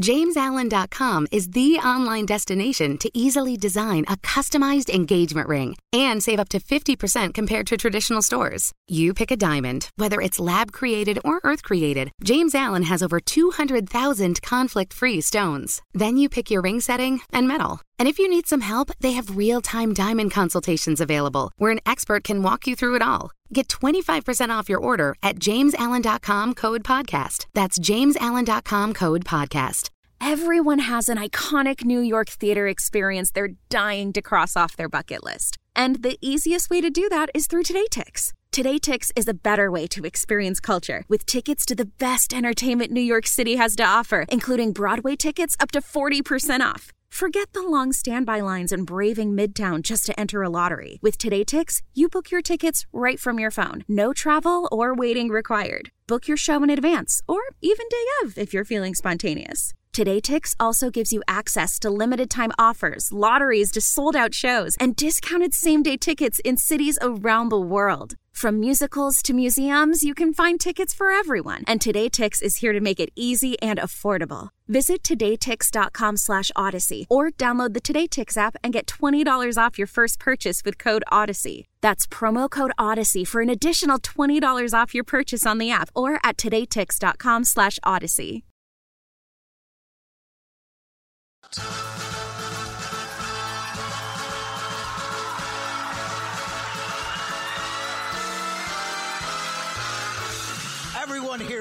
JamesAllen.com is the online destination to easily design a customized engagement ring and save up to 50% compared to traditional stores. You pick a diamond, whether it's lab created or earth created, James Allen has over 200,000 conflict free stones. Then you pick your ring setting and metal. And if you need some help, they have real time diamond consultations available where an expert can walk you through it all. Get 25% off your order at jamesallen.com code podcast. That's jamesallen.com code podcast. Everyone has an iconic New York theater experience they're dying to cross off their bucket list. And the easiest way to do that is through Today Tix. Today Tix is a better way to experience culture with tickets to the best entertainment New York City has to offer, including Broadway tickets up to 40% off. Forget the long standby lines and braving Midtown just to enter a lottery. With Today Tix, you book your tickets right from your phone. No travel or waiting required. Book your show in advance or even day of if you're feeling spontaneous. Today Tix also gives you access to limited time offers, lotteries to sold out shows, and discounted same day tickets in cities around the world. From musicals to museums, you can find tickets for everyone. And Today Tix is here to make it easy and affordable. Visit todaytix.com slash odyssey or download the Today Tix app and get $20 off your first purchase with code Odyssey. That's promo code Odyssey for an additional $20 off your purchase on the app or at todaytix.com slash odyssey.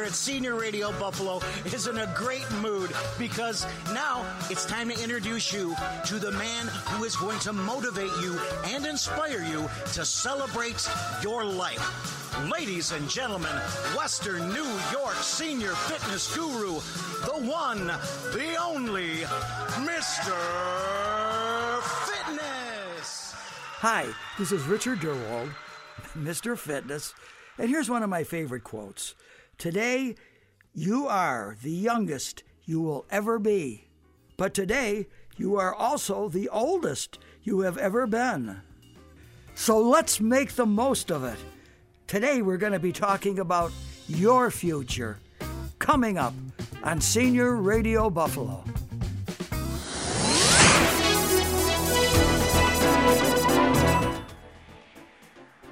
At Senior Radio Buffalo is in a great mood because now it's time to introduce you to the man who is going to motivate you and inspire you to celebrate your life. Ladies and gentlemen, Western New York senior fitness guru, the one, the only, Mr. Fitness. Hi, this is Richard Durwald, Mr. Fitness, and here's one of my favorite quotes. Today, you are the youngest you will ever be, but today, you are also the oldest you have ever been. So let's make the most of it. Today, we're going to be talking about your future coming up on Senior Radio Buffalo.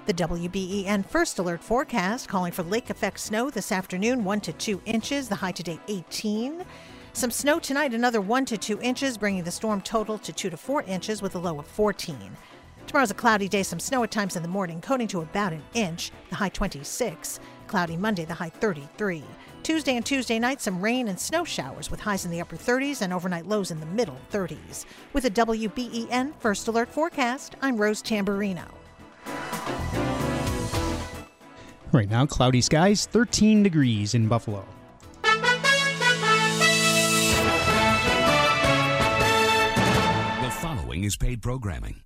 The WBEN First Alert forecast calling for lake effect snow this afternoon, 1 to 2 inches, the high today 18. Some snow tonight, another 1 to 2 inches, bringing the storm total to 2 to 4 inches with a low of 14. Tomorrow's a cloudy day, some snow at times in the morning, coating to about an inch, the high 26. Cloudy Monday, the high 33. Tuesday and Tuesday night, some rain and snow showers with highs in the upper 30s and overnight lows in the middle 30s. With a WBEN First Alert forecast, I'm Rose Tamburino. Right now, cloudy skies, 13 degrees in Buffalo. The following is paid programming.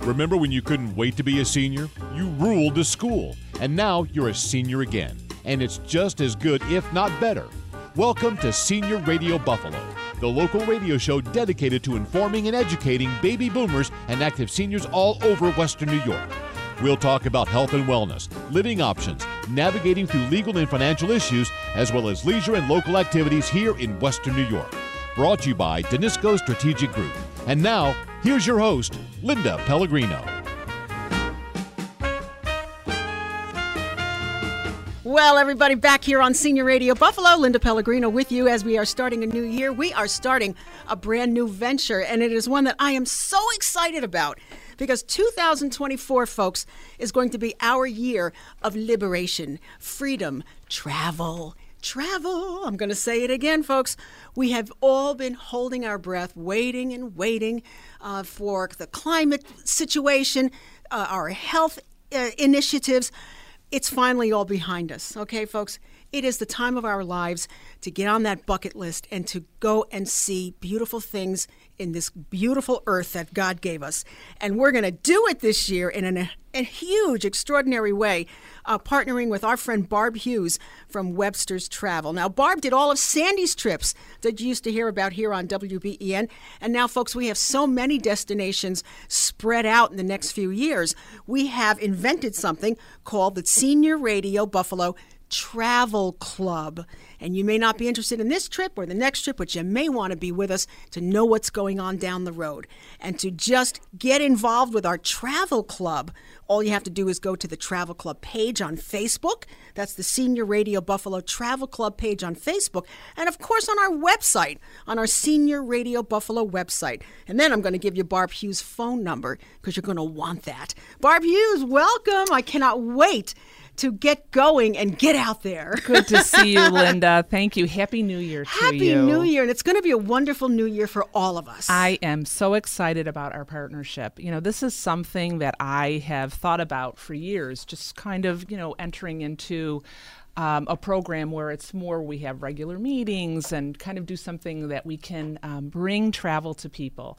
Remember when you couldn't wait to be a senior? You ruled the school, and now you're a senior again. And it's just as good, if not better. Welcome to Senior Radio Buffalo, the local radio show dedicated to informing and educating baby boomers and active seniors all over Western New York. We'll talk about health and wellness, living options, navigating through legal and financial issues, as well as leisure and local activities here in Western New York. Brought to you by Danisco Strategic Group. And now, here's your host, Linda Pellegrino. Well, everybody, back here on Senior Radio Buffalo, Linda Pellegrino with you as we are starting a new year. We are starting a brand new venture, and it is one that I am so excited about because 2024, folks, is going to be our year of liberation, freedom, travel. Travel. I'm going to say it again, folks. We have all been holding our breath, waiting and waiting uh, for the climate situation, uh, our health uh, initiatives it's finally all behind us. Okay, folks? It is the time of our lives to get on that bucket list and to go and see beautiful things in this beautiful earth that God gave us. And we're going to do it this year in an, a huge, extraordinary way, uh, partnering with our friend Barb Hughes from Webster's Travel. Now, Barb did all of Sandy's trips that you used to hear about here on WBEN. And now, folks, we have so many destinations spread out in the next few years. We have invented something called the Senior Radio Buffalo Travel Club. And you may not be interested in this trip or the next trip, but you may want to be with us to know what's going on down the road. And to just get involved with our travel club, all you have to do is go to the Travel Club page on Facebook. That's the Senior Radio Buffalo Travel Club page on Facebook. And of course, on our website, on our Senior Radio Buffalo website. And then I'm going to give you Barb Hughes' phone number because you're going to want that. Barb Hughes, welcome. I cannot wait to get going and get out there. Good to see you, Linda. Thank you. Happy New Year to Happy you. New Year. And it's going to be a wonderful new year for all of us. I am so excited about our partnership. You know, this is something that I have thought about for years, just kind of, you know, entering into um, a program where it's more we have regular meetings and kind of do something that we can um, bring travel to people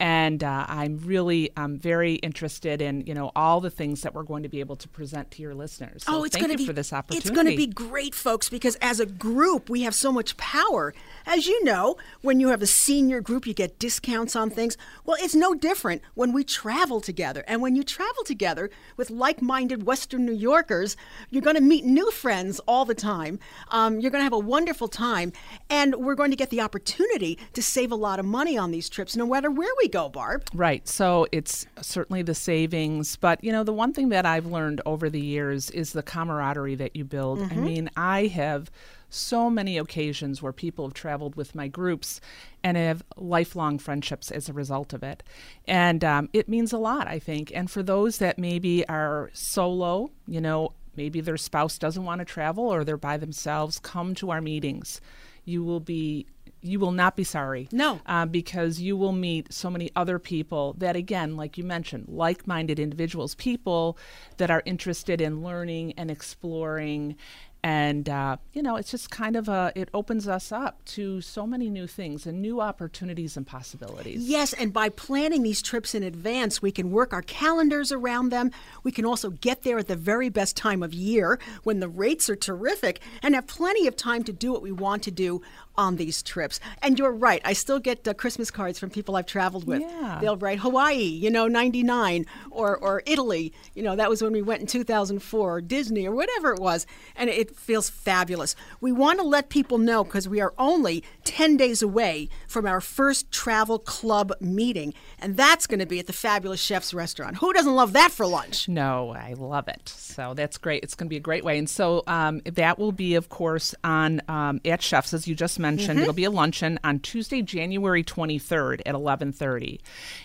and uh, I'm really um, very interested in you know all the things that we're going to be able to present to your listeners. So oh, it's going to be for this opportunity. It's going to be great, folks, because as a group we have so much power. As you know, when you have a senior group, you get discounts on things. Well, it's no different when we travel together, and when you travel together with like-minded Western New Yorkers, you're going to meet new friends all the time. Um, you're going to have a wonderful time, and we're going to get the opportunity to save a lot of money on these trips, no matter where we go, Barb. Right. So it's certainly the savings. But, you know, the one thing that I've learned over the years is the camaraderie that you build. Mm-hmm. I mean, I have so many occasions where people have traveled with my groups and have lifelong friendships as a result of it. And um, it means a lot, I think. And for those that maybe are solo, you know, maybe their spouse doesn't want to travel or they're by themselves, come to our meetings. You will be you will not be sorry. No. Uh, because you will meet so many other people that, again, like you mentioned, like minded individuals, people that are interested in learning and exploring and uh, you know it's just kind of a it opens us up to so many new things and new opportunities and possibilities yes and by planning these trips in advance we can work our calendars around them we can also get there at the very best time of year when the rates are terrific and have plenty of time to do what we want to do on these trips. And you're right. I still get uh, Christmas cards from people I've traveled with. Yeah. They'll write Hawaii, you know, 99, or, or Italy, you know, that was when we went in 2004, or Disney, or whatever it was. And it feels fabulous. We want to let people know because we are only 10 days away from our first travel club meeting. And that's going to be at the Fabulous Chef's restaurant. Who doesn't love that for lunch? No, I love it. So that's great. It's going to be a great way. And so um, that will be, of course, on um, at Chef's, as you just mentioned. Mm-hmm. It'll be a luncheon on Tuesday, January 23rd at 11:30,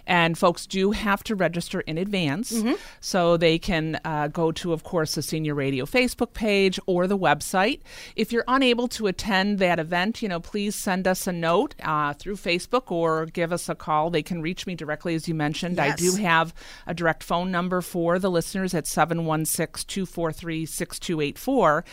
and folks do have to register in advance, mm-hmm. so they can uh, go to, of course, the Senior Radio Facebook page or the website. If you're unable to attend that event, you know, please send us a note uh, through Facebook or give us a call. They can reach me directly, as you mentioned. Yes. I do have a direct phone number for the listeners at 716 243 6284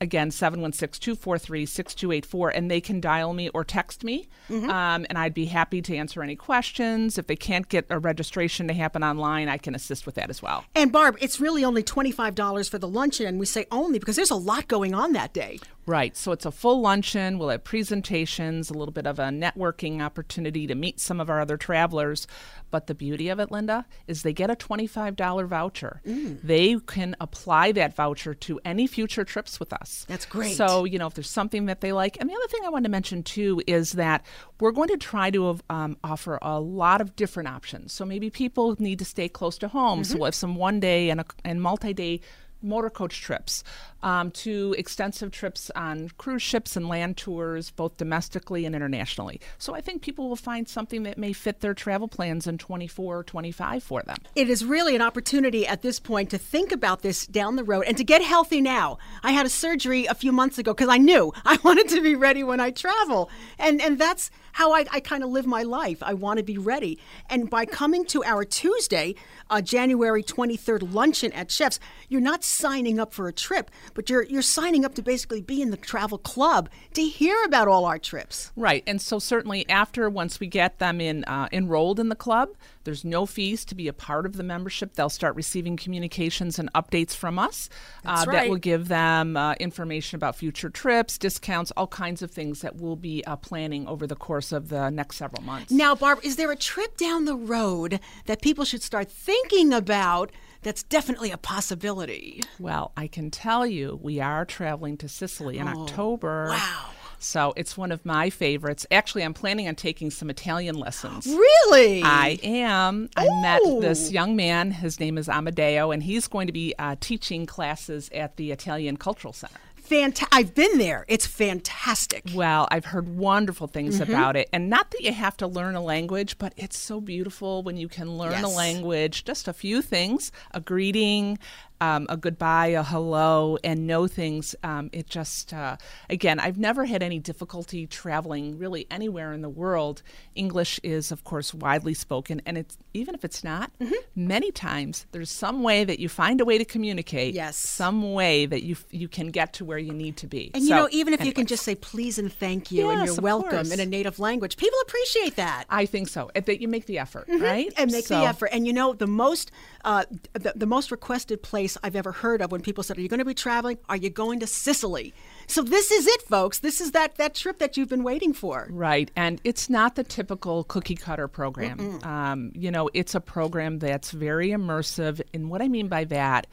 again 716-243-6284 and they can dial me or text me mm-hmm. um, and i'd be happy to answer any questions if they can't get a registration to happen online i can assist with that as well and barb it's really only $25 for the luncheon and we say only because there's a lot going on that day Right. So it's a full luncheon. We'll have presentations, a little bit of a networking opportunity to meet some of our other travelers. But the beauty of it, Linda, is they get a $25 voucher. Mm. They can apply that voucher to any future trips with us. That's great. So, you know, if there's something that they like. And the other thing I wanted to mention too is that we're going to try to um, offer a lot of different options. So maybe people need to stay close to home. Mm-hmm. So we'll have some one day and, a, and multi day motor coach trips um, to extensive trips on cruise ships and land tours, both domestically and internationally. So I think people will find something that may fit their travel plans in 24 or 25 for them. It is really an opportunity at this point to think about this down the road and to get healthy now. I had a surgery a few months ago because I knew I wanted to be ready when I travel. And, and that's how I, I kind of live my life. I want to be ready. And by coming to our Tuesday, uh, January 23rd luncheon at Chef's, you're not signing up for a trip, but you're you're signing up to basically be in the travel club to hear about all our trips. Right, and so certainly after once we get them in uh, enrolled in the club, There's no fees to be a part of the membership. They'll start receiving communications and updates from us uh, that will give them uh, information about future trips, discounts, all kinds of things that we'll be uh, planning over the course of the next several months. Now, Barb, is there a trip down the road that people should start thinking about that's definitely a possibility? Well, I can tell you we are traveling to Sicily in October. Oh, wow. So it's one of my favorites. Actually, I'm planning on taking some Italian lessons. Really? I am. I met this young man. His name is Amadeo, and he's going to be uh, teaching classes at the Italian Cultural Center. Fanta- I've been there. It's fantastic. Well, I've heard wonderful things Mm-hmm. about it. And not that you have to learn a language, but it's so beautiful when you can learn a language, just a few things a greeting, um, a goodbye, a hello, and know things. Um, it just, uh, again, I've never had any difficulty traveling really anywhere in the world. English is, of course, widely spoken. And it's even if it's not, Mm-hmm. many times there's some way that you find a way to communicate. Yes. Some way that you, you can get to where you need to be. And you know, even if you can just say please and thank you and you're welcome course. in a native language, people appreciate that. I think so. That you make the effort, right? Mm-hmm. and make So- the effort. And you know, the most uh, the, the most requested place I've ever heard of when people said, "Are you going to be traveling? Are you going to Sicily?" So this is it, folks. This is that that trip that you've been waiting for. Right, and it's not the typical cookie cutter program. Um, you know, it's a program that's very immersive. And what I mean by that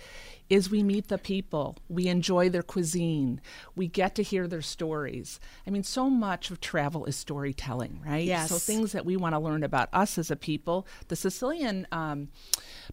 is we meet the people, we enjoy their cuisine, we get to hear their stories. I mean, so much of travel is storytelling, right? Yes. So things that we want to learn about us as a people. The Sicilian um,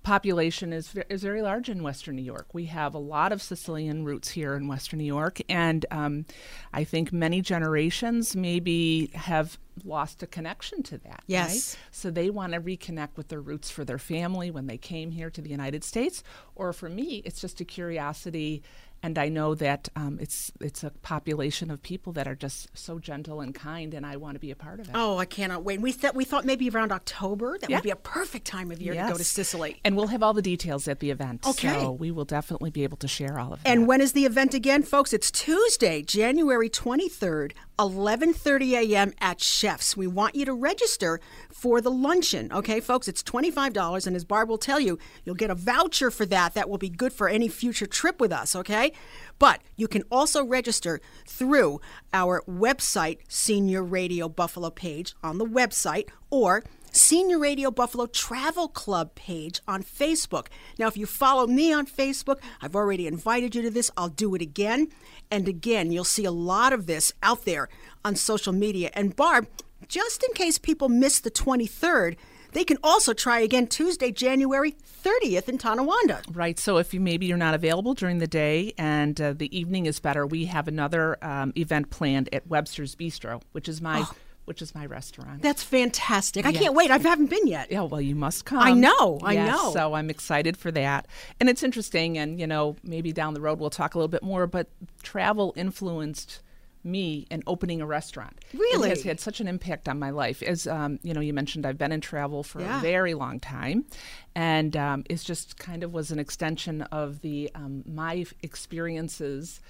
population is is very large in Western New York. We have a lot of Sicilian roots here in Western New York, and um, I think many generations maybe have lost a connection to that. Yes. right? So they want to reconnect with their roots for their family when they came here to the United States, or for me, it's just a curiosity. And I know that um, it's it's a population of people that are just so gentle and kind, and I want to be a part of it. Oh, I cannot wait. We thought we thought maybe around October that Yeah. would be a perfect time of year to go to Yes. Sicily. And we'll have all the details at the event. Okay. So we will definitely be able to share all of it. And when is the event again, folks? It's Tuesday, January 23rd, 11:30 a.m. at Chef's. We want you to register for the luncheon, okay, folks? It's $25 and as Barb will tell you, you'll get a voucher for that that will be good for any future trip with us, okay? But you can also register through our website Senior Radio Buffalo page on the website or Senior Radio Buffalo Travel Club page on Facebook. Now, if you follow me on Facebook, I've already invited you to this. I'll do it again and again. You'll see a lot of this out there on social media. And Barb, just in case people miss the 23rd, they can also try again Tuesday, January 30th in Tonawanda. Right. So if you maybe you're not available during the day and uh, the evening is better, we have another um, event planned at Webster's Bistro, which is my which is my restaurant. That's fantastic. I can't wait. I haven't been yet. Yeah, well, you must come. I know, I Yes, know. So I'm excited for that. And it's interesting, and, you know, maybe down the road we'll talk a little bit more, but travel influenced me and opening a restaurant. Really? It has had such an impact on my life. As, um, you know, you mentioned I've been in travel for Yeah. a very long time. And um, it's just kind of was an extension of the um, my experiences.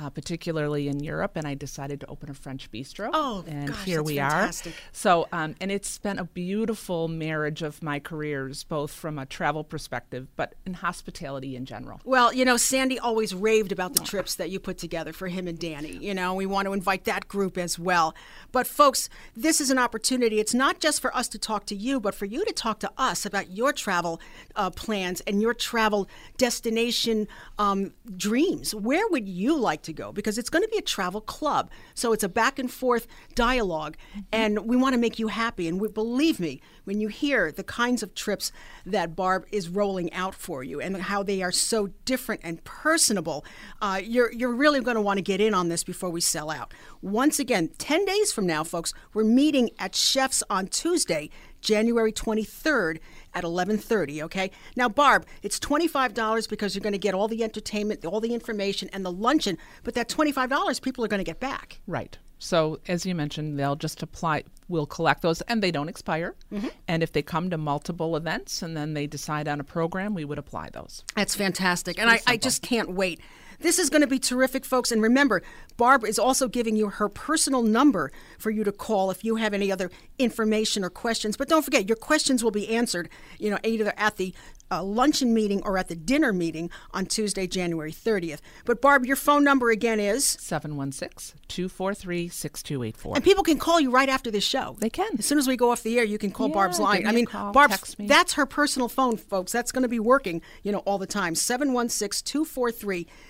Uh, particularly in Europe, and I decided to open a French bistro. Oh, and gosh, here that's we fantastic. are. So, um, and it's been a beautiful marriage of my careers, both from a travel perspective, but in hospitality in general. Well, you know, Sandy always raved about the trips that you put together for him and Danny. You know, we want to invite that group as well. But, folks, this is an opportunity. It's not just for us to talk to you, but for you to talk to us about your travel uh, plans and your travel destination um, dreams. Where would you like to go? Because it's going to be a travel club. So it's a back and forth dialogue, and we want to make you happy. And we, believe me, when you hear the kinds of trips that Barb is rolling out for you and how they are so different and personable, uh, you're, you're really going to want to get in on this before we sell out. Once again, 10 days from now, folks, we're meeting at Chef's on Tuesday, January 23rd at 11:30, okay? Now Barb, it's $25 because you're going to get all the entertainment, all the information and the luncheon, but that $25 people are going to get back. Right. So, as you mentioned, they'll just apply, we'll collect those, and they don't expire. Mm-hmm. And if they come to multiple events and then they decide on a program, we would apply those. That's fantastic. And I, I just can't wait. This is going to be terrific, folks. And remember, Barb is also giving you her personal number for you to call if you have any other information or questions. But don't forget, your questions will be answered, you know, either at the uh, luncheon meeting or at the dinner meeting on Tuesday, January 30th. But Barb, your phone number again is 716 243 6284. and people can call you right after this show. They can. As soon as we go off the air, you can call Yeah, Barb's line. me I mean, call, text me. that's her personal phone, folks. That's going to be working, you know, all the time.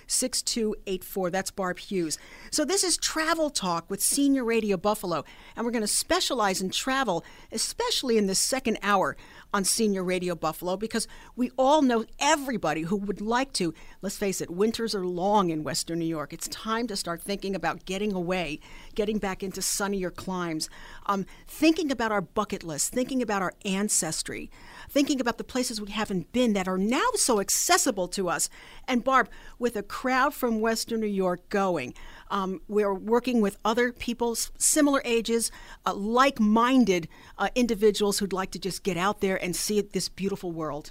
716-243-6284. That's Barb Hughes. So this is Travel Talk with Senior Radio Buffalo, and we're going to specialize in travel, especially in the second hour on Senior Radio Buffalo because we all know everybody who would like to. Let's face it, winters are long in Western New York. It's time to start thinking about getting away, getting back into sunnier climes, um, thinking about our bucket list, thinking about our ancestry, thinking about the places we haven't been that are now so accessible to us. And Barb, with a crowd from Western New York going, um, we're working with other people, similar ages, uh, like minded uh, individuals who'd like to just get out there and see this beautiful world.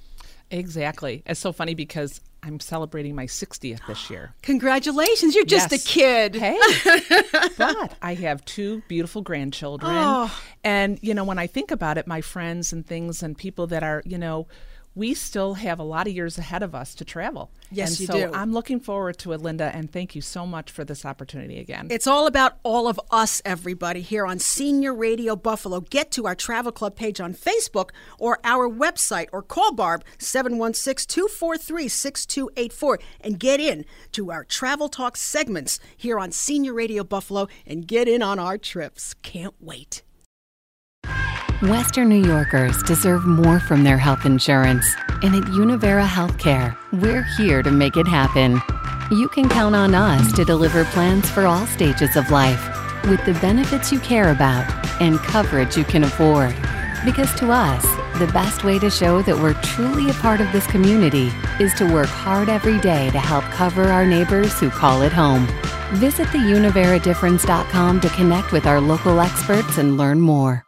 Exactly. It's so funny because I'm celebrating my 60th this year. Congratulations, you're just Yes. a kid. Hey, but I have two beautiful grandchildren. Oh. And, you know, when I think about it, my friends and things and people that are, you know, we still have a lot of years ahead of us to travel. Yes, and you so do. I'm looking forward to it, Linda, and thank you so much for this opportunity again. It's all about all of us, everybody, here on Senior Radio Buffalo. Get to our Travel Club page on Facebook or our website or call Barb 716 243 6284 and get in to our Travel Talk segments here on Senior Radio Buffalo and get in on our trips. Can't wait. Western New Yorkers deserve more from their health insurance. And at Univera Healthcare, we're here to make it happen. You can count on us to deliver plans for all stages of life with the benefits you care about and coverage you can afford. Because to us, the best way to show that we're truly a part of this community is to work hard every day to help cover our neighbors who call it home. Visit theuniveradifference.com to connect with our local experts and learn more.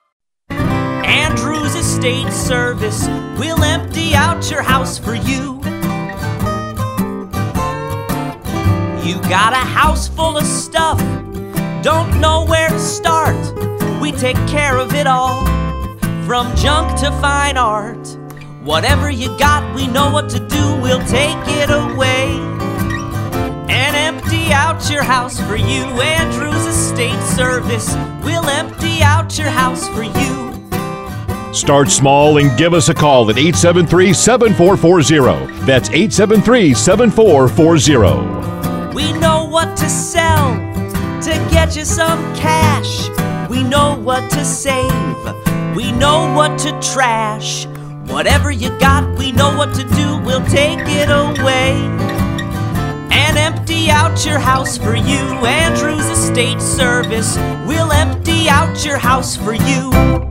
Andrews Estate Service will empty out your house for you. You got a house full of stuff, don't know where to start. We take care of it all, from junk to fine art. Whatever you got, we know what to do, we'll take it away and empty out your house for you. Andrews Estate Service will empty out your house for you. Start small and give us a call at 873 7440. That's 873 7440. We know what to sell to get you some cash. We know what to save. We know what to trash. Whatever you got, we know what to do. We'll take it away and empty out your house for you. Andrews Estate Service We'll empty out your house for you.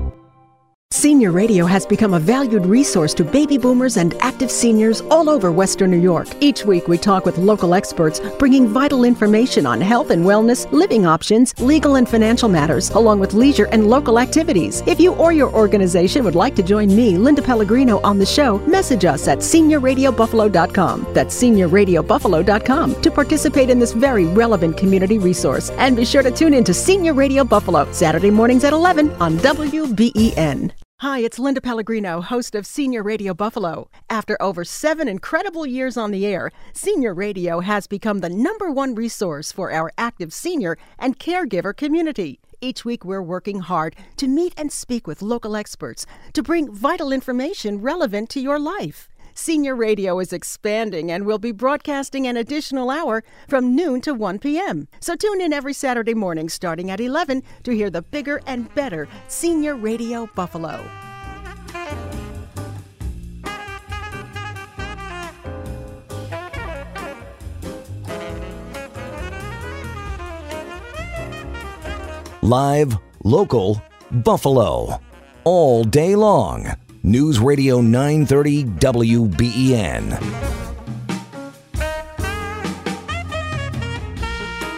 Senior Radio has become a valued resource to baby boomers and active seniors all over Western New York. Each week, we talk with local experts, bringing vital information on health and wellness, living options, legal and financial matters, along with leisure and local activities. If you or your organization would like to join me, Linda Pellegrino, on the show, message us at seniorradiobuffalo.com. That's seniorradiobuffalo.com to participate in this very relevant community resource. And be sure to tune in to Senior Radio Buffalo, Saturday mornings at 11 on WBEN. Hi, it's Linda Pellegrino, host of Senior Radio Buffalo. After over seven incredible years on the air, Senior Radio has become the number one resource for our active senior and caregiver community. Each week, we're working hard to meet and speak with local experts to bring vital information relevant to your life. Senior Radio is expanding and will be broadcasting an additional hour from noon to 1 p.m. So tune in every Saturday morning starting at 11 to hear the bigger and better Senior Radio Buffalo. Live, local, Buffalo. All day long. News Radio 930 WBEN.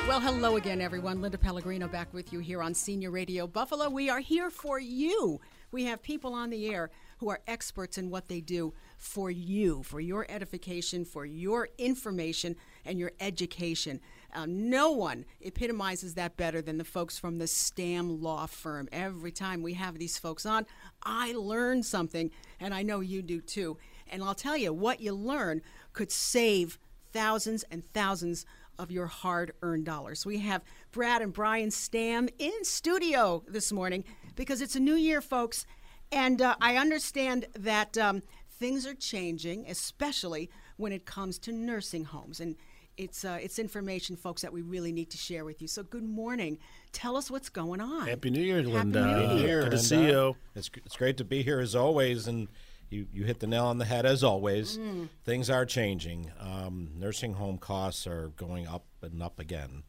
Well, hello again, everyone. Linda Pellegrino back with you here on Senior Radio Buffalo. We are here for you. We have people on the air who are experts in what they do for you, for your edification, for your information. and your education. Uh, no one epitomizes that better than the folks from the Stamm Law Firm. Every time we have these folks on, I learn something, and I know you do too. And I'll tell you, what you learn could save thousands and thousands of your hard earned dollars. We have Brad and Brian Stamm in studio this morning because it's a new year, folks. And uh, I understand that um, things are changing, especially when it comes to nursing homes. And it's, uh, it's information, folks, that we really need to share with you. So, good morning. Tell us what's going on. Happy New Year, Linda. Happy New Year. Good to see you. It's, it's great to be here as always. And you, you hit the nail on the head as always. Mm. Things are changing. Um, nursing home costs are going up and up again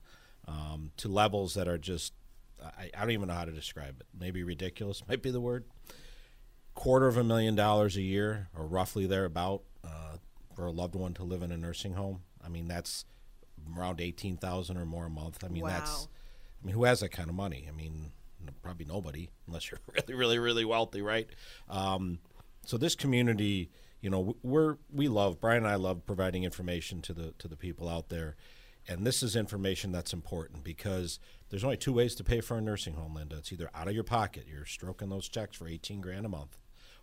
um, to levels that are just, I, I don't even know how to describe it. Maybe ridiculous might be the word. Quarter of a million dollars a year, or roughly thereabout, uh, for a loved one to live in a nursing home. I mean, that's around eighteen thousand or more a month. I mean, that's, I mean, who has that kind of money? I mean, probably nobody, unless you're really, really, really wealthy, right? Um, so this community, you know, we're we love Brian and I love providing information to the to the people out there, and this is information that's important because there's only two ways to pay for a nursing home, Linda. It's either out of your pocket, you're stroking those checks for 18 grand a month,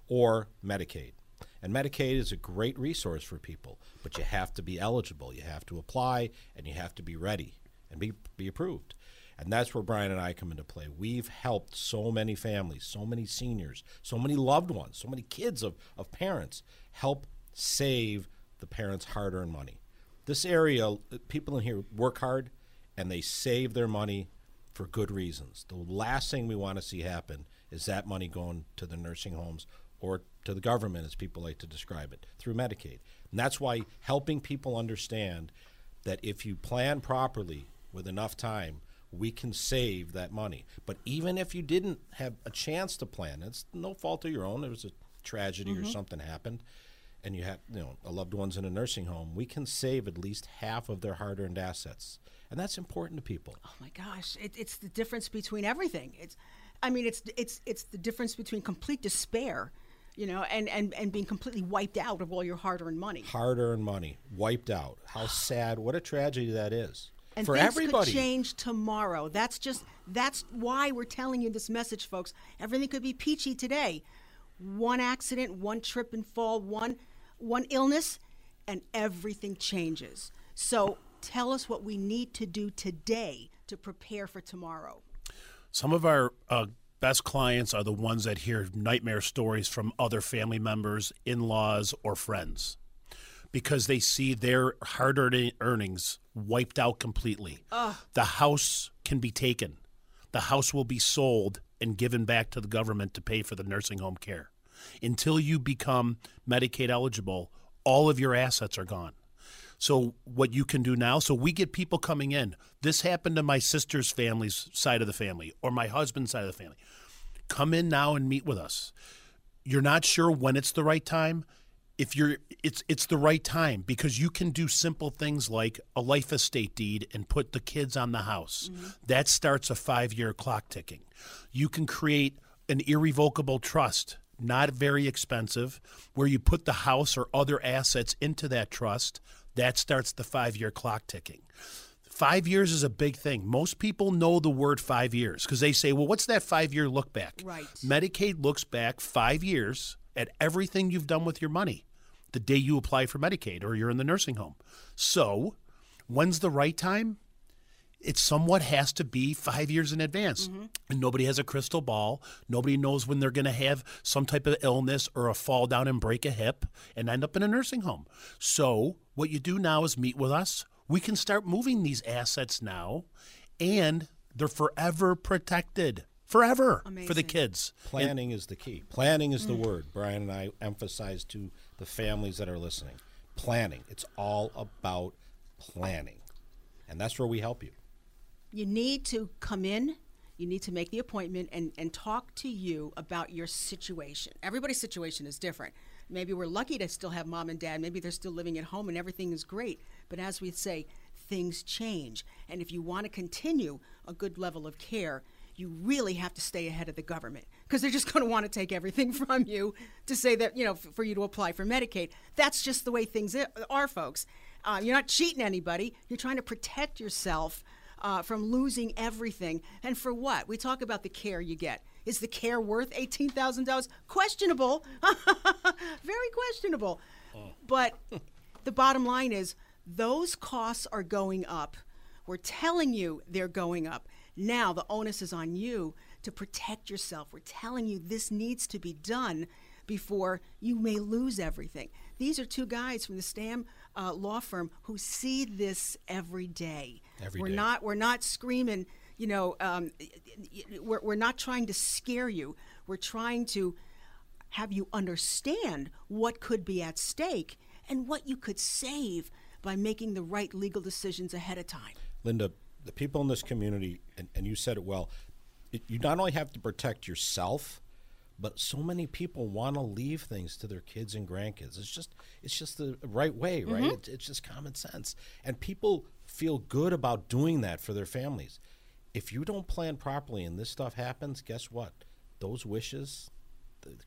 or Medicaid. And Medicaid is a great resource for people, but you have to be eligible. You have to apply, and you have to be ready and be be approved. And that's where Brian and I come into play. We've helped so many families, so many seniors, so many loved ones, so many kids of, of parents help save the parents' hard earned money. This area, people in here work hard and they save their money for good reasons. The last thing we want to see happen is that money going to the nursing homes or to the government, as people like to describe it, through Medicaid. And that's why helping people understand that if you plan properly with enough time, we can save that money. But even if you didn't have a chance to plan, it's no fault of your own. There was a tragedy or Mhm. something happened, and you have you know a loved one's in a nursing home. We can save at least half of their hard-earned assets, and that's important to people. Oh my gosh, it, it's the difference between everything. It's, I mean, it's it's it's the difference between complete despair, you know, and and and being completely wiped out of all your hard-earned money. Hard-earned money wiped out. How sad! What a tragedy that is And for things everybody. could change tomorrow. That's just that's why we're telling you this message, folks. Everything could be peachy today. One accident, one trip and fall, one one illness, and everything changes. So tell us what we need to do today to prepare for tomorrow. Some of our uh, best clients are the ones that hear nightmare stories from other family members, in laws, or friends because they see their hard earning earnings wiped out completely. Ugh. The house can be taken, the house will be sold and given back to the government to pay for the nursing home care. Until you become Medicaid eligible, all of your assets are gone. So what you can do now, so we get people coming in. This happened to my sister's family's side of the family or my husband's side of the family. Come in now and meet with us. You're not sure when it's the right time. If you're it's it's the right time because you can do simple things like a life estate deed and put the kids on the house. Mm-hmm. That starts a 5-year clock ticking. You can create an irrevocable trust not very expensive, where you put the house or other assets into that trust. That starts the five year clock ticking. Five years is a big thing. Most people know the word five years because they say, well, what's that five year look back? Right. Medicaid looks back five years at everything you've done with your money the day you apply for Medicaid or you're in the nursing home. So, when's the right time? It somewhat has to be five years in advance. Mm-hmm. And nobody has a crystal ball. Nobody knows when they're going to have some type of illness or a fall down and break a hip and end up in a nursing home. So, what you do now is meet with us. We can start moving these assets now, and they're forever protected. Forever for the kids. Planning is the key. Planning is the mm. word Brian and I emphasize to the families that are listening. Planning. It's all about planning. And that's where we help you. You need to come in, you need to make the appointment and, and talk to you about your situation. Everybody's situation is different. Maybe we're lucky to still have mom and dad. Maybe they're still living at home and everything is great. But as we say, things change. And if you want to continue a good level of care, you really have to stay ahead of the government because they're just going to want to take everything from you to say that, you know, f- for you to apply for Medicaid. That's just the way things are, folks. Uh, you're not cheating anybody. You're trying to protect yourself uh, from losing everything. And for what? We talk about the care you get. Is the care worth $18,000? Questionable. Very questionable. But the bottom line is those costs are going up. We're telling you they're going up. Now the onus is on you to protect yourself. We're telling you this needs to be done before you may lose everything. These are two guys from the Stamm uh, law firm who see this every day. Every we're day. not we're not screaming. You know, um, we're, we're not trying to scare you. We're trying to have you understand what could be at stake and what you could save by making the right legal decisions ahead of time. Linda, the people in this community, and, and you said it well, it, you not only have to protect yourself, but so many people want to leave things to their kids and grandkids. It's just, it's just the right way, right? Mhm. It, it's just common sense, and people feel good about doing that for their families. If you don't plan properly and this stuff happens, guess what? Those wishes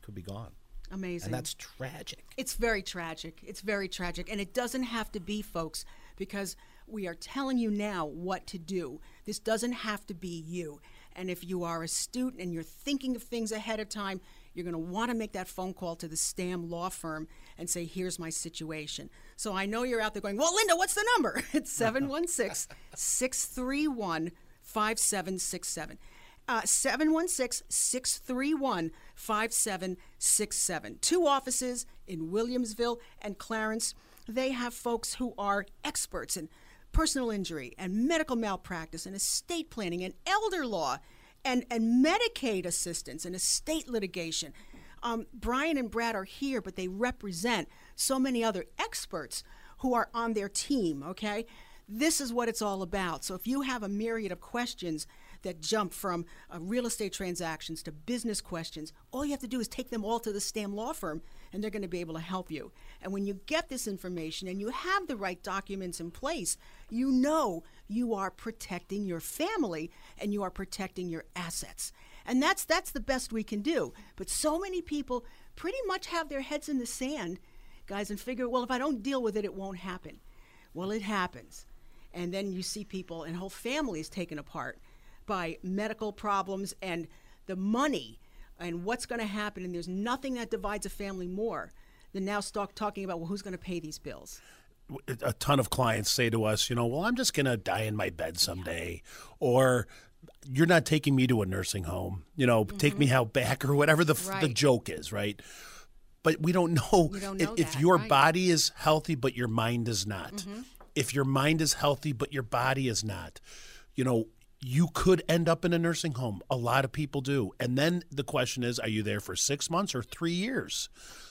could be gone. Amazing. And that's tragic. It's very tragic. It's very tragic. And it doesn't have to be, folks, because we are telling you now what to do. This doesn't have to be you. And if you are astute and you're thinking of things ahead of time, you're going to want to make that phone call to the Stamm law firm and say, here's my situation. So I know you're out there going, well, Linda, what's the number? It's 716 631 5767. Uh, 716 631 5767. Two offices in Williamsville and Clarence. They have folks who are experts in personal injury and medical malpractice and estate planning and elder law and, and Medicaid assistance and estate litigation. Um, Brian and Brad are here, but they represent so many other experts who are on their team, okay? This is what it's all about. So if you have a myriad of questions that jump from uh, real estate transactions to business questions, all you have to do is take them all to the Stamm Law Firm and they're going to be able to help you. And when you get this information and you have the right documents in place, you know you are protecting your family and you are protecting your assets. And that's that's the best we can do. But so many people pretty much have their heads in the sand, guys, and figure, well, if I don't deal with it, it won't happen. Well, it happens. And then you see people and whole families taken apart by medical problems and the money and what's going to happen. And there's nothing that divides a family more than now start talking about, well, who's going to pay these bills? A ton of clients say to us, you know, well, I'm just going to die in my bed someday, or you're not taking me to a nursing home, you know, take me out back, or whatever the f the Mm-hmm. Joke is, right? But we don't know, don't if, know if that, your right. body is healthy but your mind is not. Mhm. If your mind is healthy but your body is not, you know, you could end up in a nursing home. A lot of people do. And then the question is, are you there for six months or three years?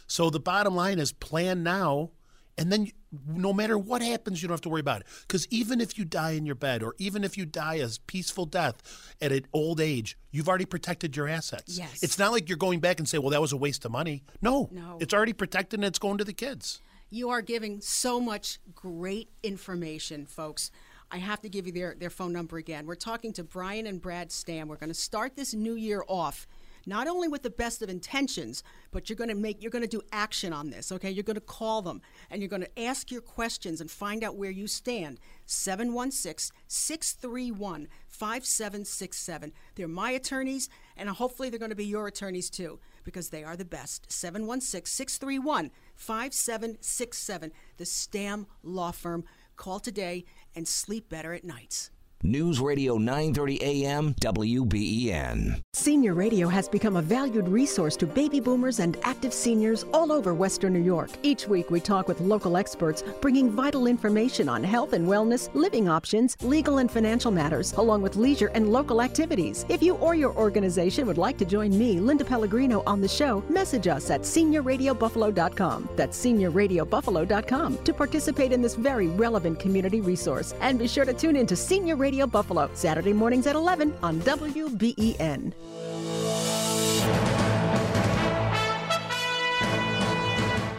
So the bottom line is plan now. And then no matter what happens, you don't have to worry about it. Because even if you die in your bed or even if you die a peaceful death at an old age, you've already protected your assets. Yes. It's not like you're going back and say, well, that was a waste of money. No. No. It's already protected and it's going to the kids. You are giving so much great information, folks. I have to give you their, their phone number again. We're talking to Brian and Brad Stamm. We're going to start this new year off not only with the best of intentions, but you're going to make you're going to do action on this, okay? You're going to call them and you're going to ask your questions and find out where you stand. 716-631-5767. They're my attorneys and hopefully they're going to be your attorneys too because they are the best. 716-631-5767. The Stamm Law Firm. Call today and sleep better at nights. News Radio 930 AM WBEN. Senior Radio has become a valued resource to baby boomers and active seniors all over Western New York. Each week, we talk with local experts, bringing vital information on health and wellness, living options, legal and financial matters, along with leisure and local activities. If you or your organization would like to join me, Linda Pellegrino, on the show, message us at seniorradiobuffalo.com. That's seniorradiobuffalo.com to participate in this very relevant community resource. And be sure to tune in to Senior Radio Buffalo, Saturday mornings at 11 on E WBEN.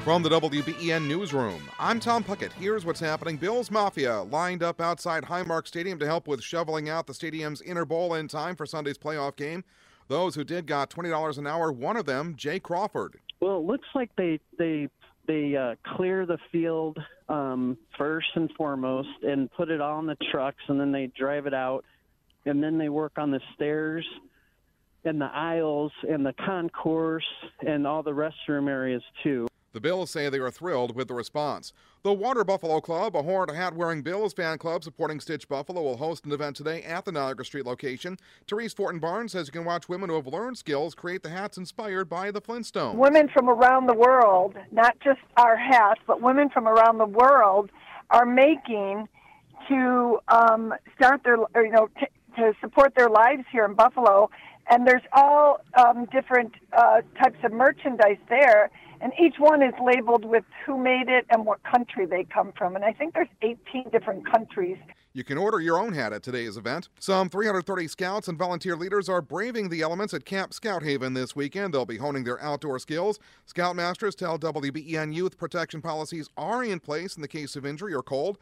From the WBEN Newsroom, I'm Tom Puckett. Here's what's happening. Bills Mafia lined up outside Highmark Stadium to help with shoveling out the stadium's inner bowl in time for Sunday's playoff game. Those who did got $20 an hour. One of them, Jay Crawford. Well, it looks like they they they uh, clear the field um, first and foremost and put it all on the trucks, and then they drive it out, and then they work on the stairs and the aisles and the concourse and all the restroom areas too. The Bills say they are thrilled with the response. The Water Buffalo Club, a horned hat wearing Bills fan club supporting Stitch Buffalo, will host an event today at the Niagara Street location. Therese Fortin Barnes says you can watch women who have learned skills create the hats inspired by the Flintstones. Women from around the world, not just our hats, but women from around the world are making to um, start their, or, you know, t- to support their lives here in Buffalo. And there's all um, different uh, types of merchandise there and each one is labeled with who made it and what country they come from. And I think there's 18 different countries. You can order your own hat at today's event. Some 330 scouts and volunteer leaders are braving the elements at Camp Scout Haven this weekend. They'll be honing their outdoor skills. Scoutmasters tell WBEN youth protection policies are in place in the case of injury or cold.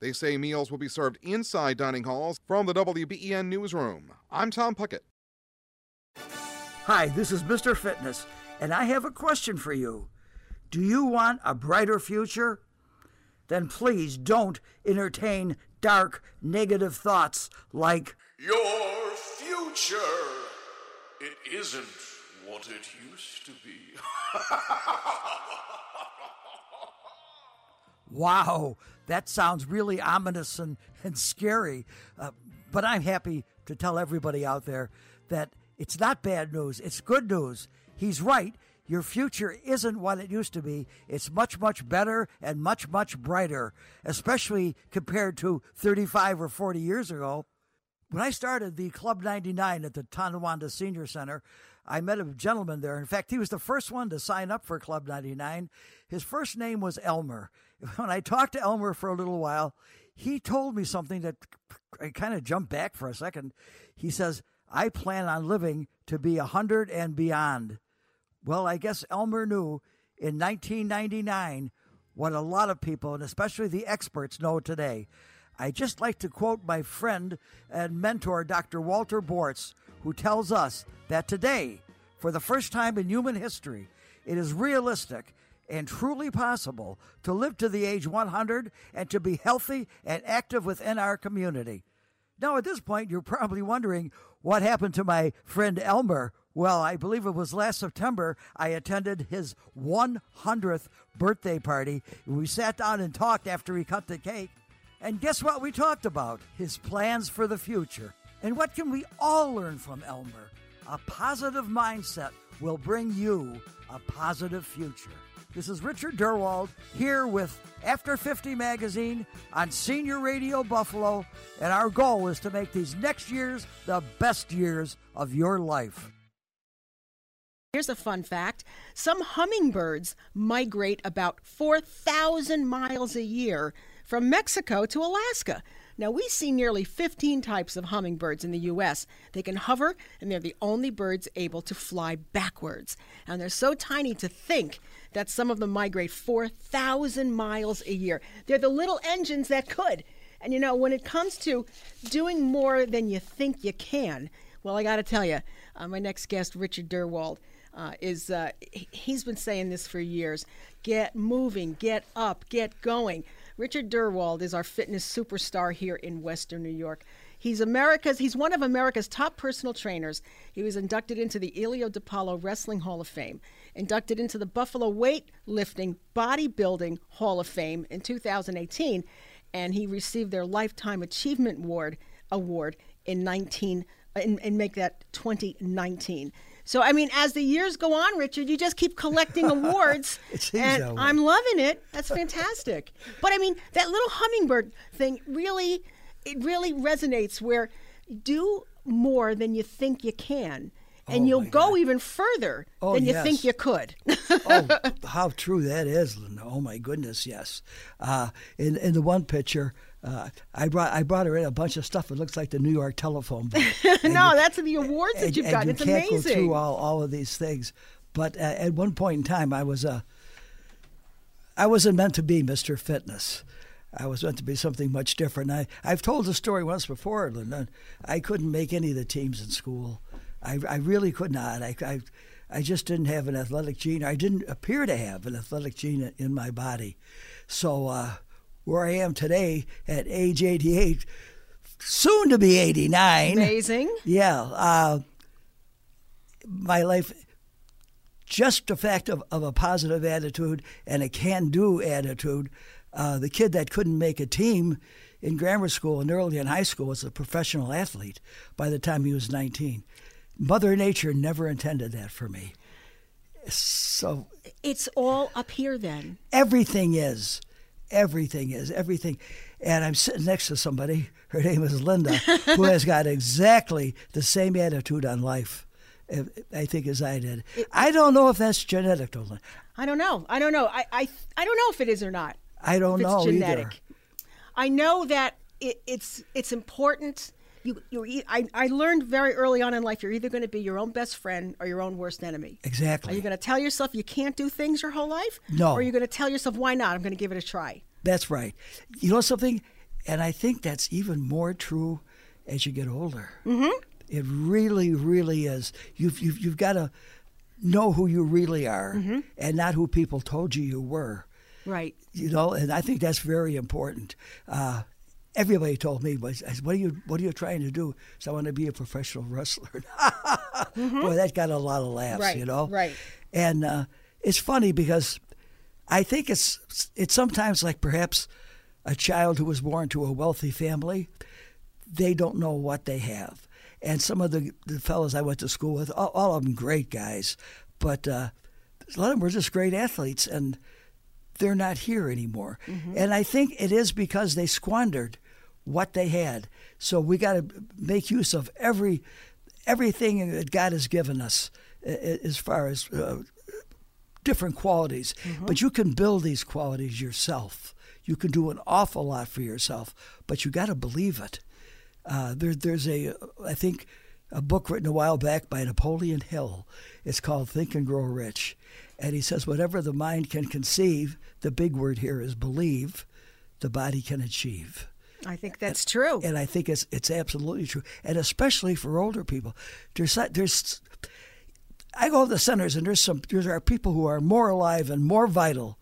They say meals will be served inside dining halls from the WBEN newsroom. I'm Tom Puckett. Hi, this is Mr. Fitness. And I have a question for you. Do you want a brighter future? Then please don't entertain dark, negative thoughts like, Your future, it isn't what it used to be. wow, that sounds really ominous and, and scary. Uh, but I'm happy to tell everybody out there that it's not bad news, it's good news. He's right. Your future isn't what it used to be. It's much, much better and much, much brighter, especially compared to 35 or 40 years ago. When I started the Club 99 at the Tonawanda Senior Center, I met a gentleman there. In fact, he was the first one to sign up for Club 99. His first name was Elmer. When I talked to Elmer for a little while, he told me something that I kind of jumped back for a second. He says, I plan on living to be a 100 and beyond. Well, I guess Elmer knew in 1999 what a lot of people, and especially the experts, know today. I just like to quote my friend and mentor, Dr. Walter Bortz, who tells us that today, for the first time in human history, it is realistic and truly possible to live to the age 100 and to be healthy and active within our community. Now, at this point, you're probably wondering what happened to my friend Elmer. Well, I believe it was last September I attended his 100th birthday party. We sat down and talked after he cut the cake. And guess what we talked about? His plans for the future. And what can we all learn from Elmer? A positive mindset will bring you a positive future. This is Richard Durwald here with After 50 Magazine on Senior Radio Buffalo, and our goal is to make these next years the best years of your life. Here's a fun fact some hummingbirds migrate about 4,000 miles a year from Mexico to Alaska. Now, we see nearly 15 types of hummingbirds in the U.S. They can hover, and they're the only birds able to fly backwards. And they're so tiny to think that some of them migrate 4,000 miles a year. They're the little engines that could. And you know, when it comes to doing more than you think you can, well, I got to tell you, uh, my next guest, Richard Durwald, uh, is uh, he's been saying this for years. Get moving, get up, get going. Richard Durwald is our fitness superstar here in Western New York. He's America's he's one of America's top personal trainers. He was inducted into the Ilio DiPaolo Wrestling Hall of Fame, inducted into the Buffalo Weightlifting Bodybuilding Hall of Fame in 2018, and he received their Lifetime Achievement Award award in 19 and, and make that 2019. So I mean, as the years go on, Richard, you just keep collecting awards, and I'm loving it. That's fantastic. but I mean, that little hummingbird thing really, it really resonates. Where do more than you think you can, and Oh, you'll go even further Oh, than you yes. think you could. oh, how true that is, Linda. Oh my goodness, yes. Uh, in in the one picture, uh, I brought I brought her in a bunch of stuff. It looks like the New York telephone book. no, that's the awards that you've and gotten. you It's can't amazing. go through all, all of these things. But uh, at one point in time, I was a I wasn't meant to be Mr. Fitness. I was meant to be something much different. I, I've told the story once before, Linda. I couldn't make any of the teams in school. I, I really could not. I, I, I just didn't have an athletic gene. I didn't appear to have an athletic gene in my body. So uh, where I am today at age 88, soon to be 89. Amazing. Yeah. Uh, my life, just the fact of, of a positive attitude and a can do attitude. Uh, the kid that couldn't make a team in grammar school and early in high school was a professional athlete by the time he was 19. Mother Nature never intended that for me. So It's all up here then. everything is. Everything is. Everything. And I'm sitting next to somebody, her name is Linda, who has got exactly the same attitude on life, I think, as I did. I don't know if that's genetic. Lin- I don't know. I don't know. I, I, I don't know if it is or not. I don't know genetic. either. I know that it, it's it's important. You, you, I, I learned very early on in life you're either going to be your own best friend or your own worst enemy. Exactly. Are you going to tell yourself you can't do things your whole life? No. Or are you going to tell yourself, why not? I'm going to give it a try. That's right. You know something? And I think that's even more true as you get older. Mm-hmm. It really, really is. You've, you've, you've got to know who you really are Mhm. and not who people told you you were. Right. You know, and I think that's very important. Uh, everybody told me, "Was I said, what are you What are you trying to do?" So I want to be a professional wrestler. Boy, that got a lot of laughs. Right, You know, right. And uh, it's funny because I think it's it's sometimes like perhaps a child who was born to a wealthy family, they don't know what they have. And some of the, the fellows I went to school with, all, all of them great guys, but uh, a lot of them were just great athletes, and they're not here anymore. And I think it is because they squandered what they had. So we got to make use of every everything that God has given us as far as uh, different qualities. But you can build these qualities yourself. You can do an awful lot for yourself, but you got to believe it. Uh, there, there's a, I think, a book written a while back by Napoleon Hill. It's called Think and Grow Rich. And he says, whatever the mind can conceive, the big word here is believe, the body can achieve. I think that's true. And I think it's it's absolutely true, and especially for older people. There's there's I go to the centers, and there's some there are people who are more alive and more vital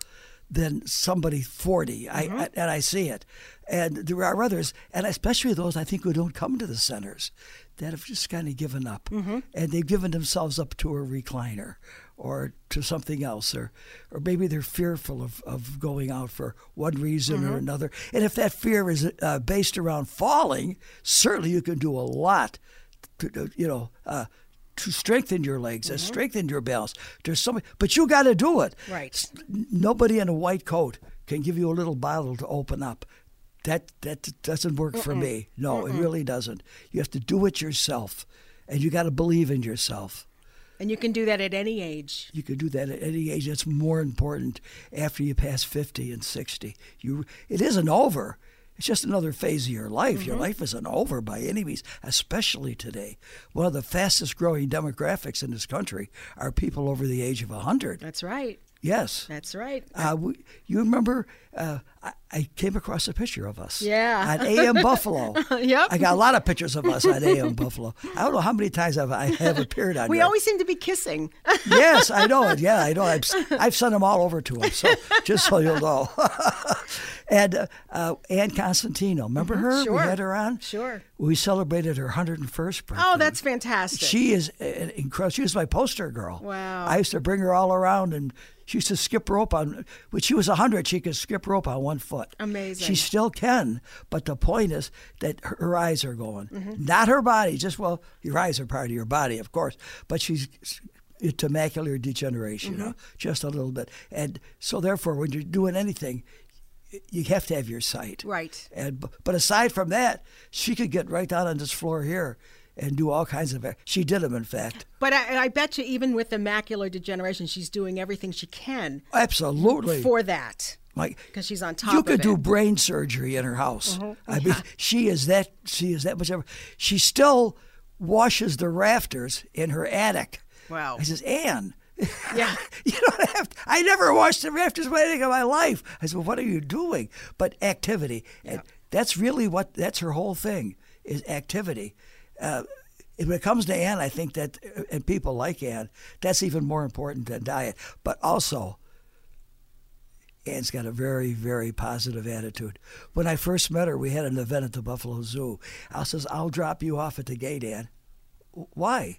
than somebody 40. I, I and I see it, and there are others, and especially those I think who don't come to the centers that have just kind of given up, Mm-hmm. and they've given themselves up to a recliner or to something else, or or maybe they're fearful of, of going out for one reason or Mhm. another. And if that fear is uh, based around falling, certainly you can do a lot, to, you know. Uh, to strengthen your legs, and strengthen your balance. There's so many, but you got to do it. Right. Nobody in a white coat can give you a little bottle to open up. That that doesn't work for Mm-mm. me. No, it Mm-mm. really doesn't. You have to do it yourself, and you got to believe in yourself. And you can do that at any age. You can do that at any age. It's more important after you pass 50 and 60. You, it isn't over. It's just another phase of your life. Your Mhm. life isn't over by any means, especially today. One of the fastest growing demographics in this country are people over the age of 100. That's right. Yes. That's right. Uh, we, you remember, uh, I, I came across a picture of us. Yeah. On AM Buffalo. Yep. I got a lot of pictures of us on AM Buffalo. I don't know how many times I've, I have appeared on We your- always seem to be kissing. yes, I know it. Yeah, I know. I've, I've sent them all over to him. So just so you'll know. and uh, uh, Ann Constantino, remember her? Mm-hmm. Sure. We had her on. Sure. We celebrated her 101st birthday. Oh, that's fantastic. She is incredible. She was my poster girl. Wow. I used to bring her all around, and she used to skip rope on. When she was 100, she could skip rope on one foot. Amazing. She still can, but the point is that her, her eyes are going, Mhm. not her body. Just well, your eyes are part of your body, of course, but she's to macular degeneration, you know, just a little bit. And so, therefore, when you're doing anything, you have to have your sight. Right. And but aside from that, she could get right down on this floor here and do all kinds of. She did them, in fact. But I, I bet you, even with the macular degeneration, she's doing everything she can Absolutely. for that Like because she's on top you could do brain surgery in her house. Mhm. I mean, she is that. She is that much. Ever. She still washes the rafters in her attic. Wow. I says, Anne. Yeah. you don't have. To, I never washed the rafters for anything in my life. I said, well, what are you doing? But activity. And that's really what. That's her whole thing is activity. Uh, when it comes to Ann, I think that, uh, and people like Ann, that's even more important than diet. But also, Ann's got a very, very positive attitude. When I first met her, we had an event at the Buffalo Zoo. I says, I'll drop you off at the gate, Ann. Why?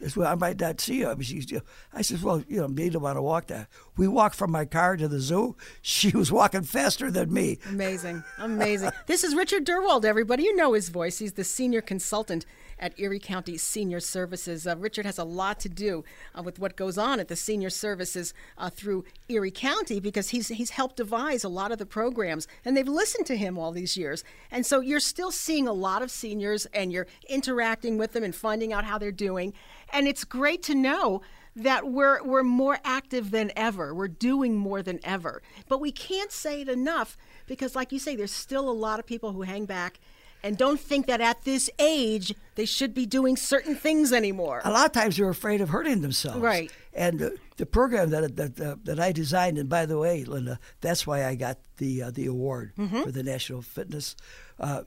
Says, well, I might not see you. I, mean, she's, I said, well, you know, me don't want to walk that. We walked from my car to the zoo. She was walking faster than me. Amazing. Amazing. this is Richard Durwald, everybody. You know his voice. He's the senior consultant at Erie County Senior Services. Uh, Richard has a lot to do uh, with what goes on at the senior services uh, through Erie County because he's he's helped devise a lot of the programs and they've listened to him all these years. And so you're still seeing a lot of seniors and you're interacting with them and finding out how they're doing. And it's great to know that we're we're more active than ever. We're doing more than ever. But we can't say it enough because like you say there's still a lot of people who hang back and don't think that at this age they should be doing certain things anymore. A lot of times they're afraid of hurting themselves. Right. And uh, the program that that uh, that I designed, and by the way, Linda, that's why I got the uh, the award Mhm. for the National Fitness. Uh,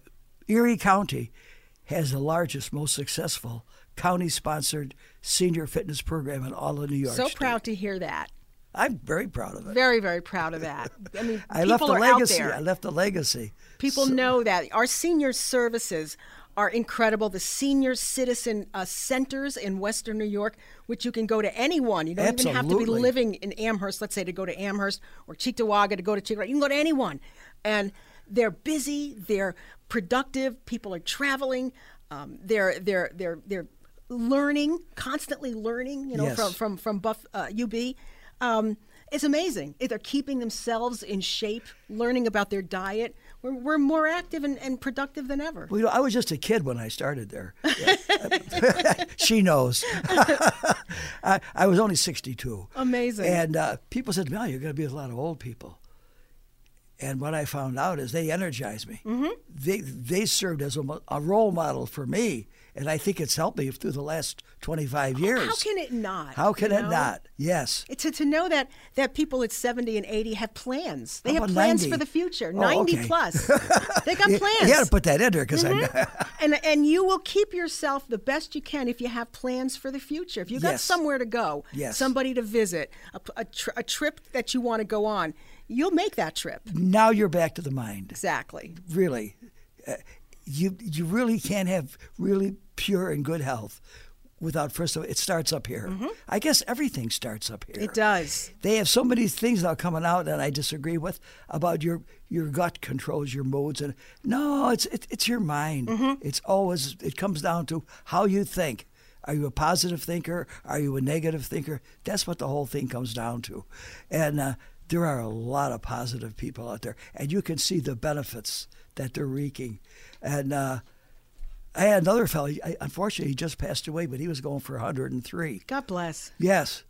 Erie County has the largest, most successful county-sponsored senior fitness program in all of New York. so State. proud to hear that. I'm very proud of it. Very, very proud of that. I mean, I left a legacy. I left a legacy. People So- know that our senior services are incredible. The senior citizen uh, centers in Western New York, which you can go to anyone. You don't even have to be living in Amherst, let's say, to go to Amherst or Cheektowaga to go to Cheektowaga. You can go to anyone. And they're busy, they're productive, people are traveling, um, they're, they're, they're, they're learning, constantly learning, you know, Yes. from, from, from Buff, uh, UB. Um, it's amazing. They're keeping themselves in shape, learning about their diet. We're, we're more active and, and productive than ever. Well, you know, I was just a kid when I started there. she knows. I, I was only 62. Amazing. And uh, people said, "Well, you're going to be with a lot of old people." And what I found out is they energized me. Mm-hmm. They they served as a, a role model for me, and I think it's helped me through the last 25 years. How can it not? How can it know? not? Yes. To, to know that, that people at 70 and 80 have plans. They have plans 90? for the future. Oh, 90 okay. plus. they got plans. You got to put that in there because Mhm. I. and and you will keep yourself the best you can if you have plans for the future. If you've got Yes. somewhere to go, Yes. somebody to visit, a, a tr- a trip that you want to go on, you'll make that trip. now you're back to the mind. Exactly. Really, uh, you you really can't have really pure and good health without first of all it starts up here. I guess everything starts up here. Mm-hmm. It does. They have so many things now coming out that I disagree with about your your gut controls your moods and no, it's it, it's your mind. Mm-hmm. It's always it comes down to how you think. Are you a positive thinker? Are you a negative thinker? That's what the whole thing comes down to. And uh, there are a lot of positive people out there, and you can see the benefits that they're wreaking. And uh, I had another fellow. I, unfortunately, he just passed away, but he was going for 103. God bless. Yes,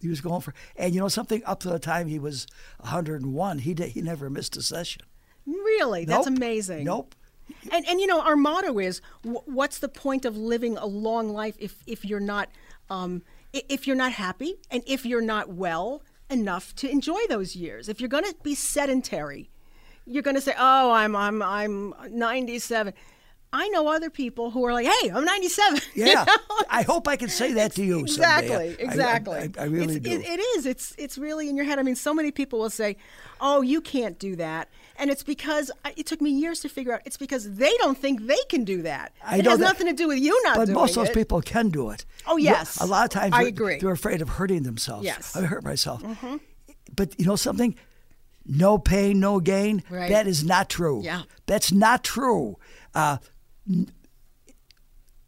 he was going for. And you know something? Up to the time he was 101, he did, he never missed a session. Really? That's amazing. Nope. And and you know our motto is what's the point of living a long life if if you're not um, if you're not happy and if you're not well enough to enjoy those years. If you're going to be sedentary, you're going to say, "Oh, I'm I'm I'm 97." I know other people who are like, "Hey, I'm 97." You Yeah, know? I hope I can say that to you someday. Exactly, I- I- exactly. I, really It's- do. It, it is. It's it's really in your head. I mean, so many people will say, "Oh, you can't do that," and it's because I- it took me years to figure out. It's because they don't think they can do that. I it know has that- nothing to do with you not but most of those it. people can do it. Oh, You know, yes. a lot of times I agree. they're afraid of hurting themselves. Yes. I hurt myself. Mhm. But you know something? No pain, no gain. Right. That is not true. Yeah. That's not true. Uh,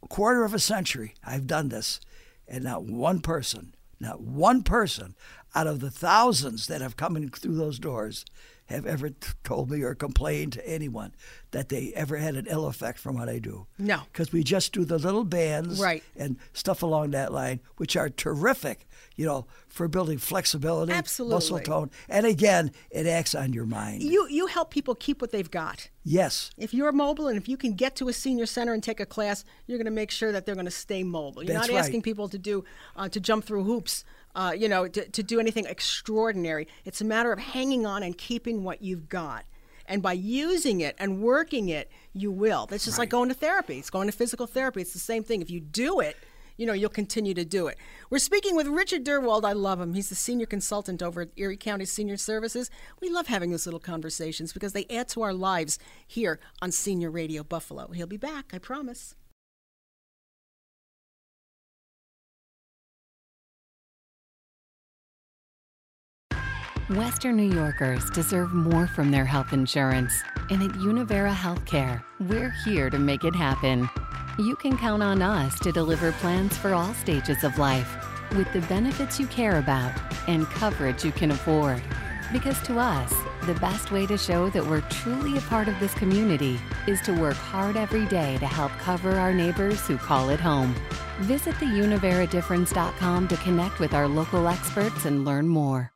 quarter of a century, I've done this, and not one person, not one person out of the thousands that have come in through those doors have ever t- told me or complained to anyone that they ever had an ill effect from what I do. No. Because we just do the little bands Right. and stuff along that line, which are terrific, you know, for building flexibility, muscle tone. And again, it acts on your mind. You you help people keep what they've got. Yes. If you're mobile and if you can get to a senior center and take a class, you're going to make sure that they're going to stay mobile. You're That's not right. asking people to do uh, to jump through hoops, uh, you know, to, to do anything extraordinary. It's a matter of hanging on and keeping what you've got. And by using it and working it, you will. That's just like going to therapy. It's going to physical therapy. It's the same thing. If you do it, you know, you'll continue to do it. We're speaking with Richard Durwald. I love him. He's the senior consultant over at Erie County Senior Services. We love having those little conversations because they add to our lives here on Senior Radio Buffalo. He'll be back, I promise. Western New Yorkers deserve more from their health insurance. And at Univera Healthcare, we're here to make it happen. You can count on us to deliver plans for all stages of life with the benefits you care about and coverage you can afford. Because to us, the best way to show that we're truly a part of this community is to work hard every day to help cover our neighbors who call it home. Visit theuniveradifference.com to connect with our local experts and learn more.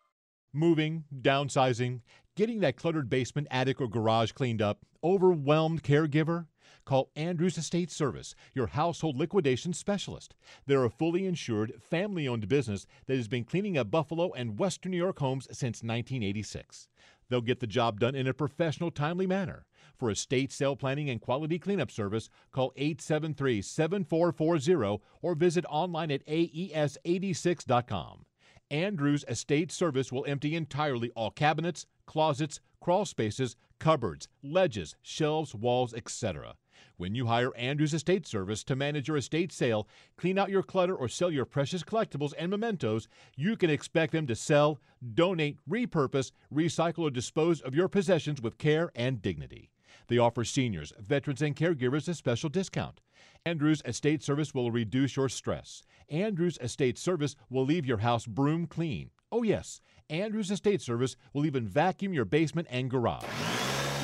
Moving, downsizing, getting that cluttered basement, attic, or garage cleaned up, overwhelmed caregiver? Call Andrews Estate Service, your household liquidation specialist. They're a fully insured, family owned business that has been cleaning up Buffalo and Western New York homes since 1986. They'll get the job done in a professional, timely manner. For estate sale planning and quality cleanup service, call 873 7440 or visit online at aes86.com. Andrews Estate Service will empty entirely all cabinets, closets, crawl spaces, cupboards, ledges, shelves, walls, etc. When you hire Andrews Estate Service to manage your estate sale, clean out your clutter, or sell your precious collectibles and mementos, you can expect them to sell, donate, repurpose, recycle, or dispose of your possessions with care and dignity. They offer seniors, veterans, and caregivers a special discount. Andrews Estate Service will reduce your stress. Andrews Estate Service will leave your house broom clean. Oh, yes, Andrews Estate Service will even vacuum your basement and garage.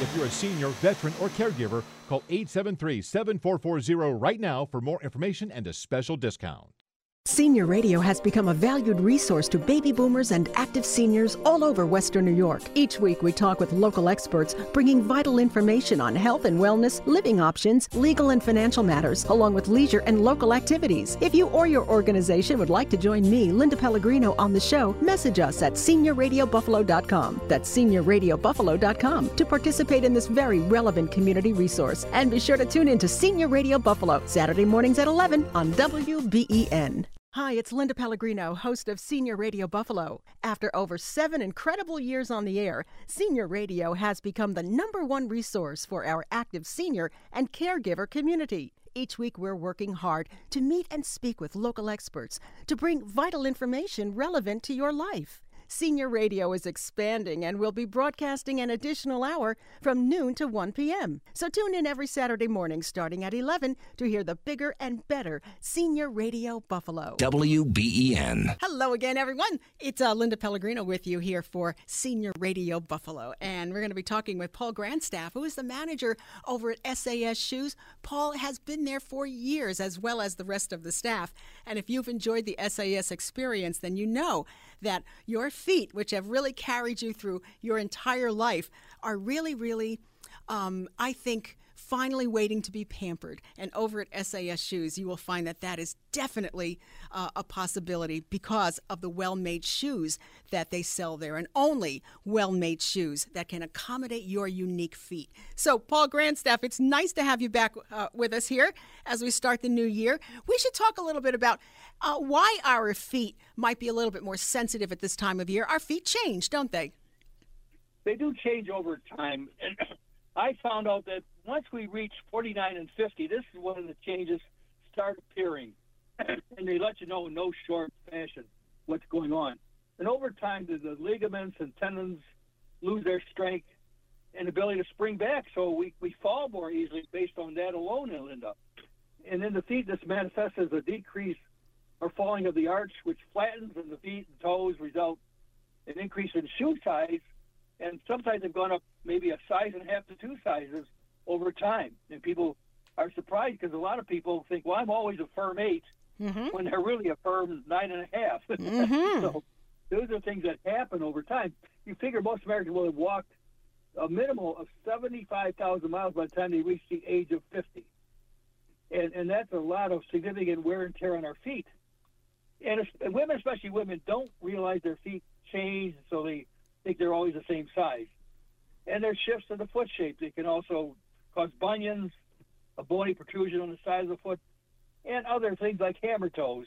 If you're a senior, veteran, or caregiver, call 873 7440 right now for more information and a special discount. Senior Radio has become a valued resource to baby boomers and active seniors all over Western New York. Each week, we talk with local experts, bringing vital information on health and wellness, living options, legal and financial matters, along with leisure and local activities. If you or your organization would like to join me, Linda Pellegrino, on the show, message us at seniorradiobuffalo.com. That's seniorradiobuffalo.com to participate in this very relevant community resource. And be sure to tune in to Senior Radio Buffalo, Saturday mornings at 11 on WBEN. Hi, it's Linda Pellegrino, host of Senior Radio Buffalo. After over seven incredible years on the air, Senior Radio has become the number one resource for our active senior and caregiver community. Each week, we're working hard to meet and speak with local experts to bring vital information relevant to your life. Senior Radio is expanding and will be broadcasting an additional hour from noon to 1 p.m. So tune in every Saturday morning starting at 11 to hear the bigger and better Senior Radio Buffalo. WBEN. Hello again, everyone. It's uh, Linda Pellegrino with you here for Senior Radio Buffalo. And we're going to be talking with Paul Grandstaff, who is the manager over at SAS Shoes. Paul has been there for years, as well as the rest of the staff. And if you've enjoyed the SAS experience, then you know that your feet, which have really carried you through your entire life, are really, really, um, I think, finally waiting to be pampered. And over at SAS Shoes, you will find that that is definitely uh, a possibility because of the well made shoes that they sell there, and only well made shoes that can accommodate your unique feet. So, Paul Grandstaff, it's nice to have you back uh, with us here as we start the new year. We should talk a little bit about uh, why our feet might be a little bit more sensitive at this time of year. Our feet change, don't they? They do change over time. And I found out that once we reach 49 and 50, this is when the changes start appearing. and they let you know in no short fashion what's going on. And over time, the, the ligaments and tendons lose their strength and ability to spring back. So we, we fall more easily based on that alone, Linda. And then the feet, this manifests as a decrease or falling of the arch, which flattens and the feet and toes, result an increase in shoe size. And sometimes they've gone up maybe a size and a half to two sizes over time. And people are surprised because a lot of people think, well, I'm always a firm 8 mm-hmm. when they're really a firm nine and a half. Mm-hmm. so those are things that happen over time. You figure most Americans will have walked a minimum of 75,000 miles by the time they reach the age of 50. And, and that's a lot of significant wear and tear on our feet and, and women, especially women, don't realize their feet change, so they think they're always the same size. and there's shifts in the foot shape. They can also cause bunions, a bony protrusion on the side of the foot, and other things like hammer toes,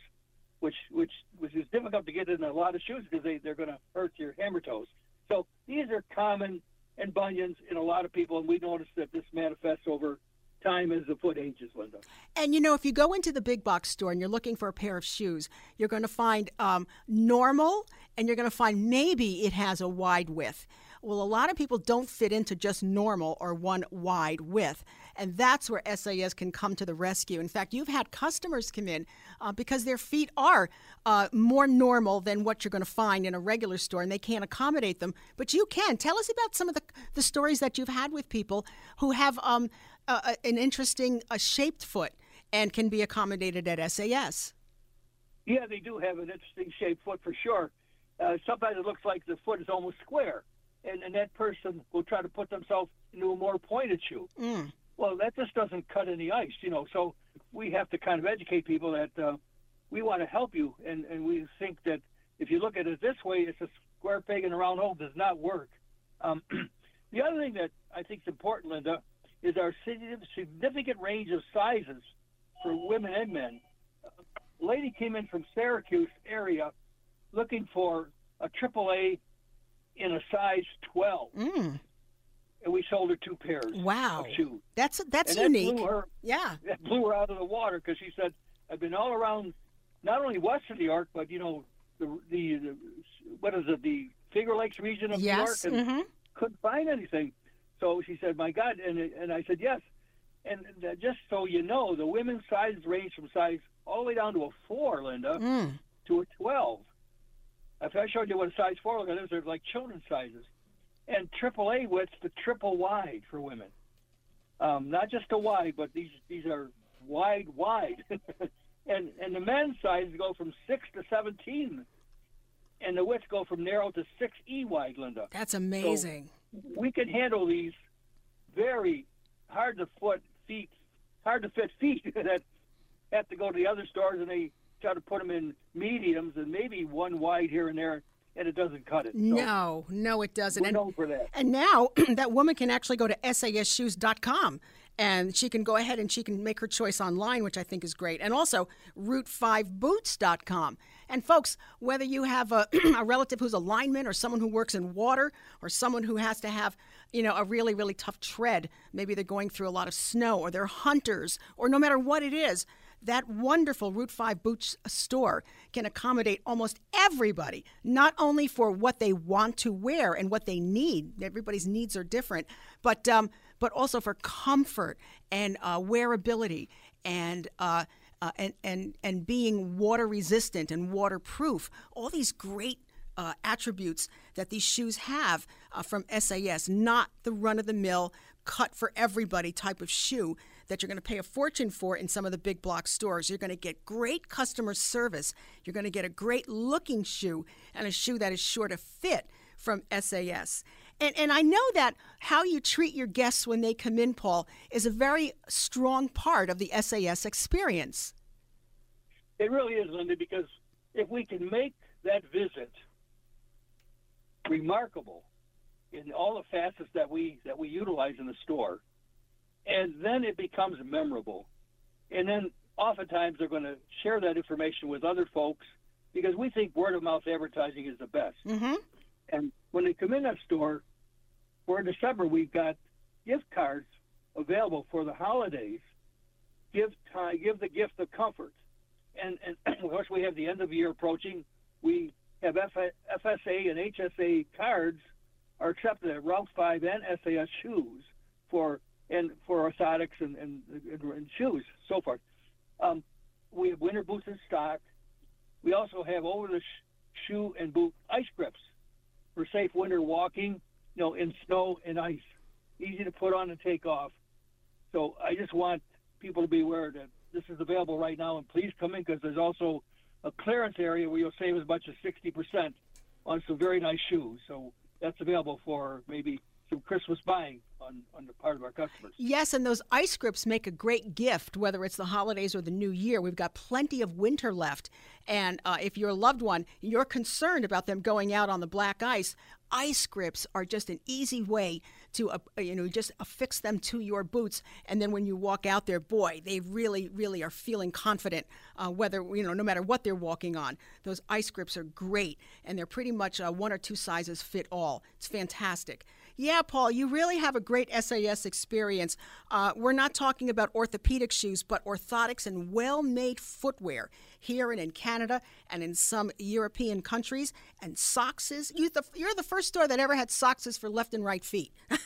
which which which is difficult to get in a lot of shoes because they they're going to hurt your hammer toes. So these are common and bunions in a lot of people, and we notice that this manifests over time as the foot ages, Linda. And you know, if you go into the big box store and you're looking for a pair of shoes, you're going to find um, normal and you're going to find maybe it has a wide width. Well, a lot of people don't fit into just normal or one wide width. And that's where SAS can come to the rescue. In fact, you've had customers come in uh, because their feet are uh, more normal than what you're going to find in a regular store and they can't accommodate them. But you can. Tell us about some of the, the stories that you've had with people who have um, uh, an interesting uh, shaped foot and can be accommodated at SAS. Yeah, they do have an interesting shaped foot for sure. Uh, sometimes it looks like the foot is almost square, and, and that person will try to put themselves into a more pointed shoe. Mm. Well, that just doesn't cut any ice, you know. So we have to kind of educate people that uh, we want to help you, and, and we think that if you look at it this way, it's a square peg in a round hole does not work. Um, the other thing that I think is important, Linda, is our significant range of sizes for women and men. A lady came in from Syracuse area looking for a AAA in a size 12. Mm. And we sold her two pairs Wow. of shoes. That's that's and unique. That blew her, yeah. That blew her out of the water because she said, I've been all around not only western New York, but, you know, the, the, the what is it, the Finger Lakes region of Yes, New York, and mhm. couldn't find anything. So she said, "My God!" And and I said, "Yes." And just so you know, the women's sizes range from size all the way down to a four, Linda, Mm. to a twelve. If I showed you what a size four look like, they're like children's sizes. And triple A width's the triple wide for women. Um, not just a wide, but these these are wide, wide. and and the men's sizes go from six to seventeen, and the widths go from narrow to six E wide, Linda. That's amazing. we can handle these very hard to foot feet, hard to fit feet that have to go to the other stores and they try to put them in mediums and maybe one wide here and there, and it doesn't cut it. So No, no, it doesn't. We're and, known for that. and now that woman can actually go to sasshoes.com and she can go ahead and she can make her choice online, which I think is great. And also route5boots.com. And folks, whether you have a, a relative who's a lineman or someone who works in water or someone who has to have, you know, a really, really tough tread, maybe they're going through a lot of snow or they're hunters or no matter what it is, that wonderful Route 5 Boots store can accommodate almost everybody, not only for what they want to wear and what they need. Everybody's needs are different, but um, but also for comfort and uh, wearability and. Uh, uh, and, and, and being water resistant and waterproof, all these great uh, attributes that these shoes have uh, from SAS, not the run of the mill, cut for everybody type of shoe that you're going to pay a fortune for in some of the big block stores. You're going to get great customer service. You're going to get a great looking shoe and a shoe that is sure to fit from SAS. And, and I know that how you treat your guests when they come in, Paul, is a very strong part of the SAS experience. It really is, Linda, because if we can make that visit remarkable in all the facets that we that we utilize in the store, and then it becomes memorable, and then oftentimes they're going to share that information with other folks because we think word of mouth advertising is the best. Mm-hmm. And when they come in that store, for December, we've got gift cards available for the holidays. Give time, give the gift of comfort. And, and of course, we have the end of the year approaching. We have F- FSA and HSA cards are accepted at Route 5 and SAS shoes for and for orthotics and, and, and, shoes, so forth. Um, we have winter boots in stock. We also have over the sh- shoe and boot ice grips for safe winter walking, you know, in snow and ice. Easy to put on and take off. So I just want people to be aware that this is available right now, and please come in because there's also a clearance area where you'll save as much as 60% on some very nice shoes. So that's available for maybe some Christmas buying on, on the part of our customers. Yes, and those ice grips make a great gift, whether it's the holidays or the new year. We've got plenty of winter left. And uh, if you're a loved one, you're concerned about them going out on the black ice, ice grips are just an easy way to uh, you know just affix them to your boots, and then when you walk out there, boy, they really really are feeling confident. Uh, whether you know no matter what they're walking on, those ice grips are great, and they're pretty much uh, one or two sizes fit all. It's fantastic. Yeah, Paul, you really have a great SAS experience. Uh, we're not talking about orthopedic shoes, but orthotics and well made footwear here and in Canada and in some European countries. And sockses. You're the, you're the first store that ever had sockses for left and right feet. and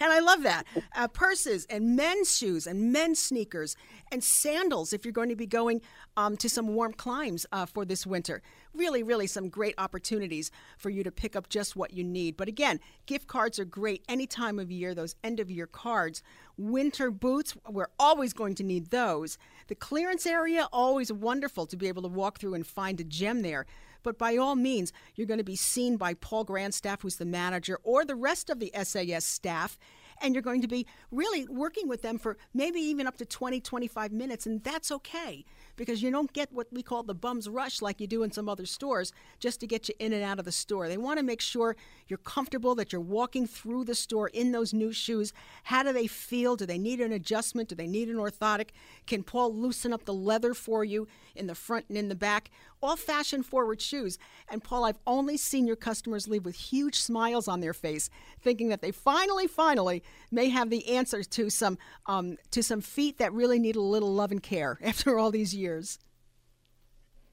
I love that. Uh, purses and men's shoes and men's sneakers and sandals if you're going to be going um, to some warm climes uh, for this winter. Really, really some great opportunities for you to pick up just what you need. But again, gift cards are great any time of year, those end of year cards. Winter boots, we're always going to need those. The clearance area, always wonderful to be able to walk through and find a gem there. But by all means, you're going to be seen by Paul Grandstaff, who's the manager, or the rest of the SAS staff and you're going to be really working with them for maybe even up to 20, 25 minutes, and that's okay because you don't get what we call the bum's rush like you do in some other stores just to get you in and out of the store. They want to make sure you're comfortable, that you're walking through the store in those new shoes. How do they feel? Do they need an adjustment? Do they need an orthotic? Can Paul loosen up the leather for you in the front and in the back? All fashion forward shoes. And Paul, I've only seen your customers leave with huge smiles on their face, thinking that they finally, finally may have the answers to some um, to some feet that really need a little love and care after all these years.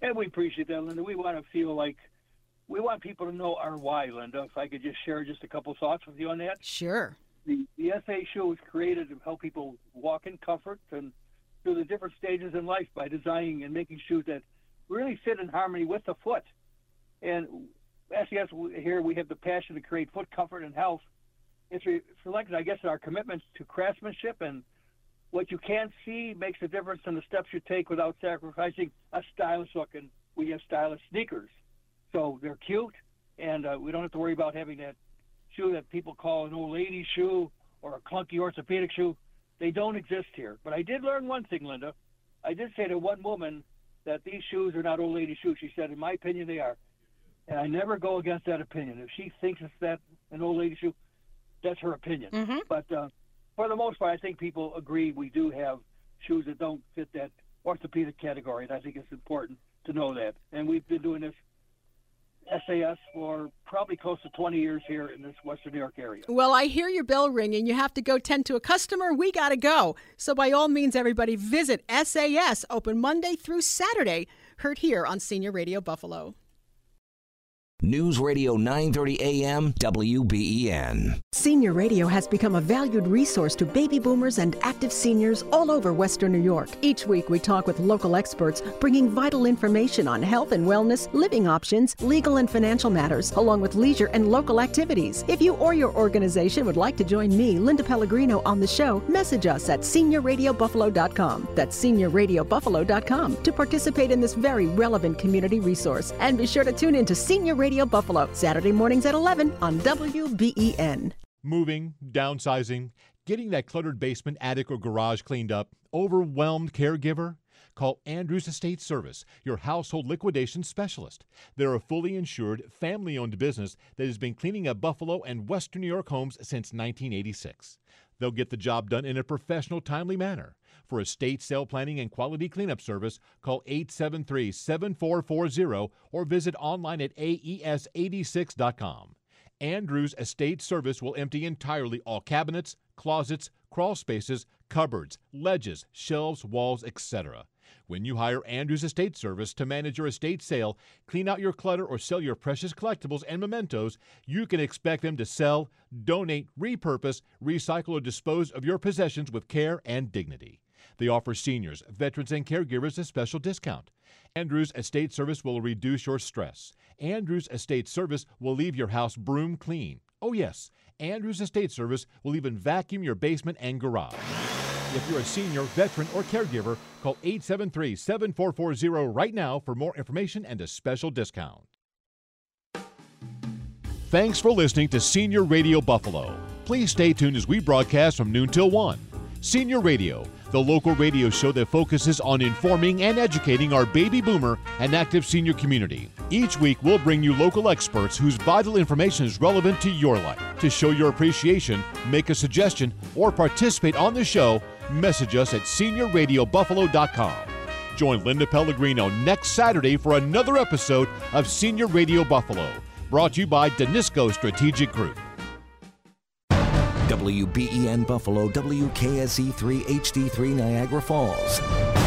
And we appreciate that, Linda. We want to feel like we want people to know our why, Linda. If I could just share just a couple thoughts with you on that. Sure. The, the SA show was created to help people walk in comfort and through the different stages in life by designing and making shoes that really fit in harmony with the foot. And SAS here we have the passion to create foot comfort and health. It's reflected, I guess, in our commitments to craftsmanship and what you can't see makes a difference in the steps you take without sacrificing a stylish look. And we have stylish sneakers, so they're cute, and uh, we don't have to worry about having that shoe that people call an old lady shoe or a clunky orthopedic shoe. They don't exist here. But I did learn one thing, Linda. I did say to one woman that these shoes are not old lady shoes. She said, in my opinion, they are. And I never go against that opinion. If she thinks it's that an old lady shoe, that's her opinion. Mm-hmm. But uh, for the most part, I think people agree we do have shoes that don't fit that orthopedic category, and I think it's important to know that. And we've been doing this SAS for probably close to 20 years here in this Western New York area. Well, I hear your bell ringing. You have to go tend to a customer. We got to go. So, by all means, everybody visit SAS, open Monday through Saturday, heard here on Senior Radio Buffalo. News Radio 930 AM WBEN. Senior Radio has become a valued resource to baby boomers and active seniors all over Western New York. Each week we talk with local experts bringing vital information on health and wellness, living options, legal and financial matters, along with leisure and local activities. If you or your organization would like to join me, Linda Pellegrino, on the show, message us at seniorradiobuffalo.com. That's seniorradiobuffalo.com to participate in this very relevant community resource. And be sure to tune in to Senior Radio Radio Buffalo, Saturday mornings at 11 on WBEN. Moving, downsizing, getting that cluttered basement, attic, or garage cleaned up, overwhelmed caregiver? Call Andrews Estate Service, your household liquidation specialist. They're a fully insured, family owned business that has been cleaning up Buffalo and Western New York homes since 1986. They'll get the job done in a professional, timely manner. For estate sale planning and quality cleanup service, call 873 7440 or visit online at aes86.com. Andrews Estate Service will empty entirely all cabinets, closets, crawl spaces, cupboards, ledges, shelves, walls, etc. When you hire Andrews Estate Service to manage your estate sale, clean out your clutter, or sell your precious collectibles and mementos, you can expect them to sell, donate, repurpose, recycle, or dispose of your possessions with care and dignity. They offer seniors, veterans, and caregivers a special discount. Andrews Estate Service will reduce your stress. Andrews Estate Service will leave your house broom clean. Oh, yes, Andrews Estate Service will even vacuum your basement and garage. If you're a senior, veteran, or caregiver, call 873 7440 right now for more information and a special discount. Thanks for listening to Senior Radio Buffalo. Please stay tuned as we broadcast from noon till 1. Senior Radio, the local radio show that focuses on informing and educating our baby boomer and active senior community. Each week, we'll bring you local experts whose vital information is relevant to your life. To show your appreciation, make a suggestion, or participate on the show, message us at seniorradiobuffalo.com. Join Linda Pellegrino next Saturday for another episode of Senior Radio Buffalo, brought to you by Danisco Strategic Group. WBEN Buffalo, WKSE3 HD3 Niagara Falls.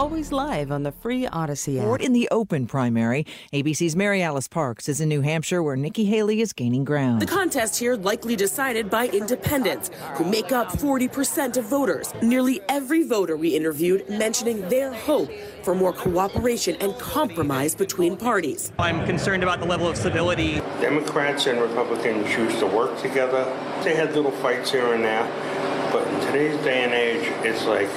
Always live on the free Odyssey app. Ford in the open primary. ABC's Mary Alice Parks is in New Hampshire where Nikki Haley is gaining ground. The contest here likely decided by independents, who make up 40% of voters. Nearly every voter we interviewed mentioning their hope for more cooperation and compromise between parties. I'm concerned about the level of civility. Democrats and Republicans choose to work together. They had little fights here and there, but in today's day and age, it's like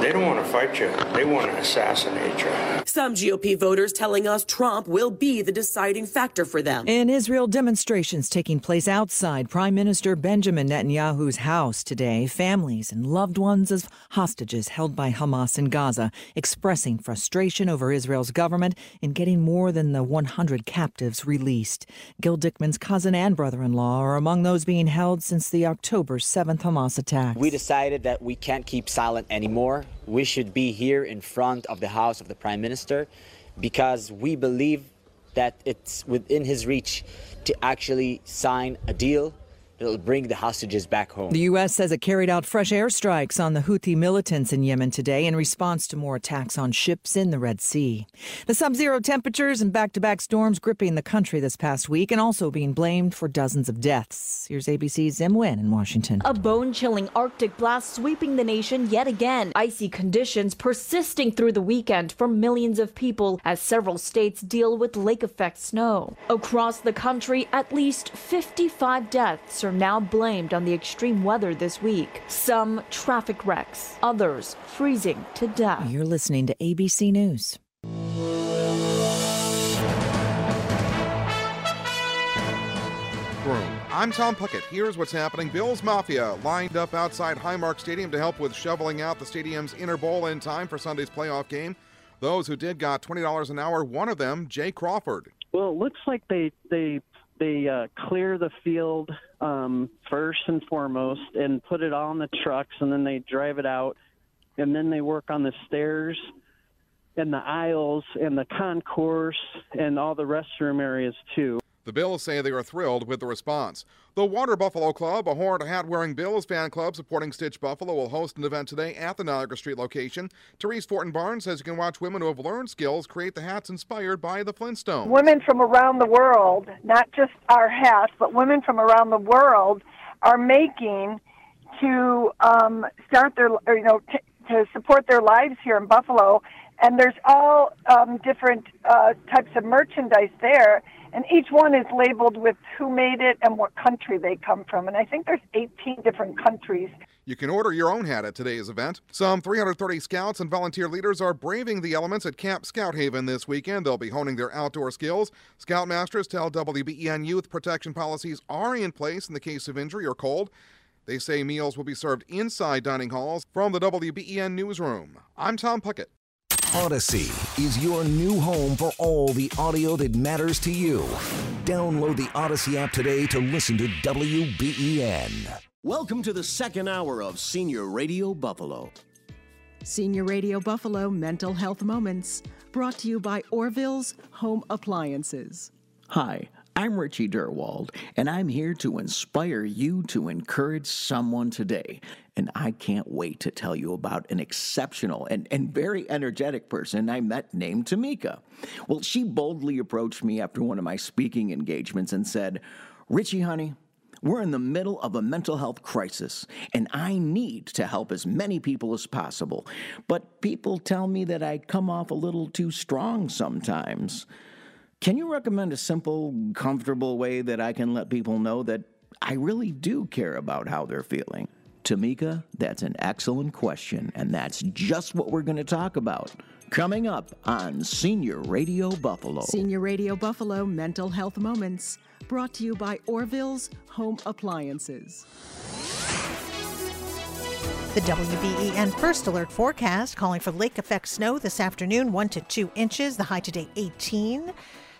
they don't want to fight you. They want to assassinate you. Some GOP voters telling us Trump will be the deciding factor for them. In Israel, demonstrations taking place outside Prime Minister Benjamin Netanyahu's house today. Families and loved ones of hostages held by Hamas in Gaza expressing frustration over Israel's government in getting more than the 100 captives released. Gil Dickman's cousin and brother in law are among those being held since the October 7th Hamas attack. We decided that we can't keep silent anymore. We should be here in front of the house of the Prime Minister because we believe that it's within his reach to actually sign a deal that'll bring the hostages back home. The U.S. says it carried out fresh airstrikes on the Houthi militants in Yemen today in response to more attacks on ships in the Red Sea. The sub zero temperatures and back to back storms gripping the country this past week and also being blamed for dozens of deaths. Here's ABC's Em Nguyen in Washington. A bone chilling Arctic blast sweeping the nation yet again. Icy conditions persisting through the weekend for millions of people as several states deal with lake effect snow. Across the country, at least 55 deaths are now blamed on the extreme weather this week. Some traffic wrecks, others freezing to death. You're listening to ABC News. I'm Tom Puckett. Here's what's happening. Bills Mafia lined up outside Highmark Stadium to help with shoveling out the stadium's inner bowl in time for Sunday's playoff game. Those who did got $20 an hour. One of them, Jay Crawford. Well, it looks like they they they uh, clear the field um, first and foremost and put it on the trucks, and then they drive it out, and then they work on the stairs and the aisles and the concourse and all the restroom areas too. The Bills say they are thrilled with the response. The Water Buffalo Club, a horned hat wearing Bills fan club supporting Stitch Buffalo, will host an event today at the Niagara Street location. Therese Fortin Barnes says you can watch women who have learned skills create the hats inspired by the Flintstones. Women from around the world, not just our hats, but women from around the world are making to um, start their, or, you know, t- to support their lives here in Buffalo. And there's all um, different uh, types of merchandise there and each one is labeled with who made it and what country they come from. And I think there's 18 different countries. You can order your own hat at today's event. Some 330 scouts and volunteer leaders are braving the elements at Camp Scout Haven this weekend. They'll be honing their outdoor skills. Scoutmasters tell WBEN youth protection policies are in place in the case of injury or cold. They say meals will be served inside dining halls from the WBEN newsroom. I'm Tom Puckett. Audacy is your new home for all the audio that matters to you. Download the Audacy app today to listen to WBEN. Welcome to the second hour of Senior Radio Buffalo. Senior Radio Buffalo Mental Health Moments, brought to you by Orville's Home Appliances. Hi, I'm Richie Durwald, and I'm here to inspire you to encourage someone today. And I can't wait to tell you about an exceptional and, and very energetic person I met named Tamika. Well, she boldly approached me after one of my speaking engagements and said, Richie, honey, we're in the middle of a mental health crisis, and I need to help as many people as possible. But people tell me that I come off a little too strong sometimes. Can you recommend a simple, comfortable way that I can let people know that I really do care about how they're feeling? Tamika, that's an excellent question, and that's just what we're going to talk about. Coming up on Senior Radio Buffalo. Senior Radio Buffalo Mental Health Moments, brought to you by Orville's Home Appliances. The WBEN First Alert forecast calling for lake effect snow this afternoon, 1 to 2 inches, the high today 18.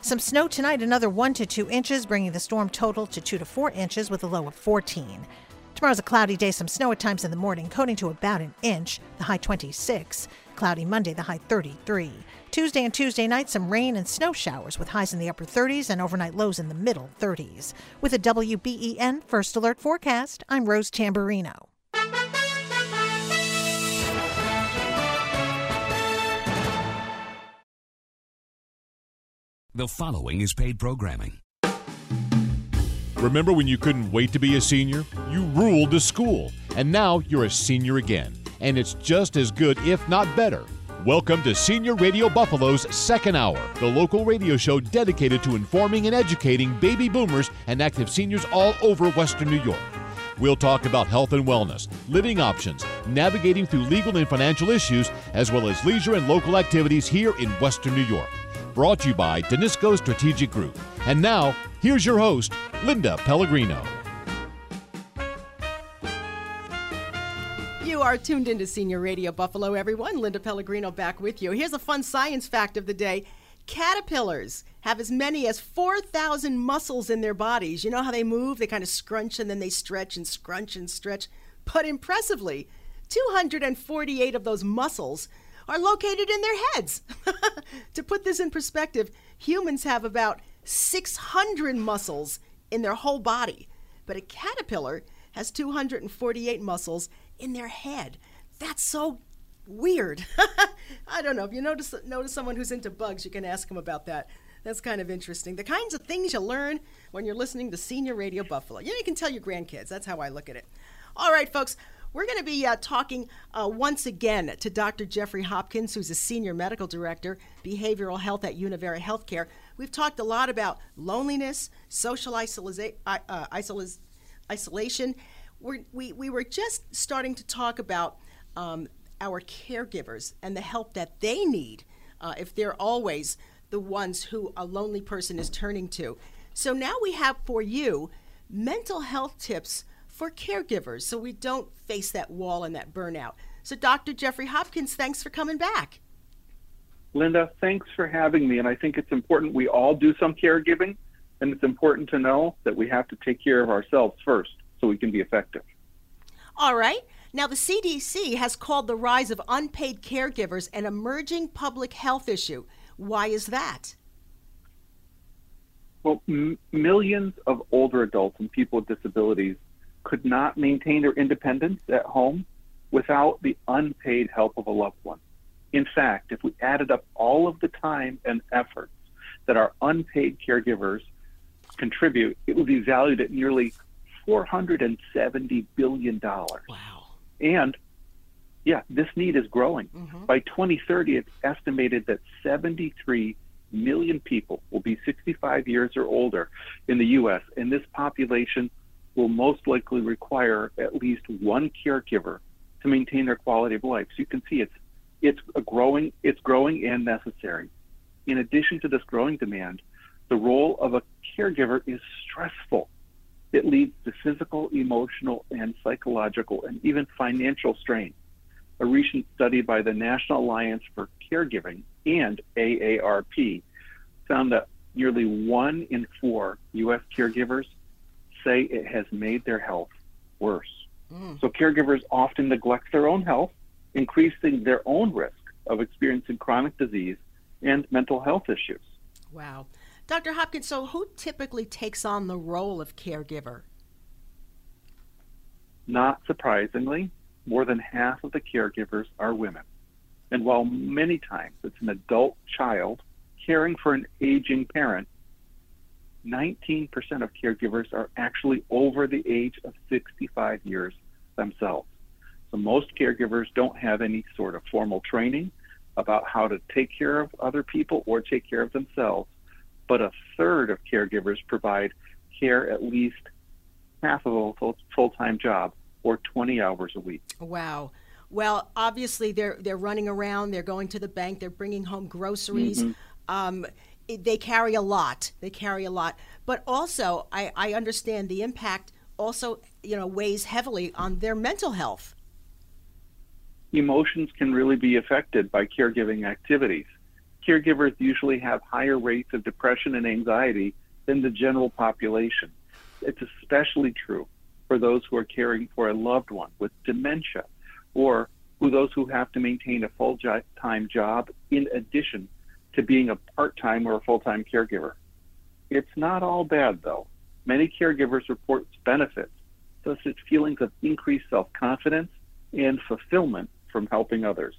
Some snow tonight, another 1 to 2 inches, bringing the storm total to 2 to 4 inches with a low of 14. Tomorrow's a cloudy day, some snow at times in the morning, coating to about an inch, the high 26. Cloudy Monday, the high 33. Tuesday and Tuesday night, some rain and snow showers with highs in the upper 30s and overnight lows in the middle 30s. With a WBEN First Alert forecast, I'm Rose Tamburino. The following is paid programming. Remember when you couldn't wait to be a senior? You ruled the school, and now you're a senior again. And it's just as good, if not better. Welcome to Senior Radio Buffalo's second hour, the local radio show dedicated to informing and educating baby boomers and active seniors all over Western New York. We'll talk about health and wellness, living options, navigating through legal and financial issues, as well as leisure and local activities here in Western New York. Brought to you by Danisco Strategic Group. And now, here's your host, Linda Pellegrino. You are tuned into Senior Radio Buffalo, everyone. Linda Pellegrino back with you. Here's a fun science fact of the day caterpillars have as many as 4,000 muscles in their bodies. You know how they move? They kind of scrunch and then they stretch and scrunch and stretch. But impressively, 248 of those muscles are located in their heads. to put this in perspective, humans have about 600 muscles in their whole body, but a caterpillar has 248 muscles in their head. That's so weird. I don't know. If you notice notice someone who's into bugs, you can ask them about that. That's kind of interesting. The kinds of things you learn when you're listening to Senior Radio Buffalo. You know, you can tell your grandkids. That's how I look at it. All right, folks. We're going to be uh, talking uh, once again to Dr. Jeffrey Hopkins, who's a senior medical director, behavioral health at Univera Healthcare. We've talked a lot about loneliness, social isola- uh, isola- isolation. We're, we we were just starting to talk about um, our caregivers and the help that they need uh, if they're always the ones who a lonely person is turning to. So now we have for you mental health tips for caregivers so we don't face that wall and that burnout. So, Dr. Jeffrey Hopkins, thanks for coming back. Linda, thanks for having me. And I think it's important we all do some caregiving, and it's important to know that we have to take care of ourselves first so we can be effective. All right. Now, the CDC has called the rise of unpaid caregivers an emerging public health issue. Why is that? Well, m- millions of older adults and people with disabilities could not maintain their independence at home without the unpaid help of a loved one. In fact, if we added up all of the time and efforts that our unpaid caregivers contribute, it would be valued at nearly $470 billion. Wow. And yeah, this need is growing. Mm-hmm. By 2030, it's estimated that 73 million people will be 65 years or older in the U.S., and this population will most likely require at least one caregiver to maintain their quality of life. So you can see it's it's a growing it's growing and necessary. In addition to this growing demand, the role of a caregiver is stressful. It leads to physical, emotional, and psychological, and even financial strain. A recent study by the National Alliance for Caregiving and AARP found that nearly one in four U.S. caregivers say it has made their health worse. Mm. So caregivers often neglect their own health, increasing their own risk of experiencing chronic disease and mental health issues. Wow. Dr. Hopkins, so who typically takes on the role of caregiver? Not surprisingly, more than half of the caregivers are women. And while many times it's an adult child caring for an aging parent, 19% of caregivers are actually over the age of 65 years themselves. So most caregivers don't have any sort of formal training about how to take care of other people or take care of themselves, but a third of caregivers provide care at least half of a full time job or 20 hours a week. Wow. Well, obviously they're they're running around, they're going to the bank, they're bringing home groceries. Mhm. Um, they carry a lot. They carry a lot, but also I, I understand the impact also you know weighs heavily on their mental health. emotions can really be affected by caregiving activities. Caregivers usually have higher rates of depression and anxiety than the general population. It's especially true for those who are caring for a loved one with dementia or who those who have to maintain a full-time job in addition to being a part-time or a full-time caregiver. It's not all bad though. Many caregivers report benefits, such as feelings of increased self-confidence and fulfillment from helping others.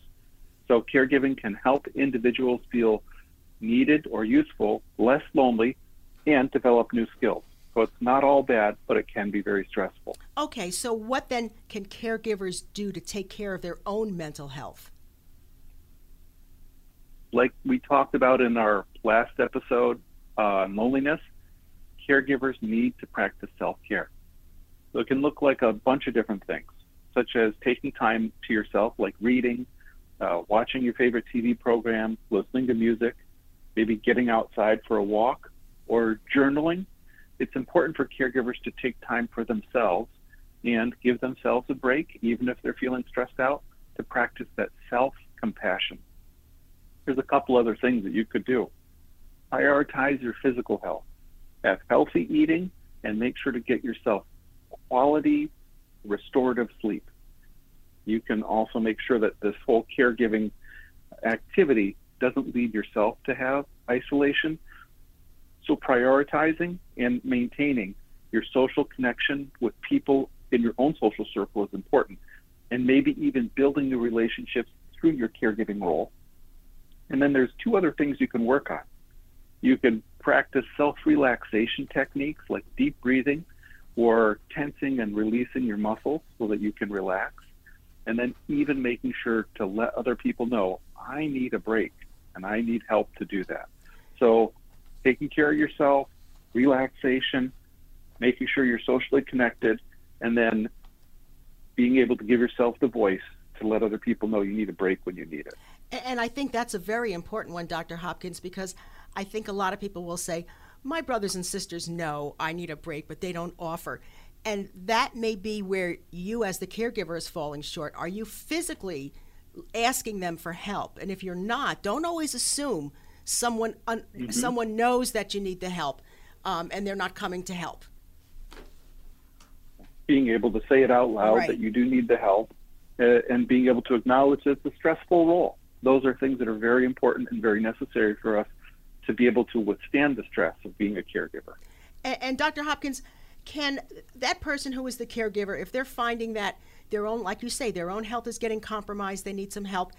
So caregiving can help individuals feel needed or useful, less lonely, and develop new skills. So it's not all bad, but it can be very stressful. Okay, so what then can caregivers do to take care of their own mental health? Like we talked about in our last episode on loneliness, caregivers need to practice self care. So it can look like a bunch of different things, such as taking time to yourself, like reading, uh, watching your favorite TV program, listening to music, maybe getting outside for a walk, or journaling it's important for caregivers to take time for themselves and give themselves a break, even if they're feeling stressed out, to practice that self compassion. There's a couple other things that you could do. Prioritize your physical health, have healthy eating, and make sure to get yourself quality, restorative sleep. You can also make sure that this whole caregiving activity doesn't lead yourself to have isolation, so prioritizing and maintaining your social connection with people in your own social circle is important. And maybe even building new relationships through your caregiving role. And then there's two other things you can work on. You can practice self relaxation techniques like deep breathing or tensing and releasing your muscles so that you can relax. And then even making sure to let other people know, I need a break and I need help to do that. So taking care of yourself, relaxation, making sure you're socially connected, and then being able to give yourself the voice to let other people know you need a break when you need it. And I think that's a very important one, Dr. Hopkins, because I think a lot of people will say, My brothers and sisters know I need a break, but they don't offer. And that may be where you, as the caregiver, is falling short. Are you physically asking them for help? And if you're not, don't always assume someone un- mm-hmm. someone knows that you need the help um, and they're not coming to help being able to say it out loud right. that you do need the help uh, and being able to acknowledge that it's a stressful role those are things that are very important and very necessary for us to be able to withstand the stress of being a caregiver. And, and dr hopkins can that person who is the caregiver if they're finding that their own like you say their own health is getting compromised they need some help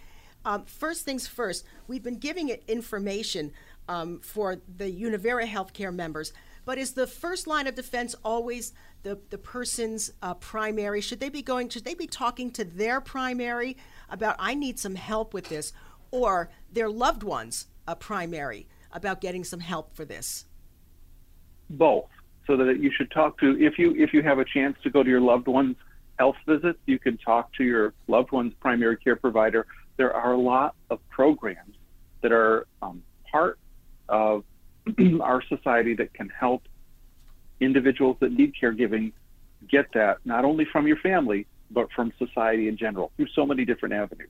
um, first things first, we've been giving it information um, for the Univera healthcare members, but is the first line of defense always the, the person's uh, primary? Should they be going, should they be talking to their primary about, I need some help with this, or their loved ones, a primary, about getting some help for this? Both. So that you should talk to, if you, if you have a chance to go to your loved one's health visits, you can talk to your loved one's primary care provider there are a lot of programs that are um, part of our society that can help individuals that need caregiving get that not only from your family but from society in general through so many different avenues.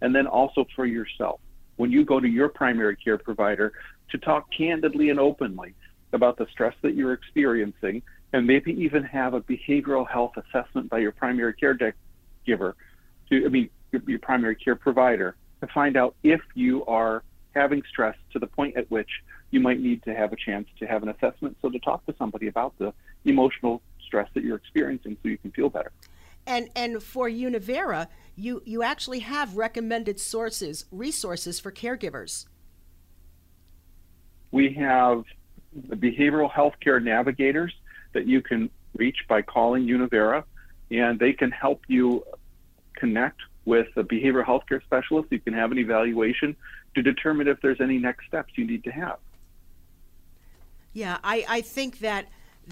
And then also for yourself. When you go to your primary care provider to talk candidly and openly about the stress that you're experiencing and maybe even have a behavioral health assessment by your primary care giver to i mean your, your primary care provider to find out if you are having stress to the point at which you might need to have a chance to have an assessment. So to talk to somebody about the emotional stress that you're experiencing so you can feel better. And and for Univera, you you actually have recommended sources, resources for caregivers. We have the behavioral health care navigators that you can reach by calling Univera, and they can help you connect with a behavioral health care specialist. You can have an evaluation to determine if there's any next steps you need to have. Yeah, I, I think that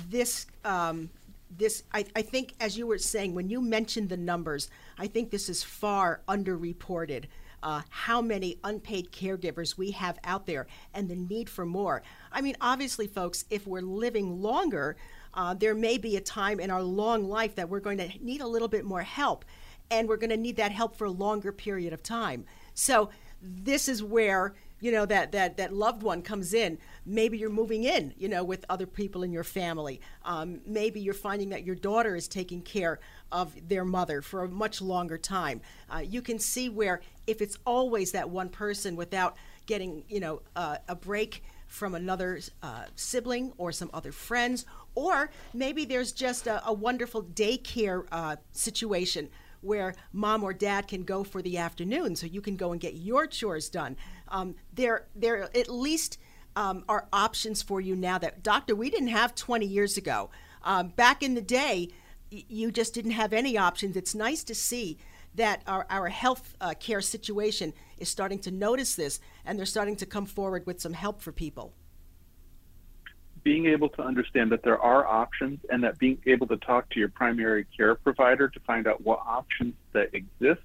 this um, this I, I think as you were saying when you mentioned the numbers, I think this is far underreported. Uh, how many unpaid caregivers we have out there and the need for more. I mean, obviously, folks, if we're living longer, uh, there may be a time in our long life that we're going to need a little bit more help. and we're going to need that help for a longer period of time. So this is where you know that that that loved one comes in maybe you're moving in you know with other people in your family. Um, maybe you're finding that your daughter is taking care of their mother for a much longer time. Uh, you can see where if it's always that one person without getting you know uh, a break from another uh, sibling or some other friends or maybe there's just a, a wonderful daycare uh, situation where mom or dad can go for the afternoon. So you can go and get your chores done. Um, there, there at least um, are options for you now that, doctor, we didn't have 20 years ago. Um, back in the day, y- you just didn't have any options. It's nice to see that our, our health uh, care situation is starting to notice this and they're starting to come forward with some help for people being able to understand that there are options and that being able to talk to your primary care provider to find out what options that exist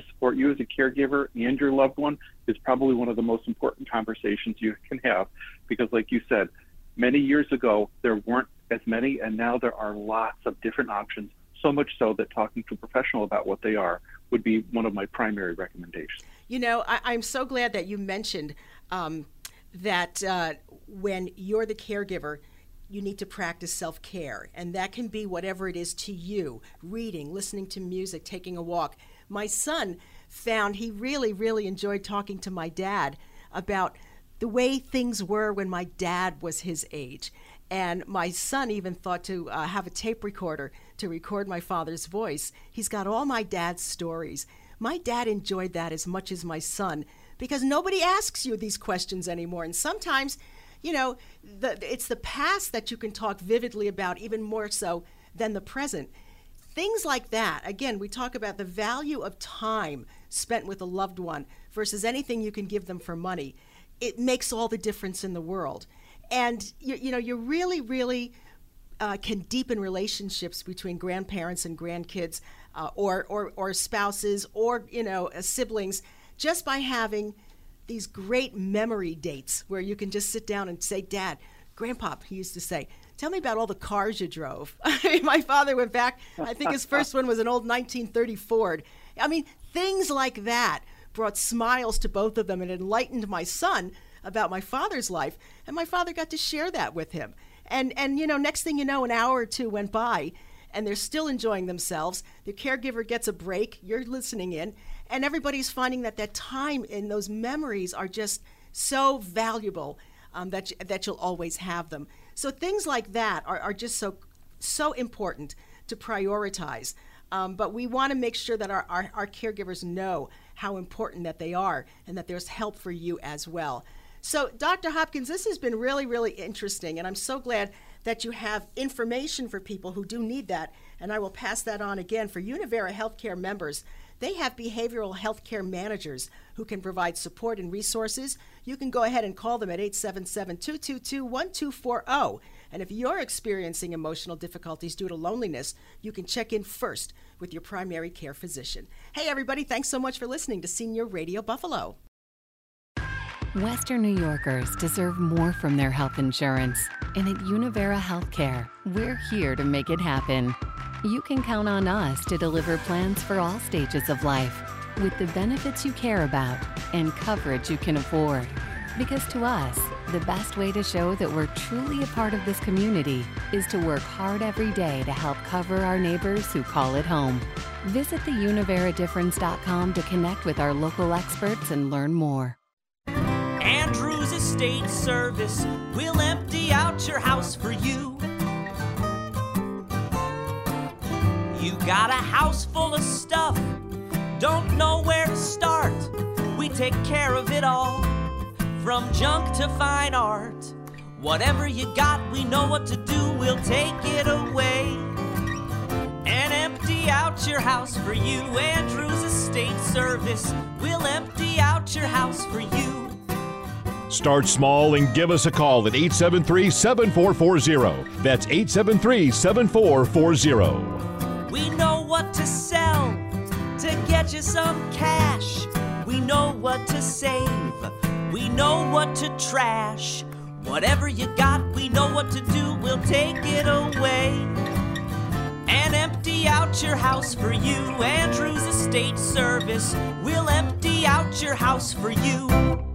to support you as a caregiver and your loved one is probably one of the most important conversations you can have because like you said many years ago there weren't as many and now there are lots of different options so much so that talking to a professional about what they are would be one of my primary recommendations you know I, am so glad that you mentioned um, that uh, when you're the caregiver, you need to practice self care. And that can be whatever it is to you reading, listening to music, taking a walk. My son found he really, really enjoyed talking to my dad about the way things were when my dad was his age. And my son even thought to uh, have a tape recorder to record my father's voice. He's got all my dad's stories. My dad enjoyed that as much as my son because nobody asks you these questions anymore. And sometimes, you know, the, it's the past that you can talk vividly about, even more so than the present. Things like that, again, we talk about the value of time spent with a loved one versus anything you can give them for money. It makes all the difference in the world. And, you, you know, you really, really uh, can deepen relationships between grandparents and grandkids uh, or, or, or spouses or, you know, uh, siblings just by having these great memory dates where you can just sit down and say, Dad, Grandpa, he used to say, Tell me about all the cars you drove. My father went back, I think his first one was an old 1930 Ford. I mean, things like that brought smiles to both of them and enlightened my son about my father's life. And my father got to share that with him. And, and you know, next thing you know, an hour or two went by and they're still enjoying themselves. The caregiver gets a break, you're listening in, and everybody's finding that that time and those memories are just so valuable um, that, that you'll always have them. So things like that are, are just so, so important to prioritize. Um, but we want to make sure that our, our, our caregivers know how important that they are and that there's help for you as well. So, Dr. Hopkins, this has been really, really interesting, and I'm so glad that you have information for people who do need that. And I will pass that on again for Univera Healthcare members. They have behavioral health care managers who can provide support and resources. You can go ahead and call them at 877 222 1240. And if you're experiencing emotional difficulties due to loneliness, you can check in first with your primary care physician. Hey, everybody, thanks so much for listening to Senior Radio Buffalo. Western New Yorkers deserve more from their health insurance. And at Univera Healthcare, we're here to make it happen. You can count on us to deliver plans for all stages of life with the benefits you care about and coverage you can afford. Because to us, the best way to show that we're truly a part of this community is to work hard every day to help cover our neighbors who call it home. Visit theuniveradifference.com to connect with our local experts and learn more. Andrews Estate Service will empty out your house for you. You got a house full of stuff, don't know where to start. We take care of it all, from junk to fine art. Whatever you got, we know what to do, we'll take it away. And empty out your house for you. Andrews Estate Service We'll empty out your house for you. Start small and give us a call at 873 7440. That's 873 7440. We know what to sell to get you some cash. We know what to save. We know what to trash. Whatever you got, we know what to do. We'll take it away and empty out your house for you. Andrews Estate Service We'll empty out your house for you.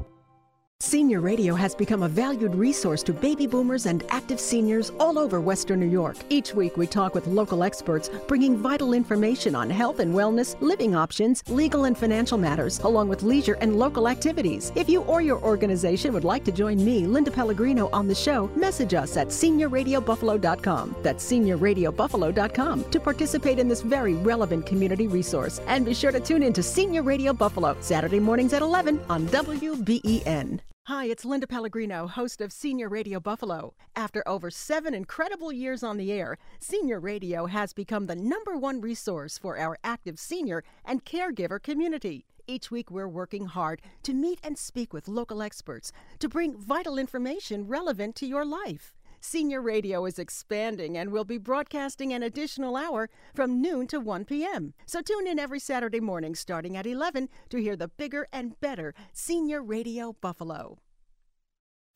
Senior Radio has become a valued resource to baby boomers and active seniors all over Western New York. Each week, we talk with local experts, bringing vital information on health and wellness, living options, legal and financial matters, along with leisure and local activities. If you or your organization would like to join me, Linda Pellegrino, on the show, message us at seniorradiobuffalo.com. That's seniorradiobuffalo.com to participate in this very relevant community resource. And be sure to tune in to Senior Radio Buffalo, Saturday mornings at 11 on WBEN. Hi, it's Linda Pellegrino, host of Senior Radio Buffalo. After over seven incredible years on the air, Senior Radio has become the number one resource for our active senior and caregiver community. Each week, we're working hard to meet and speak with local experts to bring vital information relevant to your life. Senior Radio is expanding and will be broadcasting an additional hour from noon to 1 p.m. So tune in every Saturday morning starting at 11 to hear the bigger and better Senior Radio Buffalo.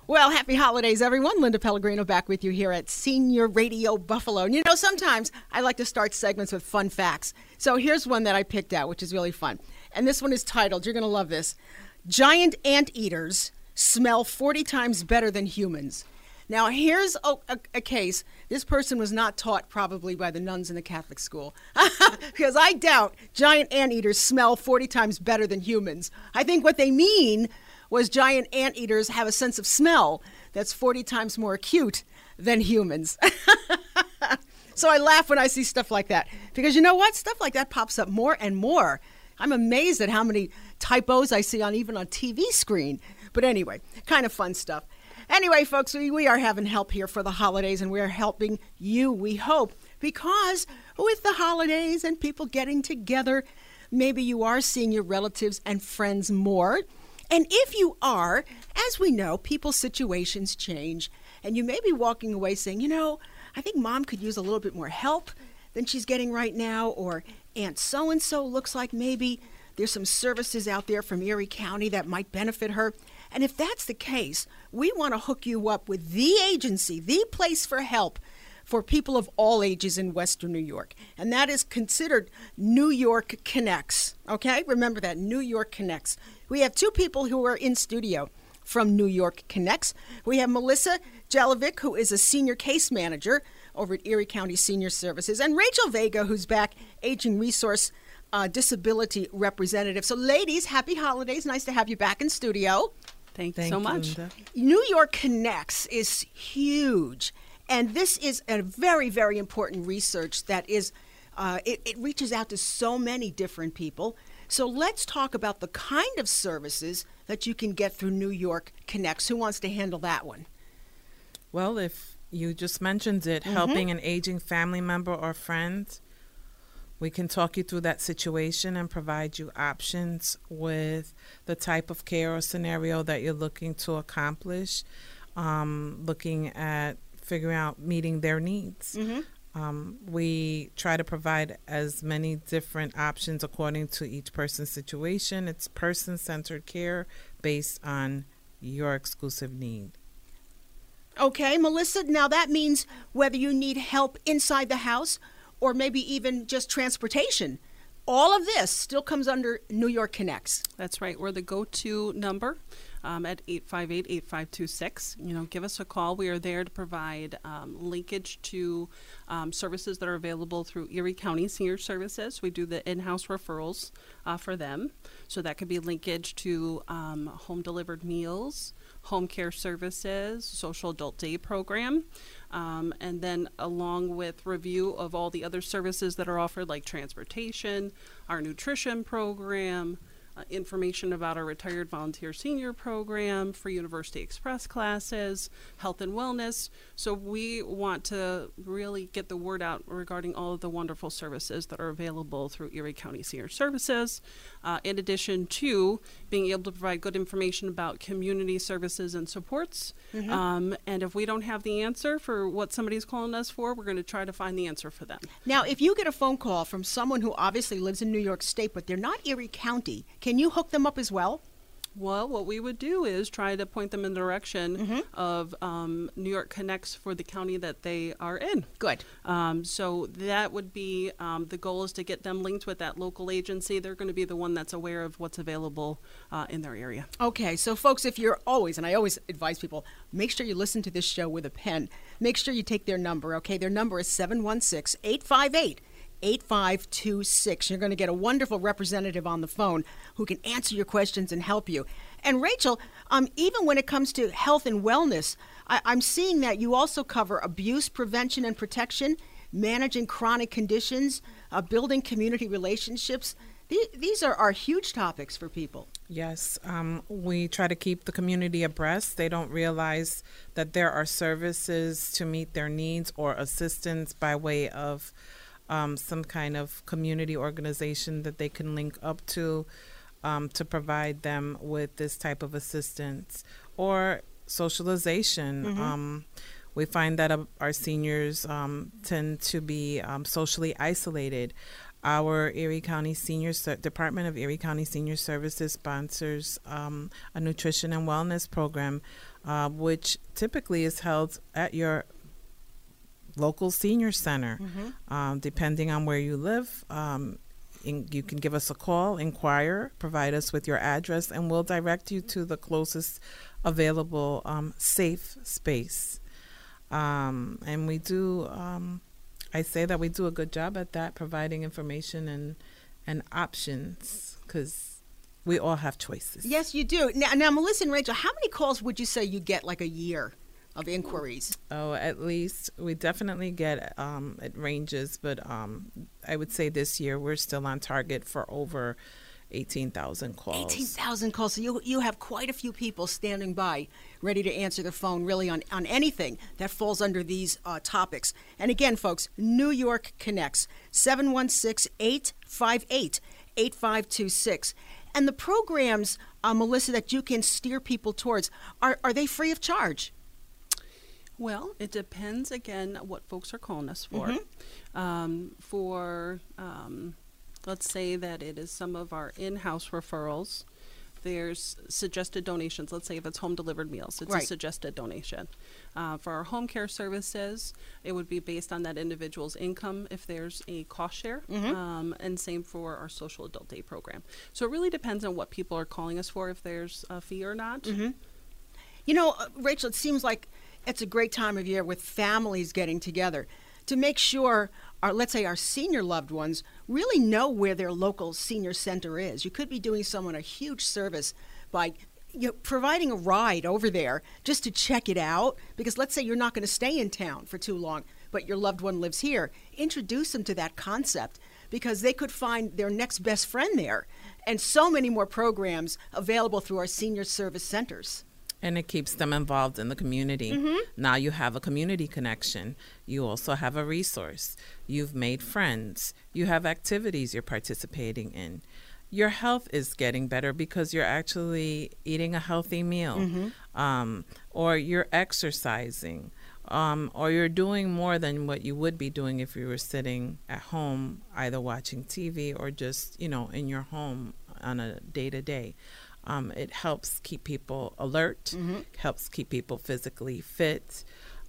Well, happy holidays, everyone. Linda Pellegrino back with you here at Senior Radio Buffalo. And you know, sometimes I like to start segments with fun facts. So here's one that I picked out, which is really fun. And this one is titled, you're going to love this Giant Anteaters Smell 40 Times Better Than Humans. Now, here's a, a, a, case. This person was not taught probably by the nuns in the Catholic school. because I doubt giant anteaters smell 40 times better than humans. I think what they mean was giant anteaters have a sense of smell that's 40 times more acute than humans. so I laugh when I see stuff like that. Because you know what? Stuff like that pops up more and more. I'm amazed at how many typos I see on even on TV screen. But anyway, kind of fun stuff. Anyway, folks, we, we are having help here for the holidays, and we are helping you, we hope, because with the holidays and people getting together, maybe you are seeing your relatives and friends more. And if you are, as we know, people's situations change, and you may be walking away saying, you know, I think mom could use a little bit more help than she's getting right now, or Aunt so and so looks like maybe there's some services out there from Erie County that might benefit her. And if that's the case, we want to hook you up with the agency, the place for help for people of all ages in Western New York. And that is considered New York Connects. Okay? Remember that New York Connects. We have two people who are in studio from New York Connects. We have Melissa Jalovic, who is a senior case manager over at Erie County Senior Services, and Rachel Vega, who's back, aging resource uh, disability representative. So, ladies, happy holidays. Nice to have you back in studio. Thank, Thank you so much. Linda. New York Connects is huge. And this is a very, very important research that is, uh, it, it reaches out to so many different people. So let's talk about the kind of services that you can get through New York Connects. Who wants to handle that one? Well, if you just mentioned it, mm-hmm. helping an aging family member or friend, we can talk you through that situation and provide you options with the type of care or scenario that you're looking to accomplish, um, looking at figuring out meeting their needs. Mm-hmm. Um, we try to provide as many different options according to each person's situation. It's person centered care based on your exclusive need. Okay, Melissa, now that means whether you need help inside the house or maybe even just transportation. All of this still comes under New York Connects. That's right. We're the go to number um, at 858 8526. You know, give us a call. We are there to provide um, linkage to um, services that are available through Erie County Senior Services. We do the in house referrals uh, for them. So that could be linkage to um, home delivered meals, home care services, social adult day program. Um, and then along with review of all the other services that are offered like transportation our nutrition program information about our retired volunteer senior program, free University Express classes, health and wellness. So we want to really get the word out regarding all of the wonderful services that are available through Erie County Senior Services, uh, in addition to being able to provide good information about community services and supports. Mm-hmm. Um, and if we don't have the answer for what somebody's calling us for, we're going to try to find the answer for them. Now, if you get a phone call from someone who obviously lives in New York State, but they're not Erie County, can you hook them up as well? Well, what we would do is try to point them in the direction Mm-hmm. of um, New York Connects for the county that they are in. Good. Um, so that would be um, the goal is to get them linked with that local agency. They're going to be the one that's aware of what's available uh, in their area. Okay, so folks, if you're always, and I always advise people, make sure you listen to this show with a pen. Make sure you take their number, okay? Their number is 716 858 8526. You're going to get a wonderful representative on the phone who can answer your questions and help you. And Rachel, um, even when it comes to health and wellness, I- I'm seeing that you also cover abuse prevention and protection, managing chronic conditions, uh, building community relationships. These, are, are huge topics for people. Yes, um, we try to keep the community abreast. They don't realize that there are services to meet their needs or assistance by way of um, some kind of community organization that they can link up to um, to provide them with this type of assistance or socialization. Mhm. Um, we find that uh, our seniors um, tend to be um, socially isolated. Our Erie County Senior Ser- Department of Erie County Senior Services sponsors um, a nutrition and wellness program, uh, which typically is held at your local senior center. Mhm. Um, depending on where you live, um, in, you can give us a call, inquire, provide us with your address, and we'll direct you to the closest available um, safe space. Um, and we do, um, I say that we do a good job at that, providing information and and options, because we all have choices. Yes, you do. Now, now, Melissa and Rachel, how many calls would you say you get like a year of inquiries? Oh, at least we definitely get um, it ranges, but um, I would say this year we're still on target for over eighteen thousand calls. 18,000 calls. So you, you have quite a few people standing by ready to answer the phone really on, on anything that falls under these uh, topics. And again, folks, New York Connects, 716 858 8526. And the programs, uh, Melissa, that you can steer people towards, are, are they free of charge? Well, it depends again what folks are calling us for. Mhm. Um, for um, let's say that it is some of our in-house referrals. There's suggested donations. Let's say if it's home delivered meals, it's Right. a suggested donation. Uh, for our home care services, it would be based on that individual's income if there's a cost share, Mhm. um, and same for our social adult day program. So it really depends on what people are calling us for, if there's a fee or not. Mhm. You know, uh, Rachel, it seems like it's a great time of year with families getting together to make sure our, let's say, our senior loved ones really know where their local senior center is. You could be doing someone a huge service by you know, providing a ride over there just to check it out. Because let's say you're not going to stay in town for too long, but your loved one lives here. Introduce them to that concept because they could find their next best friend there. And so many more programs available through our senior service centers. And it keeps them involved in the community. Mhm. Now you have a community connection. You also have a resource. You've made friends. You have activities you're participating in. Your health is getting better because you're actually eating a healthy meal, Mhm. um, or you're exercising, um, or you're doing more than what you would be doing if you were sitting at home, either watching TV or just, you know, in your home on a day to day. Um, it helps keep people alert, Mhm. helps keep people physically fit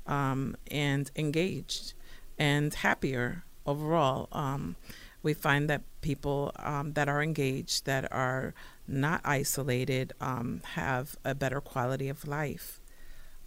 um, and engaged and happier overall. Um, we find that people um, that are engaged, that are not isolated, um, have a better quality of life.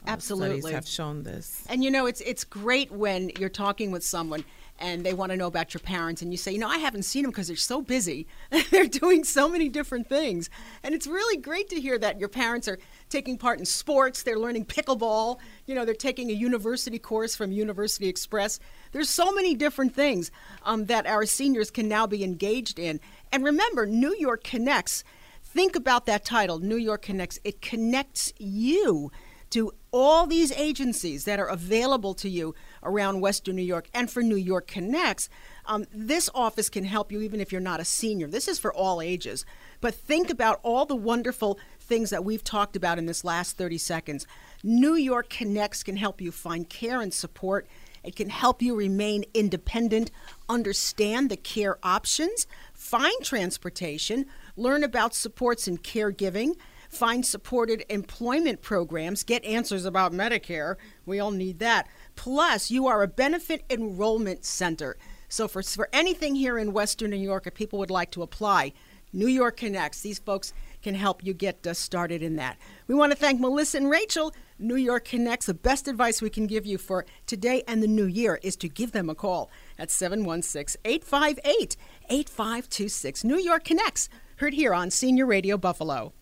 Uh, Absolutely. Studies have shown this. And you know, it's it's great when you're talking with someone and they want to know about your parents, and you say, you know, I haven't seen them because they're so busy. they're doing so many different things, and it's really great to hear that your parents are taking part in sports. They're learning pickleball. You know, they're taking a university course from University Express. There's so many different things um, that our seniors can now be engaged in. And remember, New York Connects. Think about that title, New York Connects. It connects you to all these agencies that are available to you around Western New York. And for New York Connects, um, this office can help you even if you're not a senior. This is for all ages. But think about all the wonderful things that we've talked about in this last 30 seconds. New York Connects can help you find care and support. It can help you remain independent, understand the care options, find transportation, learn about supports in caregiving, find supported employment programs, get answers about Medicare. We all need that. Plus, you are a benefit enrollment center. So, for, for anything here in Western New York, if people would like to apply, New York Connects, these folks can help you get uh, started in that. We want to thank Melissa and Rachel. New York Connects, the best advice we can give you for today and the new year is to give them a call at 716 858 8526. New York Connects, heard here on Senior Radio Buffalo.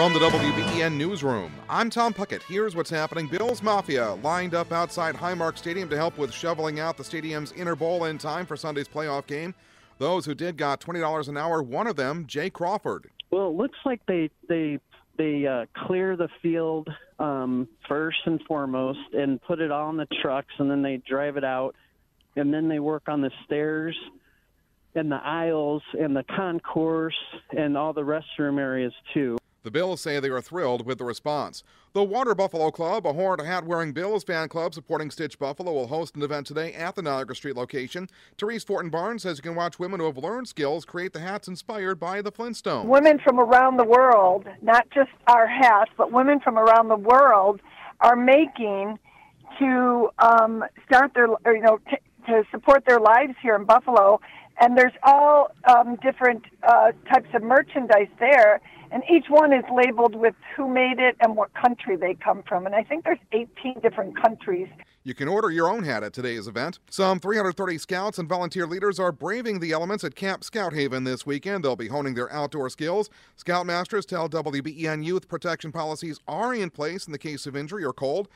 From the WBEN Newsroom, I'm Tom Puckett. Here's what's happening. Bills Mafia lined up outside Highmark Stadium to help with shoveling out the stadium's inner bowl in time for Sunday's playoff game. Those who did got $20 an hour, one of them, Jay Crawford. Well, it looks like they they they uh, clear the field um, first and foremost and put it on the trucks, and then they drive it out, and then they work on the stairs and the aisles and the concourse and all the restroom areas too. The Bills say they are thrilled with the response. The Water Buffalo Club, a horned hat wearing Bills fan club supporting Stitch Buffalo, will host an event today at the Niagara Street location. Therese Fortin Barnes says you can watch women who have learned skills create the hats inspired by the Flintstones. Women from around the world, not just our hats, but women from around the world are making to um, start their, or, you know, t- to support their lives here in Buffalo. And there's all um, different uh, types of merchandise there and each one is labeled with who made it and what country they come from. And I think there's 18 different countries. You can order your own hat at today's event. Some 330 scouts and volunteer leaders are braving the elements at Camp Scout Haven this weekend. They'll be honing their outdoor skills. Scoutmasters tell WBEN youth protection policies are in place in the case of injury or cold.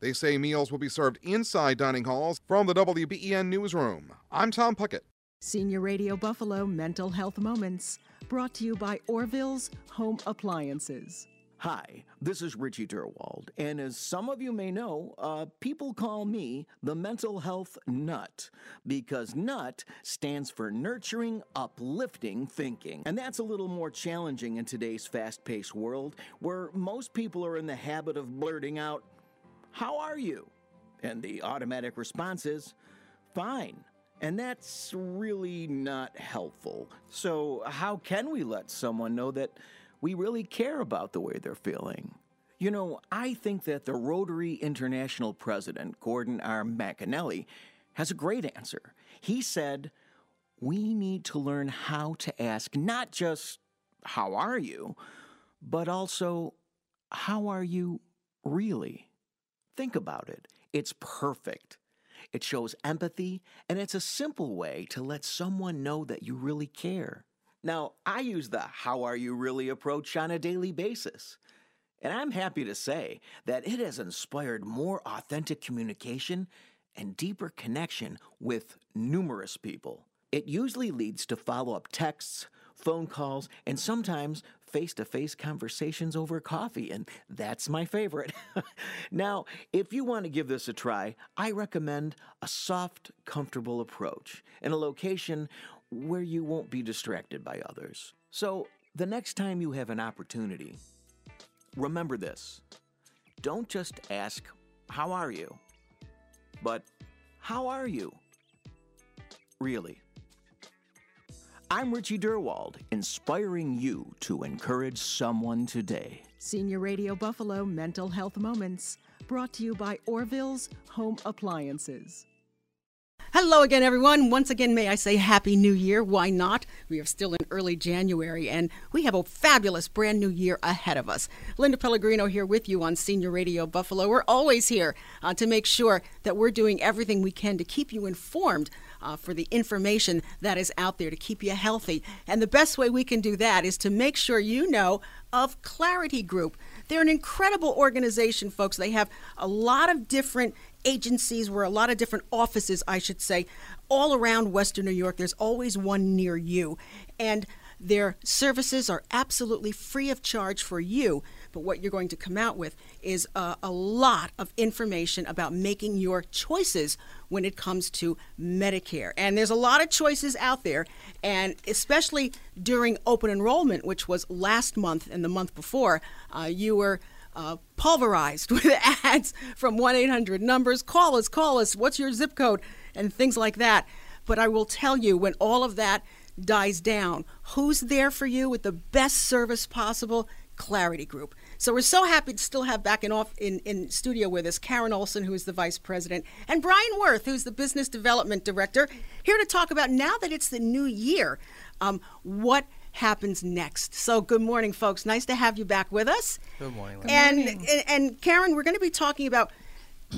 They say meals will be served inside dining halls from the WBEN newsroom. I'm Tom Puckett. Senior Radio Buffalo Mental Health Moments, brought to you by Orville's Home Appliances. Hi, this is Richie Durwald, and as some of you may know, uh, people call me the mental health nut because NUT stands for nurturing, uplifting thinking. And that's a little more challenging in today's fast paced world where most people are in the habit of blurting out, How are you? And the automatic response is, Fine. And that's really not helpful. So, how can we let someone know that we really care about the way they're feeling? You know, I think that the Rotary International president, Gordon R. McInally, has a great answer. He said, We need to learn how to ask not just, How are you? but also, How are you really? Think about it. It's perfect. It shows empathy, and it's a simple way to let someone know that you really care. Now, I use the how are you really approach on a daily basis. And I'm happy to say that it has inspired more authentic communication and deeper connection with numerous people. It usually leads to follow up texts, phone calls, and sometimes face to face conversations over coffee, and that's my favorite. now, if you want to give this a try, I recommend a soft, comfortable approach in a location where you won't be distracted by others. So, the next time you have an opportunity, remember this don't just ask, How are you? but How are you? Really. I'm Richie Durwald, inspiring you to encourage someone today. Senior Radio Buffalo Mental Health Moments, brought to you by Orville's Home Appliances. Hello again, everyone. Once again, may I say Happy New Year? Why not? We are still in early January and we have a fabulous brand new year ahead of us. Linda Pellegrino here with you on Senior Radio Buffalo. We're always here uh, to make sure that we're doing everything we can to keep you informed uh, for the information that is out there to keep you healthy. And the best way we can do that is to make sure you know of Clarity Group. They're an incredible organization, folks. They have a lot of different agencies, where a lot of different offices, I should say, all around Western New York. There's always one near you. And their services are absolutely free of charge for you. But what you're going to come out with is a, a lot of information about making your choices when it comes to Medicare. And there's a lot of choices out there, and especially during open enrollment, which was last month and the month before, uh, you were. Uh, pulverized with ads from 1 800 numbers. Call us, call us. What's your zip code? And things like that. But I will tell you, when all of that dies down, who's there for you with the best service possible? Clarity Group. So we're so happy to still have back in off in, in studio with us Karen Olson, who is the vice president, and Brian Worth, who's the business development director, here to talk about now that it's the new year, um, what happens next. So good morning, folks. Nice to have you back with us. Good morning. Good and, morning. and and Karen, we're going to be talking about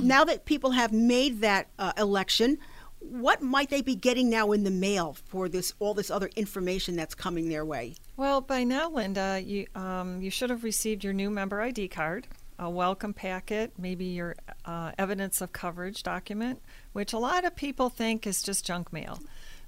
now that people have made that uh, election what might they be getting now in the mail for this all this other information that's coming their way? Well, by now, Linda, you um, you should have received your new member ID card, a welcome packet, maybe your uh, evidence of coverage document, which a lot of people think is just junk mail.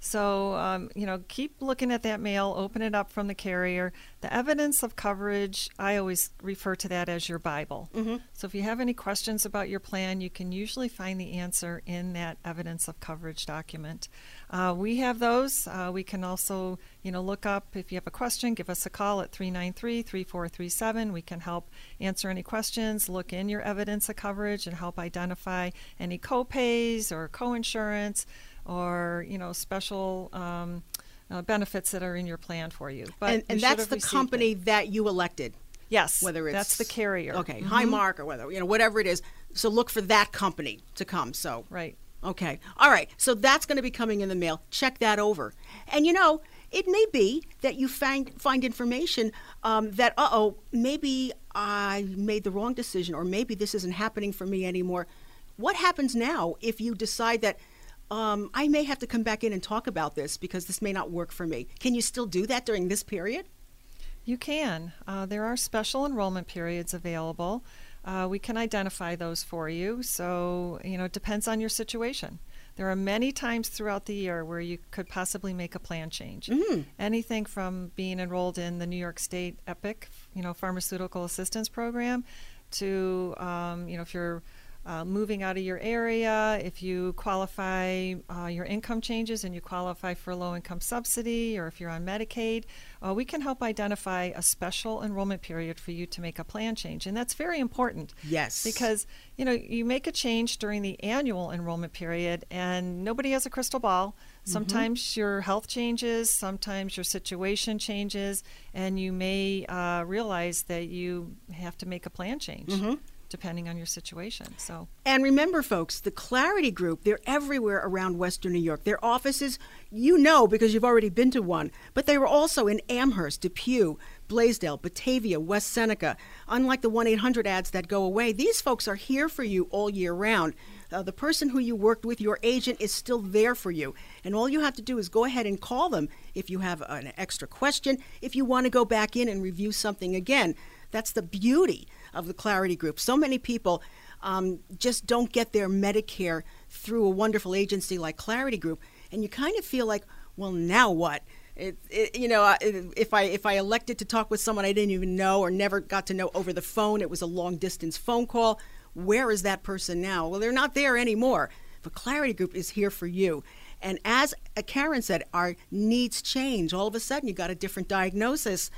So, um, you know, keep looking at that mail, open it up from the carrier. The evidence of coverage, I always refer to that as your Bible. Mm-hmm. So, if you have any questions about your plan, you can usually find the answer in that evidence of coverage document. Uh, we have those. Uh, we can also, you know, look up if you have a question, give us a call at 393 3437. We can help answer any questions, look in your evidence of coverage, and help identify any copays or coinsurance or you know special um, uh, benefits that are in your plan for you. But and, and that's the company it. that you elected. Yes, whether it's that's the carrier. Okay, mm-hmm. Highmark or whether you know whatever it is. So look for that company to come. So right. Okay. All right. So that's going to be coming in the mail. Check that over. And you know, it may be that you find find information um, that uh oh maybe I made the wrong decision or maybe this isn't happening for me anymore. What happens now if you decide that um, I may have to come back in and talk about this because this may not work for me. Can you still do that during this period? You can. Uh, there are special enrollment periods available. Uh, we can identify those for you. So, you know, it depends on your situation. There are many times throughout the year where you could possibly make a plan change. Mm. Anything from being enrolled in the New York State EPIC, you know, pharmaceutical assistance program, to, um, you know, if you're uh, moving out of your area, if you qualify, uh, your income changes and you qualify for low income subsidy, or if you're on Medicaid, uh, we can help identify a special enrollment period for you to make a plan change. And that's very important. Yes. Because, you know, you make a change during the annual enrollment period and nobody has a crystal ball. Mm-hmm. Sometimes mm-hmm. your health changes, sometimes your situation changes, and you may uh, realize that you have to make a plan change. Mm-hmm depending on your situation. So And remember folks, the Clarity Group, they're everywhere around Western New York. Their offices, you know because you've already been to one, but they were also in Amherst, Depew, Blasdell, Batavia, West Seneca. Unlike the 1-800 ads that go away, these folks are here for you all year round. Uh, the person who you worked with, your agent, is still there for you. And all you have to do is go ahead and call them if you have an extra question, if you want to go back in and review something again. That's the beauty of the Clarity Group. So many people um, just don't get their Medicare through a wonderful agency like Clarity Group, and you kind of feel like, well, now what? It, it, you know, if I if I elected to talk with someone I didn't even know or never got to know over the phone, it was a long distance phone call. Where is that person now? Well, they're not there anymore. But Clarity Group is here for you. And as Karen said, our needs change. All of a sudden, you got a different diagnosis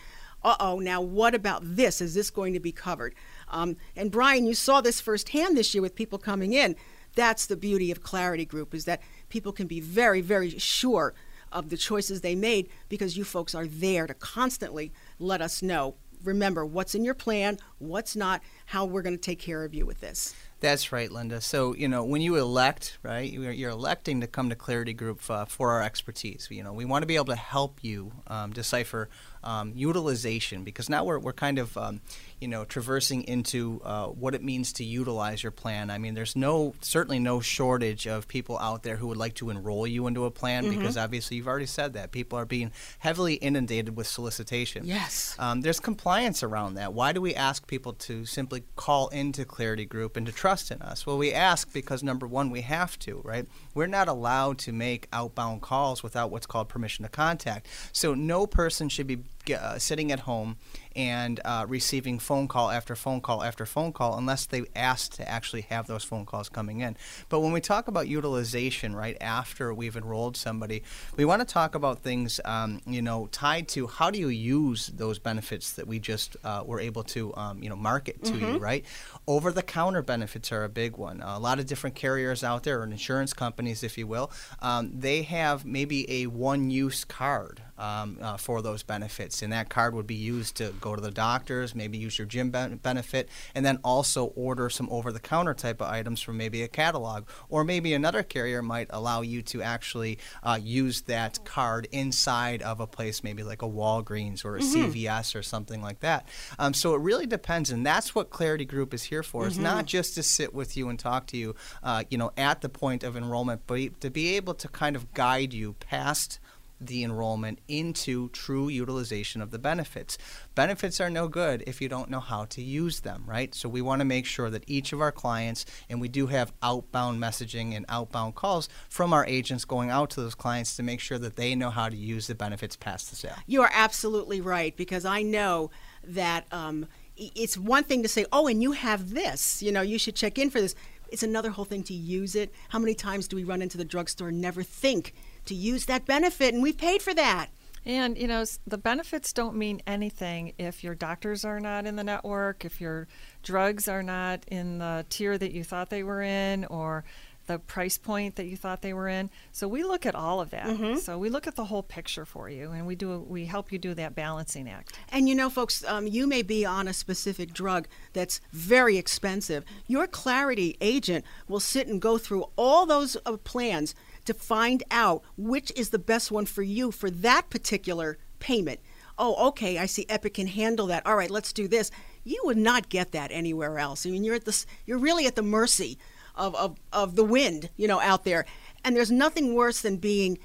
uh oh, now what about this? Is this going to be covered? Um, and Brian, you saw this firsthand this year with people coming in. That's the beauty of Clarity Group is that people can be very, very sure of the choices they made because you folks are there to constantly let us know. Remember what's in your plan, what's not, how we're going to take care of you with this. That's right, Linda. So, you know, when you elect, right, you're, electing to come to Clarity Group uh, for our expertise. You know, we want to be able to help you um, decipher um, utilization because now we're, we're kind of, um, you know, traversing into uh, what it means to utilize your plan. I mean, there's no certainly no shortage of people out there who would like to enroll you into a plan mm-hmm. because obviously you've already said that people are being heavily inundated with solicitation. Yes. Um, there's compliance around that. Why do we ask people to simply call into Clarity Group and to trust in us? Well, we ask because number one, we have to, right? We're not allowed to make outbound calls without what's called permission to contact. So no person should be uh, sitting at home and uh, receiving phone call after phone call after phone call unless they asked to actually have those phone calls coming in. But when we talk about utilization right after we've enrolled somebody, we want to talk about things um, you know tied to how do you use those benefits that we just uh, were able to um, you know market to you, Mhm. right? Over the counter benefits are a big one. a lot of different carriers out there, or insurance companies, if you will, um, they have maybe a one use card. Um, uh, for those benefits, and that card would be used to go to the doctors, maybe use your gym ben- benefit, and then also order some over-the-counter type of items from maybe a catalog, or maybe another carrier might allow you to actually uh, use that card inside of a place, maybe like a Walgreens or a Mhm. CVS or something like that. Um, so it really depends, and that's what Clarity Group is here for. It's Mhm. not just to sit with you and talk to you, uh, you know, at the point of enrollment, but to be able to kind of guide you past the enrollment into true utilization of the benefits. Benefits are no good if you don't know how to use them, right? So we want to make sure that each of our clients, and we do have outbound messaging and outbound calls from our agents going out to those clients to make sure that they know how to use the benefits past the sale. You are absolutely right because I know that um, it's one thing to say, "Oh, and you have this. You know, you should check in for this." It's another whole thing to use it. How many times do we run into the drugstore and never think to use that benefit, and we've paid for that? And you know, the benefits don't mean anything if your doctors are not in the network, if your drugs are not in the tier that you thought they were in, or the price point that you thought they were in. So we look at all of that. Mhm. So we look at the whole picture for you, and we do we help you do that balancing act. And you know, folks, um, you may be on a specific drug that's very expensive. Your Clarity agent will sit and go through all those uh, plans to find out which is the best one for you for that particular payment. Oh, okay, I see Epic can handle that. All right, let's do this. You would not get that anywhere else. I mean, you're at the, s- you're really at the mercy of, of, of the wind, you know, out there. And there's nothing worse than being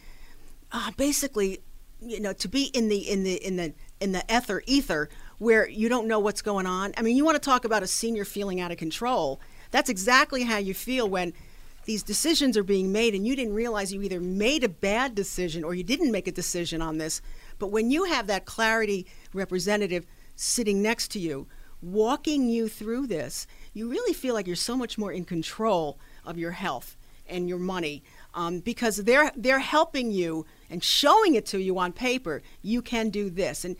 uh, basically, you know, to be in the in the in the in the ether ether where you don't know what's going on. I mean, you want to talk about a senior feeling out of control. That's exactly how you feel when these decisions are being made and you didn't realize you either made a bad decision or you didn't make a decision on this. But when you have that clarity representative sitting next to you, walking you through this, you really feel like you're so much more in control of your health and your money um, because they're they're helping you and showing it to you on paper. You can do this, and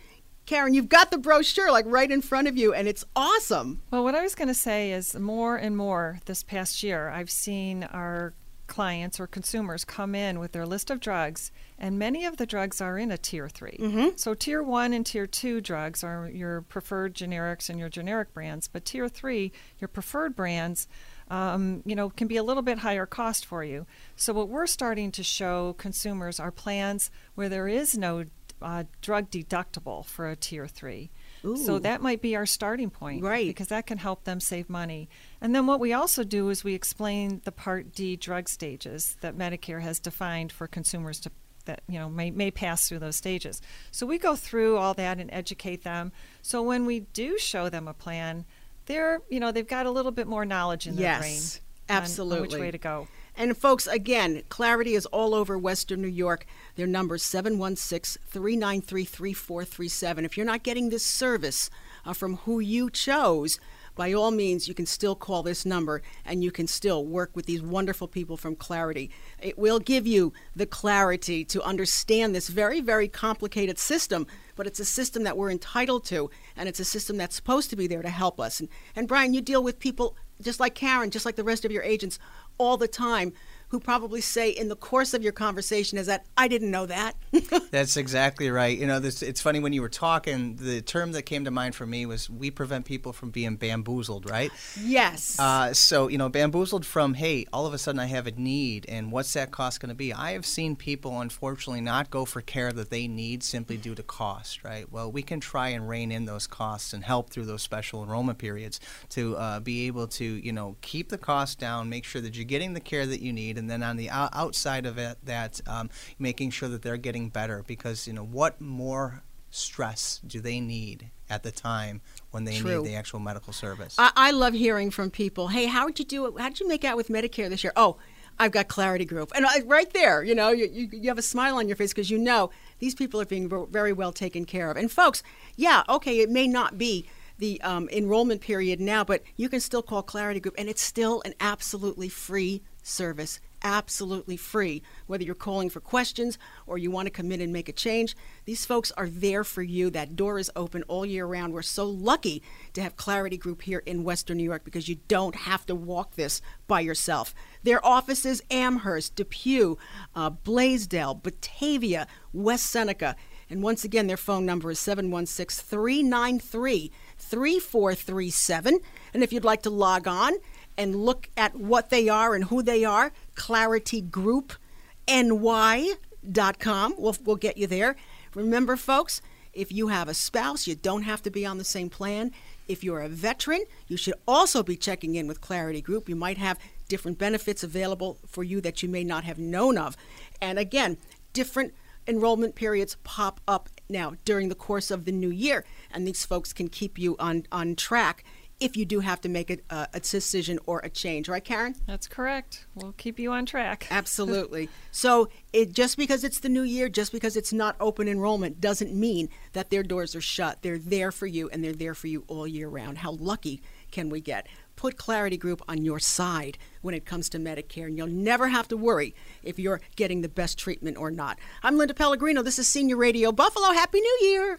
Karen, you've got the brochure like right in front of you, and it's awesome. Well, what I was going to say is more and more this past year, I've seen our clients or consumers come in with their list of drugs, and many of the drugs are in a tier 3 Mm-hmm. So, tier one and tier two drugs are your preferred generics and your generic brands, but tier three, your preferred brands, um, you know, can be a little bit higher cost for you. So, what we're starting to show consumers are plans where there is no uh, drug deductible for a tier three. So that might be our starting point, Right. Because that can help them save money. And then what we also do is we explain the Part D drug stages that Medicare has defined for consumers to that you know may may pass through those stages. So we go through all that and educate them. So when we do show them a plan, they're you know they've got a little bit more knowledge in their yes, brain. on- absolutely. on which way to go. And folks, again, Clarity is all over Western New York. Their number is 716 393 3437. If you're not getting this service uh, from who you chose, by all means, you can still call this number and you can still work with these wonderful people from Clarity. It will give you the clarity to understand this very, very complicated system, but it's a system that we're entitled to, and it's a system that's supposed to be there to help us. And, and Brian, you deal with people just like Karen, just like the rest of your agents, all the time who probably say in the course of your conversation is that I didn't know that. That's exactly right. You know, this, it's funny when you were talking, the term that came to mind for me was we prevent people from being bamboozled, right? yes. Uh, so, you know, bamboozled from, hey, all of a sudden I have a need, and what's that cost going to be? I have seen people, unfortunately, not go for care that they need simply due to cost, right? Well, we can try and rein in those costs and help through those special enrollment periods to uh, be able to, you know, keep the cost down, make sure that you're getting the care that you need, and then on the o- outside of it, that um, making sure that they're getting better because, you know, what more stress do they need at the time when they True. need the actual medical service? I, I love hearing from people. Hey, how did you do it? How did you make out with Medicare this year? Oh, I've got Clarity Group, and I, right there, you know, you, you, you have a smile on your face because you know These people are being very well taken care of. And folks, yeah, okay, it may not be the um, enrollment period now, but you can still call Clarity Group, and it's still an absolutely free service absolutely free. Whether you're calling for questions or you want to come in and make a change, these folks are there for you. That door is open all year round. We're so lucky to have Clarity Group here in Western New York because you don't have to walk this by yourself. Their offices Amherst, Depew, uh, Blasdell, Batavia, West Seneca. And once again, their phone number is 716 393 3437. And if you'd like to log on, and look at what they are and who they are, claritygroupny.com. We'll, we'll get you there. Remember, folks, if you have a spouse, you don't have to be on the same plan. If you're a veteran, you should also be checking in with Clarity Group. You might have different benefits available for you that you may not have known of. And again, different enrollment periods pop up now during the course of the new year, and these folks can keep you on, on track if you do have to make a, a, decision or a change, right, Karen? That's correct. We'll keep you on track. Absolutely. so, it, just because it's the new year, just because it's not open enrollment, doesn't mean that their doors are shut. They're there for you, and they're there for you all year round. How lucky can we get? Put Clarity Group on your side when it comes to Medicare, and you'll never have to worry if you're getting the best treatment or not. I'm Linda Pellegrino. This is Senior Radio Buffalo. Happy New Year!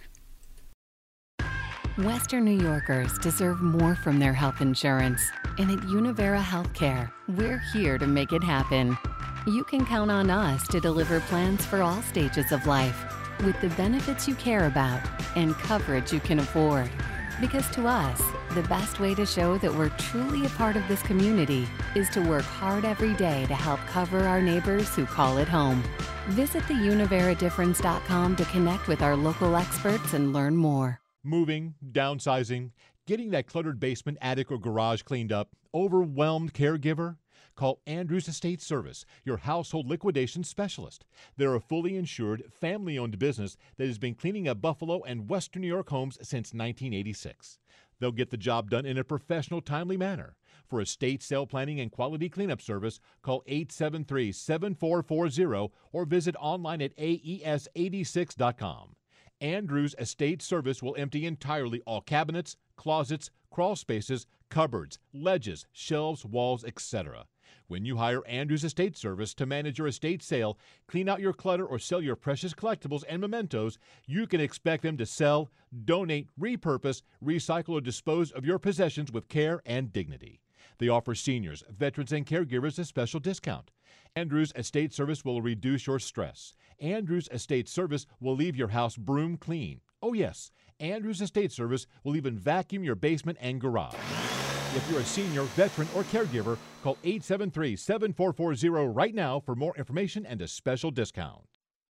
Western New Yorkers deserve more from their health insurance. And at Univera Healthcare, we're here to make it happen. You can count on us to deliver plans for all stages of life with the benefits you care about and coverage you can afford. Because to us, the best way to show that we're truly a part of this community is to work hard every day to help cover our neighbors who call it home. Visit theuniveradifference.com to connect with our local experts and learn more moving, downsizing, getting that cluttered basement, attic, or garage cleaned up, overwhelmed caregiver? Call Andrews Estate Service, your household liquidation specialist. They're a fully insured, family owned business that has been cleaning up Buffalo and Western New York homes since 1986. They'll get the job done in a professional, timely manner. For estate sale planning and quality cleanup service, call 873 7440 or visit online at aes86.com. Andrews Estate Service will empty entirely all cabinets, closets, crawl spaces, cupboards, ledges, shelves, walls, etc. When you hire Andrews Estate Service to manage your estate sale, clean out your clutter, or sell your precious collectibles and mementos, you can expect them to sell, donate, repurpose, recycle, or dispose of your possessions with care and dignity. They offer seniors, veterans, and caregivers a special discount. Andrews Estate Service will reduce your stress. Andrews Estate Service will leave your house broom clean. Oh, yes, Andrews Estate Service will even vacuum your basement and garage. If you're a senior, veteran, or caregiver, call 873 7440 right now for more information and a special discount.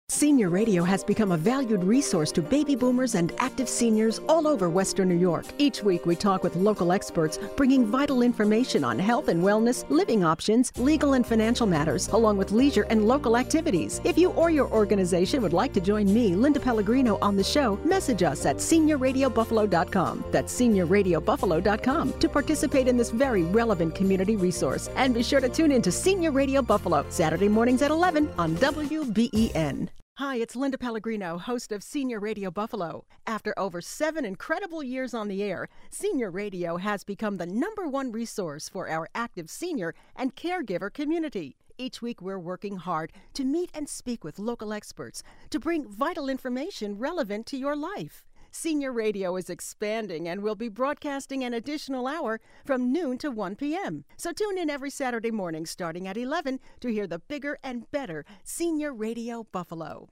Senior Radio has become a valued resource to baby boomers and active seniors all over Western New York. Each week, we talk with local experts, bringing vital information on health and wellness, living options, legal and financial matters, along with leisure and local activities. If you or your organization would like to join me, Linda Pellegrino, on the show, message us at seniorradiobuffalo.com. That's seniorradiobuffalo.com to participate in this very relevant community resource. And be sure to tune in to Senior Radio Buffalo, Saturday mornings at 11 on WBEN. Hi, it's Linda Pellegrino, host of Senior Radio Buffalo. After over seven incredible years on the air, Senior Radio has become the number one resource for our active senior and caregiver community. Each week, we're working hard to meet and speak with local experts to bring vital information relevant to your life. Senior Radio is expanding and will be broadcasting an additional hour from noon to 1 p.m. So tune in every Saturday morning starting at 11 to hear the bigger and better Senior Radio Buffalo.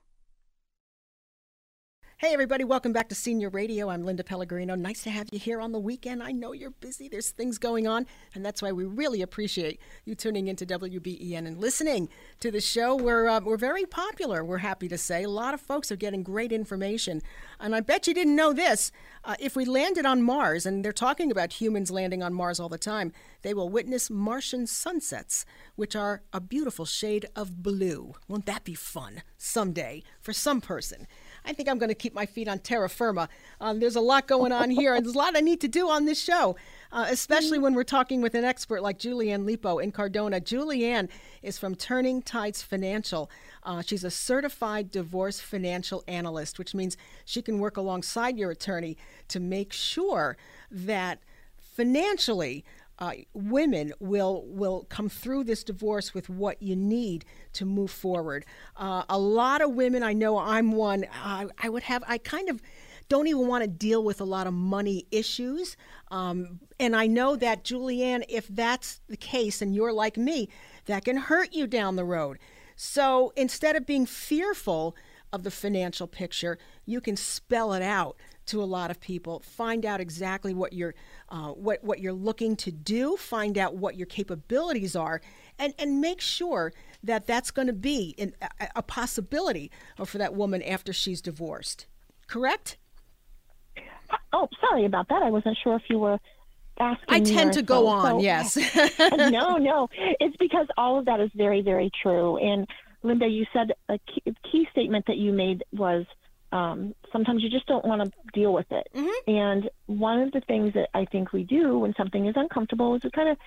Hey, everybody, welcome back to Senior Radio. I'm Linda Pellegrino. Nice to have you here on the weekend. I know you're busy, there's things going on, and that's why we really appreciate you tuning into WBEN and listening to the show. We're, uh, we're very popular, we're happy to say. A lot of folks are getting great information. And I bet you didn't know this. Uh, if we landed on Mars, and they're talking about humans landing on Mars all the time, they will witness Martian sunsets, which are a beautiful shade of blue. Won't that be fun someday for some person? I think I'm going to keep my feet on terra firma. Um, there's a lot going on here, and there's a lot I need to do on this show. uh, especially when we're talking with an expert like Julianne Lipo in Cardona. Julianne is from Turning Tides Financial. Uh, she's a certified divorce financial analyst, which means she can work alongside your attorney to make sure that financially uh, women will will come through this divorce with what you need to move forward. Uh, a lot of women, I know I'm one. I, I would have. I kind of don't even want to deal with a lot of money issues. Um, and I know that, Julianne, if that's the case and you're like me, that can hurt you down the road. So instead of being fearful of the financial picture, you can spell it out to a lot of people. Find out exactly what you're uh, what what you're looking to do. Find out what your capabilities are, and and make sure that that's going to be in, a, a possibility for that woman after she's divorced. Correct? Oh, sorry about that. I wasn't sure if you were asking. I tend to go so, on. so- yes. no, no. It's because all of that is very, very true. And Linda, you said a key, key statement that you made was um, sometimes you just don't want to deal with it. And one of the things that I think we do when something is uncomfortable is we kind of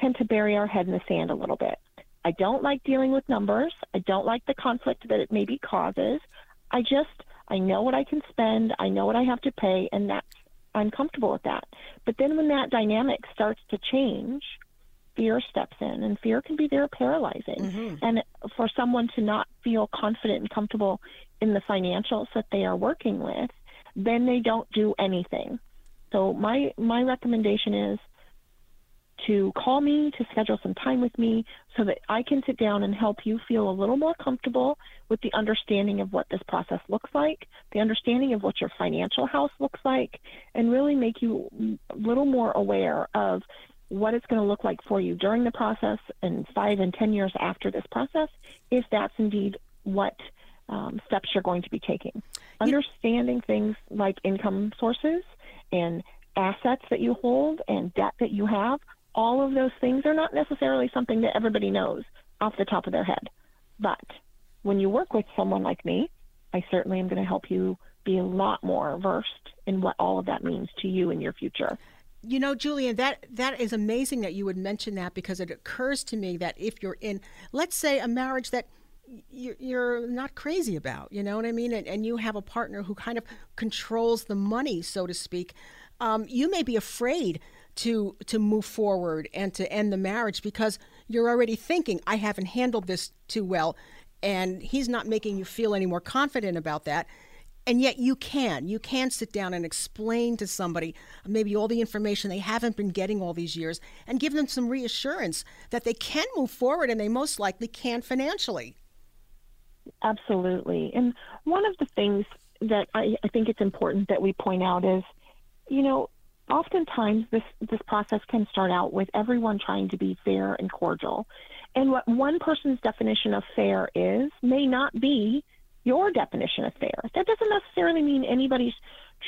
tend to bury our head in the sand a little bit. I don't like dealing with numbers. I don't like the conflict that it maybe causes. I just I know what I can spend. I know what I have to pay, and that's I'm comfortable with that. But then when that dynamic starts to change, fear steps in, and fear can be very paralyzing. Mm-hmm. And for someone to not feel confident and comfortable in the financials that they are working with, then they don't do anything. So my my recommendation is to call me to schedule some time with me so that I can sit down and help you feel a little more comfortable with the understanding of what this process looks like, the understanding of what your financial house looks like, and really make you a little more aware of what it's going to look like for you during the process and five and ten years after this process, if that's indeed what um, steps you're going to be taking. Understanding things like income sources and assets that you hold and debt that you have, all of those things are not necessarily something that everybody knows off the top of their head. But when you work with someone like me, I certainly am going to help you be a lot more versed in what all of that means to you in your future. You know, Julian, that that is amazing that you would mention that because it occurs to me that if you're in, let's say, a marriage that you're, not crazy about, you know what I mean, and, and you have a partner who kind of controls the money, so to speak, um, you may be afraid to to move forward and to end the marriage because you're already thinking, I haven't handled this too well, and he's not making you feel any more confident about that. And yet you can. You can sit down and explain to somebody maybe all the information they haven't been getting all these years and give them some reassurance that they can move forward and they most likely can financially. Absolutely. And one of the things that I, I think it's important that we point out is, you know, oftentimes this this process can start out with everyone trying to be fair and cordial. And what one person's definition of fair is may not be your definition of fair. That doesn't necessarily mean anybody's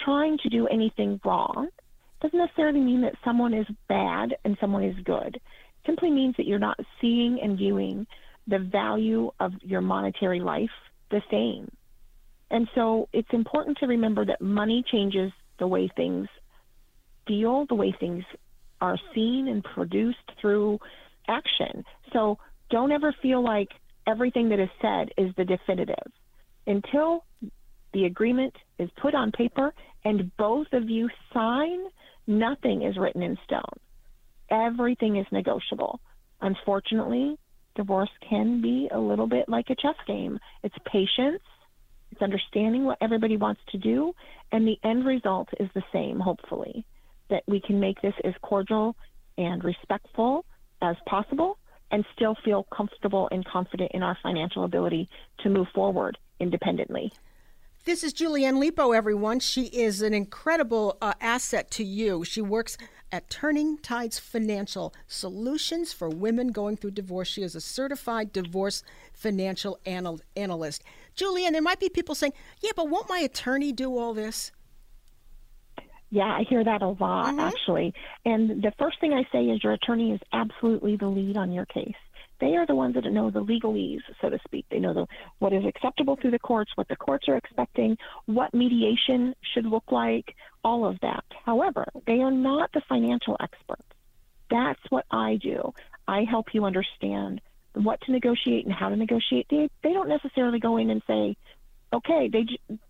trying to do anything wrong. It Doesn't necessarily mean that someone is bad and someone is good. It simply means that you're not seeing and viewing the value of your monetary life the same. And so it's important to remember that money changes the way things feel, the way things are seen and produced through action. So don't ever feel like everything that is said is the definitive. Until the agreement is put on paper and both of you sign, nothing is written in stone. Everything is negotiable. Unfortunately, divorce can be a little bit like a chess game. It's patience, it's understanding what everybody wants to do, and the end result is the same, hopefully. That we can make this as cordial and respectful as possible and still feel comfortable and confident in our financial ability to move forward independently. This is Julianne Lipo, everyone. She is an incredible uh, asset to you. She works at Turning Tides Financial Solutions for Women Going Through Divorce. She is a certified divorce financial anal- analyst. Julianne, there might be people saying, yeah, but won't my attorney do all this? Yeah, I hear that a lot Mm-hmm. actually. And the first thing I say is your attorney is absolutely the lead on your case. They are the ones that know the legalese, so to speak. They know the, what is acceptable through the courts, what the courts are expecting, what mediation should look like, all of that. However, they are not the financial experts. That's what I do. I help you understand what to negotiate and how to negotiate. They they don't necessarily go in and say, "Okay, they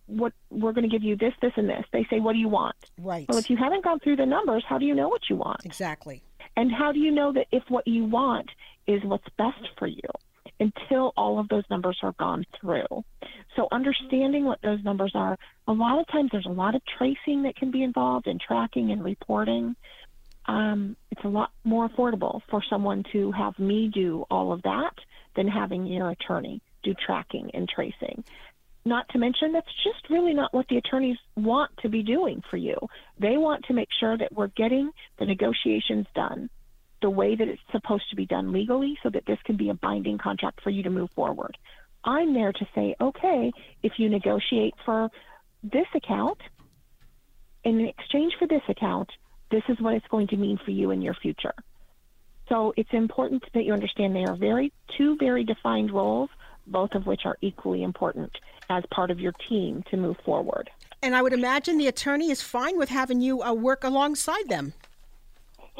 what we're going to give you this, this, and this." They say, "What do you want?" Right. Well, if you haven't gone through the numbers, how do you know what you want? Exactly. And how do you know that if what you want is what's best for you until all of those numbers are gone through? So, understanding what those numbers are, a lot of times there's a lot of tracing that can be involved in tracking and reporting. Um, it's a lot more affordable for someone to have me do all of that than having your attorney do tracking and tracing. Not to mention, that's just really not what the attorneys want to be doing for you. They want to make sure that we're getting the negotiations done the way that it's supposed to be done legally so that this can be a binding contract for you to move forward. I'm there to say, okay, if you negotiate for this account, in exchange for this account, this is what it's going to mean for you in your future. So it's important that you understand they are very two very defined roles, both of which are equally important as part of your team to move forward. And I would imagine the attorney is fine with having you uh, work alongside them.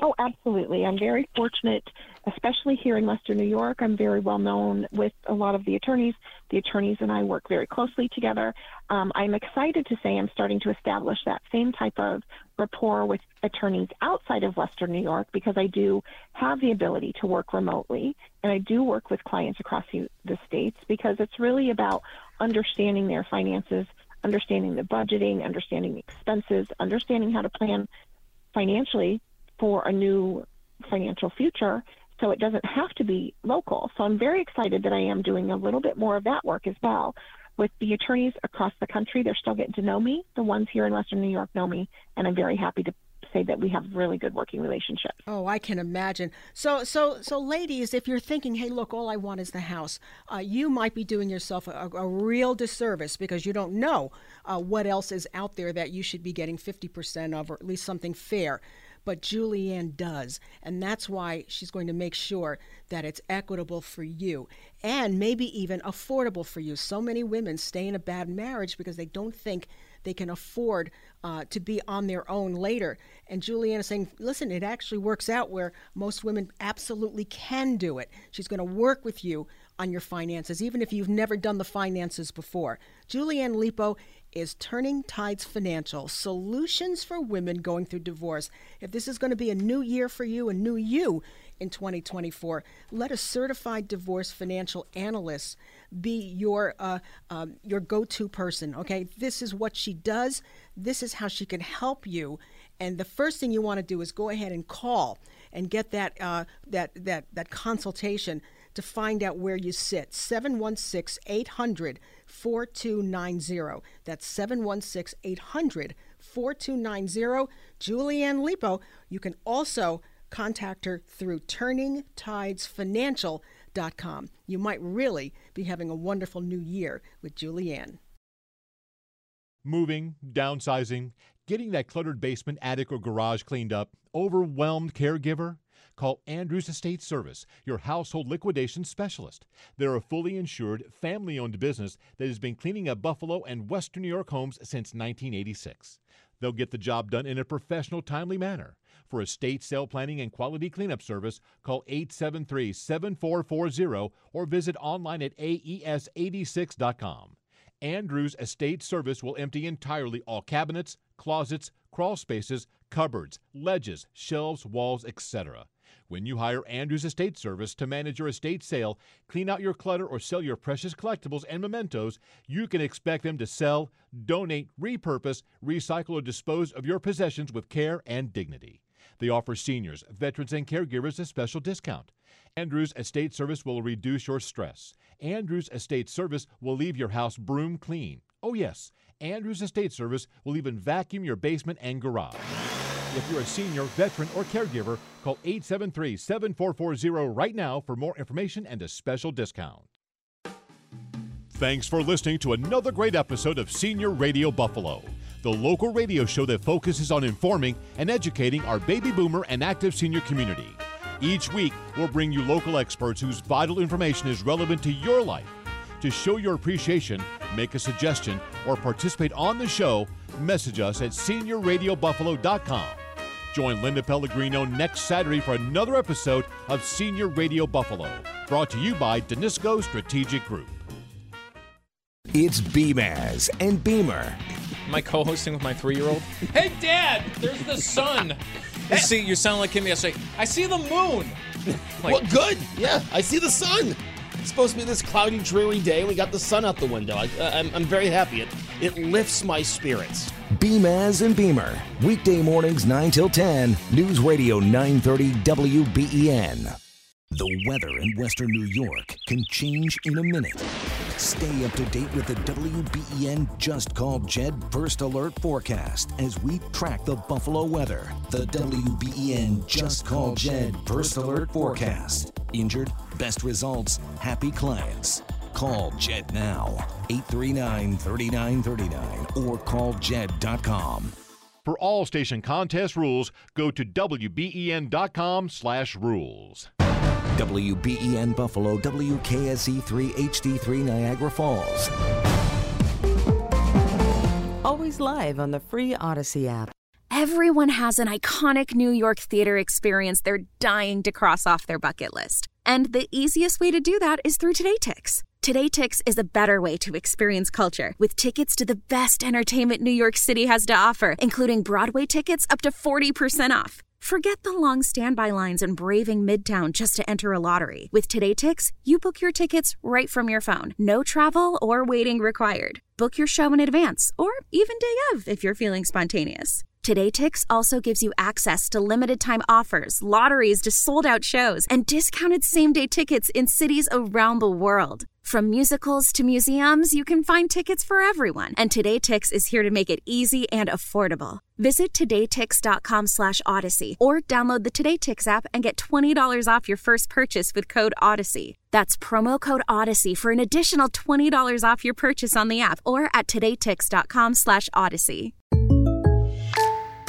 Oh, absolutely. I'm very fortunate, especially here in Western New York. I'm very well known with a lot of the attorneys. The attorneys and I work very closely together. Um, I'm excited to say I'm starting to establish that same type of rapport with attorneys outside of Western New York because I do have the ability to work remotely and I do work with clients across the, the states because it's really about understanding their finances, understanding the budgeting, understanding the expenses, understanding how to plan financially for a new financial future so it doesn't have to be local. So I'm very excited that I am doing a little bit more of that work as well. With the attorneys across the country, they're still getting to know me. The ones here in Western New York know me, and I'm very happy to say that we have really good working relationships. Oh, I can imagine. So, so, so, ladies, if you're thinking, "Hey, look, all I want is the house," uh, you might be doing yourself a, a real disservice because you don't know uh, what else is out there that you should be getting 50% of, or at least something fair. But Julianne does, and that's why she's going to make sure that it's equitable for you and maybe even affordable for you. So many women stay in a bad marriage because they don't think they can afford uh, to be on their own later. And Julianne is saying, listen, it actually works out where most women absolutely can do it. She's going to work with you on your finances, even if you've never done the finances before. Julianne Lipo is Turning Tides Financial Solutions for Women Going Through Divorce. If this is going to be a new year for you, a new you in 2024, let a certified divorce financial analyst be your uh, um, your go-to person. Okay, this is what she does. This is how she can help you. And the first thing you want to do is go ahead and call and get that uh, that that that consultation to find out where you sit. 716 800 4290. That's 716 800 4290. Julianne Lipo. You can also contact her through turningtidesfinancial.com. You might really be having a wonderful new year with Julianne. Moving, downsizing, getting that cluttered basement, attic, or garage cleaned up, overwhelmed caregiver? Call Andrews Estate Service, your household liquidation specialist. They're a fully insured, family owned business that has been cleaning up Buffalo and Western New York homes since 1986. They'll get the job done in a professional, timely manner. For estate sale planning and quality cleanup service, call 873 7440 or visit online at aes86.com. Andrews Estate Service will empty entirely all cabinets, closets, crawl spaces, cupboards, ledges, shelves, walls, etc. When you hire Andrews Estate Service to manage your estate sale, clean out your clutter, or sell your precious collectibles and mementos, you can expect them to sell, donate, repurpose, recycle, or dispose of your possessions with care and dignity. They offer seniors, veterans, and caregivers a special discount. Andrews Estate Service will reduce your stress. Andrews Estate Service will leave your house broom clean. Oh, yes, Andrews Estate Service will even vacuum your basement and garage. If you're a senior, veteran, or caregiver, call 873 7440 right now for more information and a special discount. Thanks for listening to another great episode of Senior Radio Buffalo. The the local radio show that focuses on informing and educating our baby boomer and active senior community. Each week, we'll bring you local experts whose vital information is relevant to your life. To show your appreciation, make a suggestion, or participate on the show, message us at seniorradiobuffalo.com. Join Linda Pellegrino next Saturday for another episode of Senior Radio Buffalo, brought to you by Danisco Strategic Group. It's Beamaz and Beamer. Am I co-hosting with my three-year-old? hey, Dad! There's the sun. You see, you sound like him yesterday. I see the moon. Like- well, good. Yeah, I see the sun. Supposed to be this cloudy, dreary day. We got the sun out the window. I, I'm, I'm very happy. It, it lifts my spirits. Beamaz and Beamer. Weekday mornings 9 till 10. News Radio 930 WBEN. The weather in Western New York can change in a minute. Stay up to date with the WBEN Just Called Jed First Alert forecast as we track the Buffalo weather. The WBEN Just Called Jed First Alert forecast. Injured, best results, happy clients. Call Jed now, 839 3939 or calljed.com. For all station contest rules, go to wben.com slash rules. WBEN Buffalo, WKSE 3 HD3 Niagara Falls. Always live on the free Audacy app. Everyone has an iconic New York theater experience they're dying to cross off their bucket list. And the easiest way to do that is through Today Tix. Today Tix is a better way to experience culture with tickets to the best entertainment New York City has to offer, including Broadway tickets up to 40% off. Forget the long standby lines and braving Midtown just to enter a lottery. With Today Tix, you book your tickets right from your phone. No travel or waiting required. Book your show in advance or even day of if you're feeling spontaneous. Today Tix also gives you access to limited time offers, lotteries to sold out shows, and discounted same day tickets in cities around the world. From musicals to museums, you can find tickets for everyone. And Today Tix is here to make it easy and affordable. Visit todaytix.com slash audacy or download the Today Tix app and get $20 off your first purchase with code Audacy. That's promo code Audacy for an additional $20 off your purchase on the app or at todaytix.com slash audacy.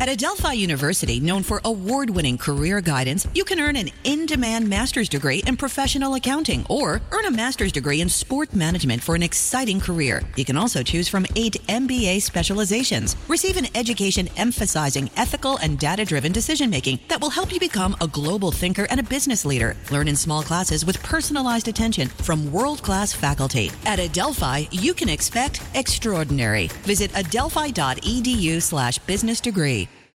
At Adelphi University, known for award winning career guidance, you can earn an in demand master's degree in professional accounting or earn a master's degree in sport management for an exciting career. You can also choose from eight MBA specializations. Receive an education emphasizing ethical and data driven decision making that will help you become a global thinker and a business leader. Learn in small classes with personalized attention from world class faculty. At Adelphi, you can expect extraordinary. Visit adelphi.edu slash business degree.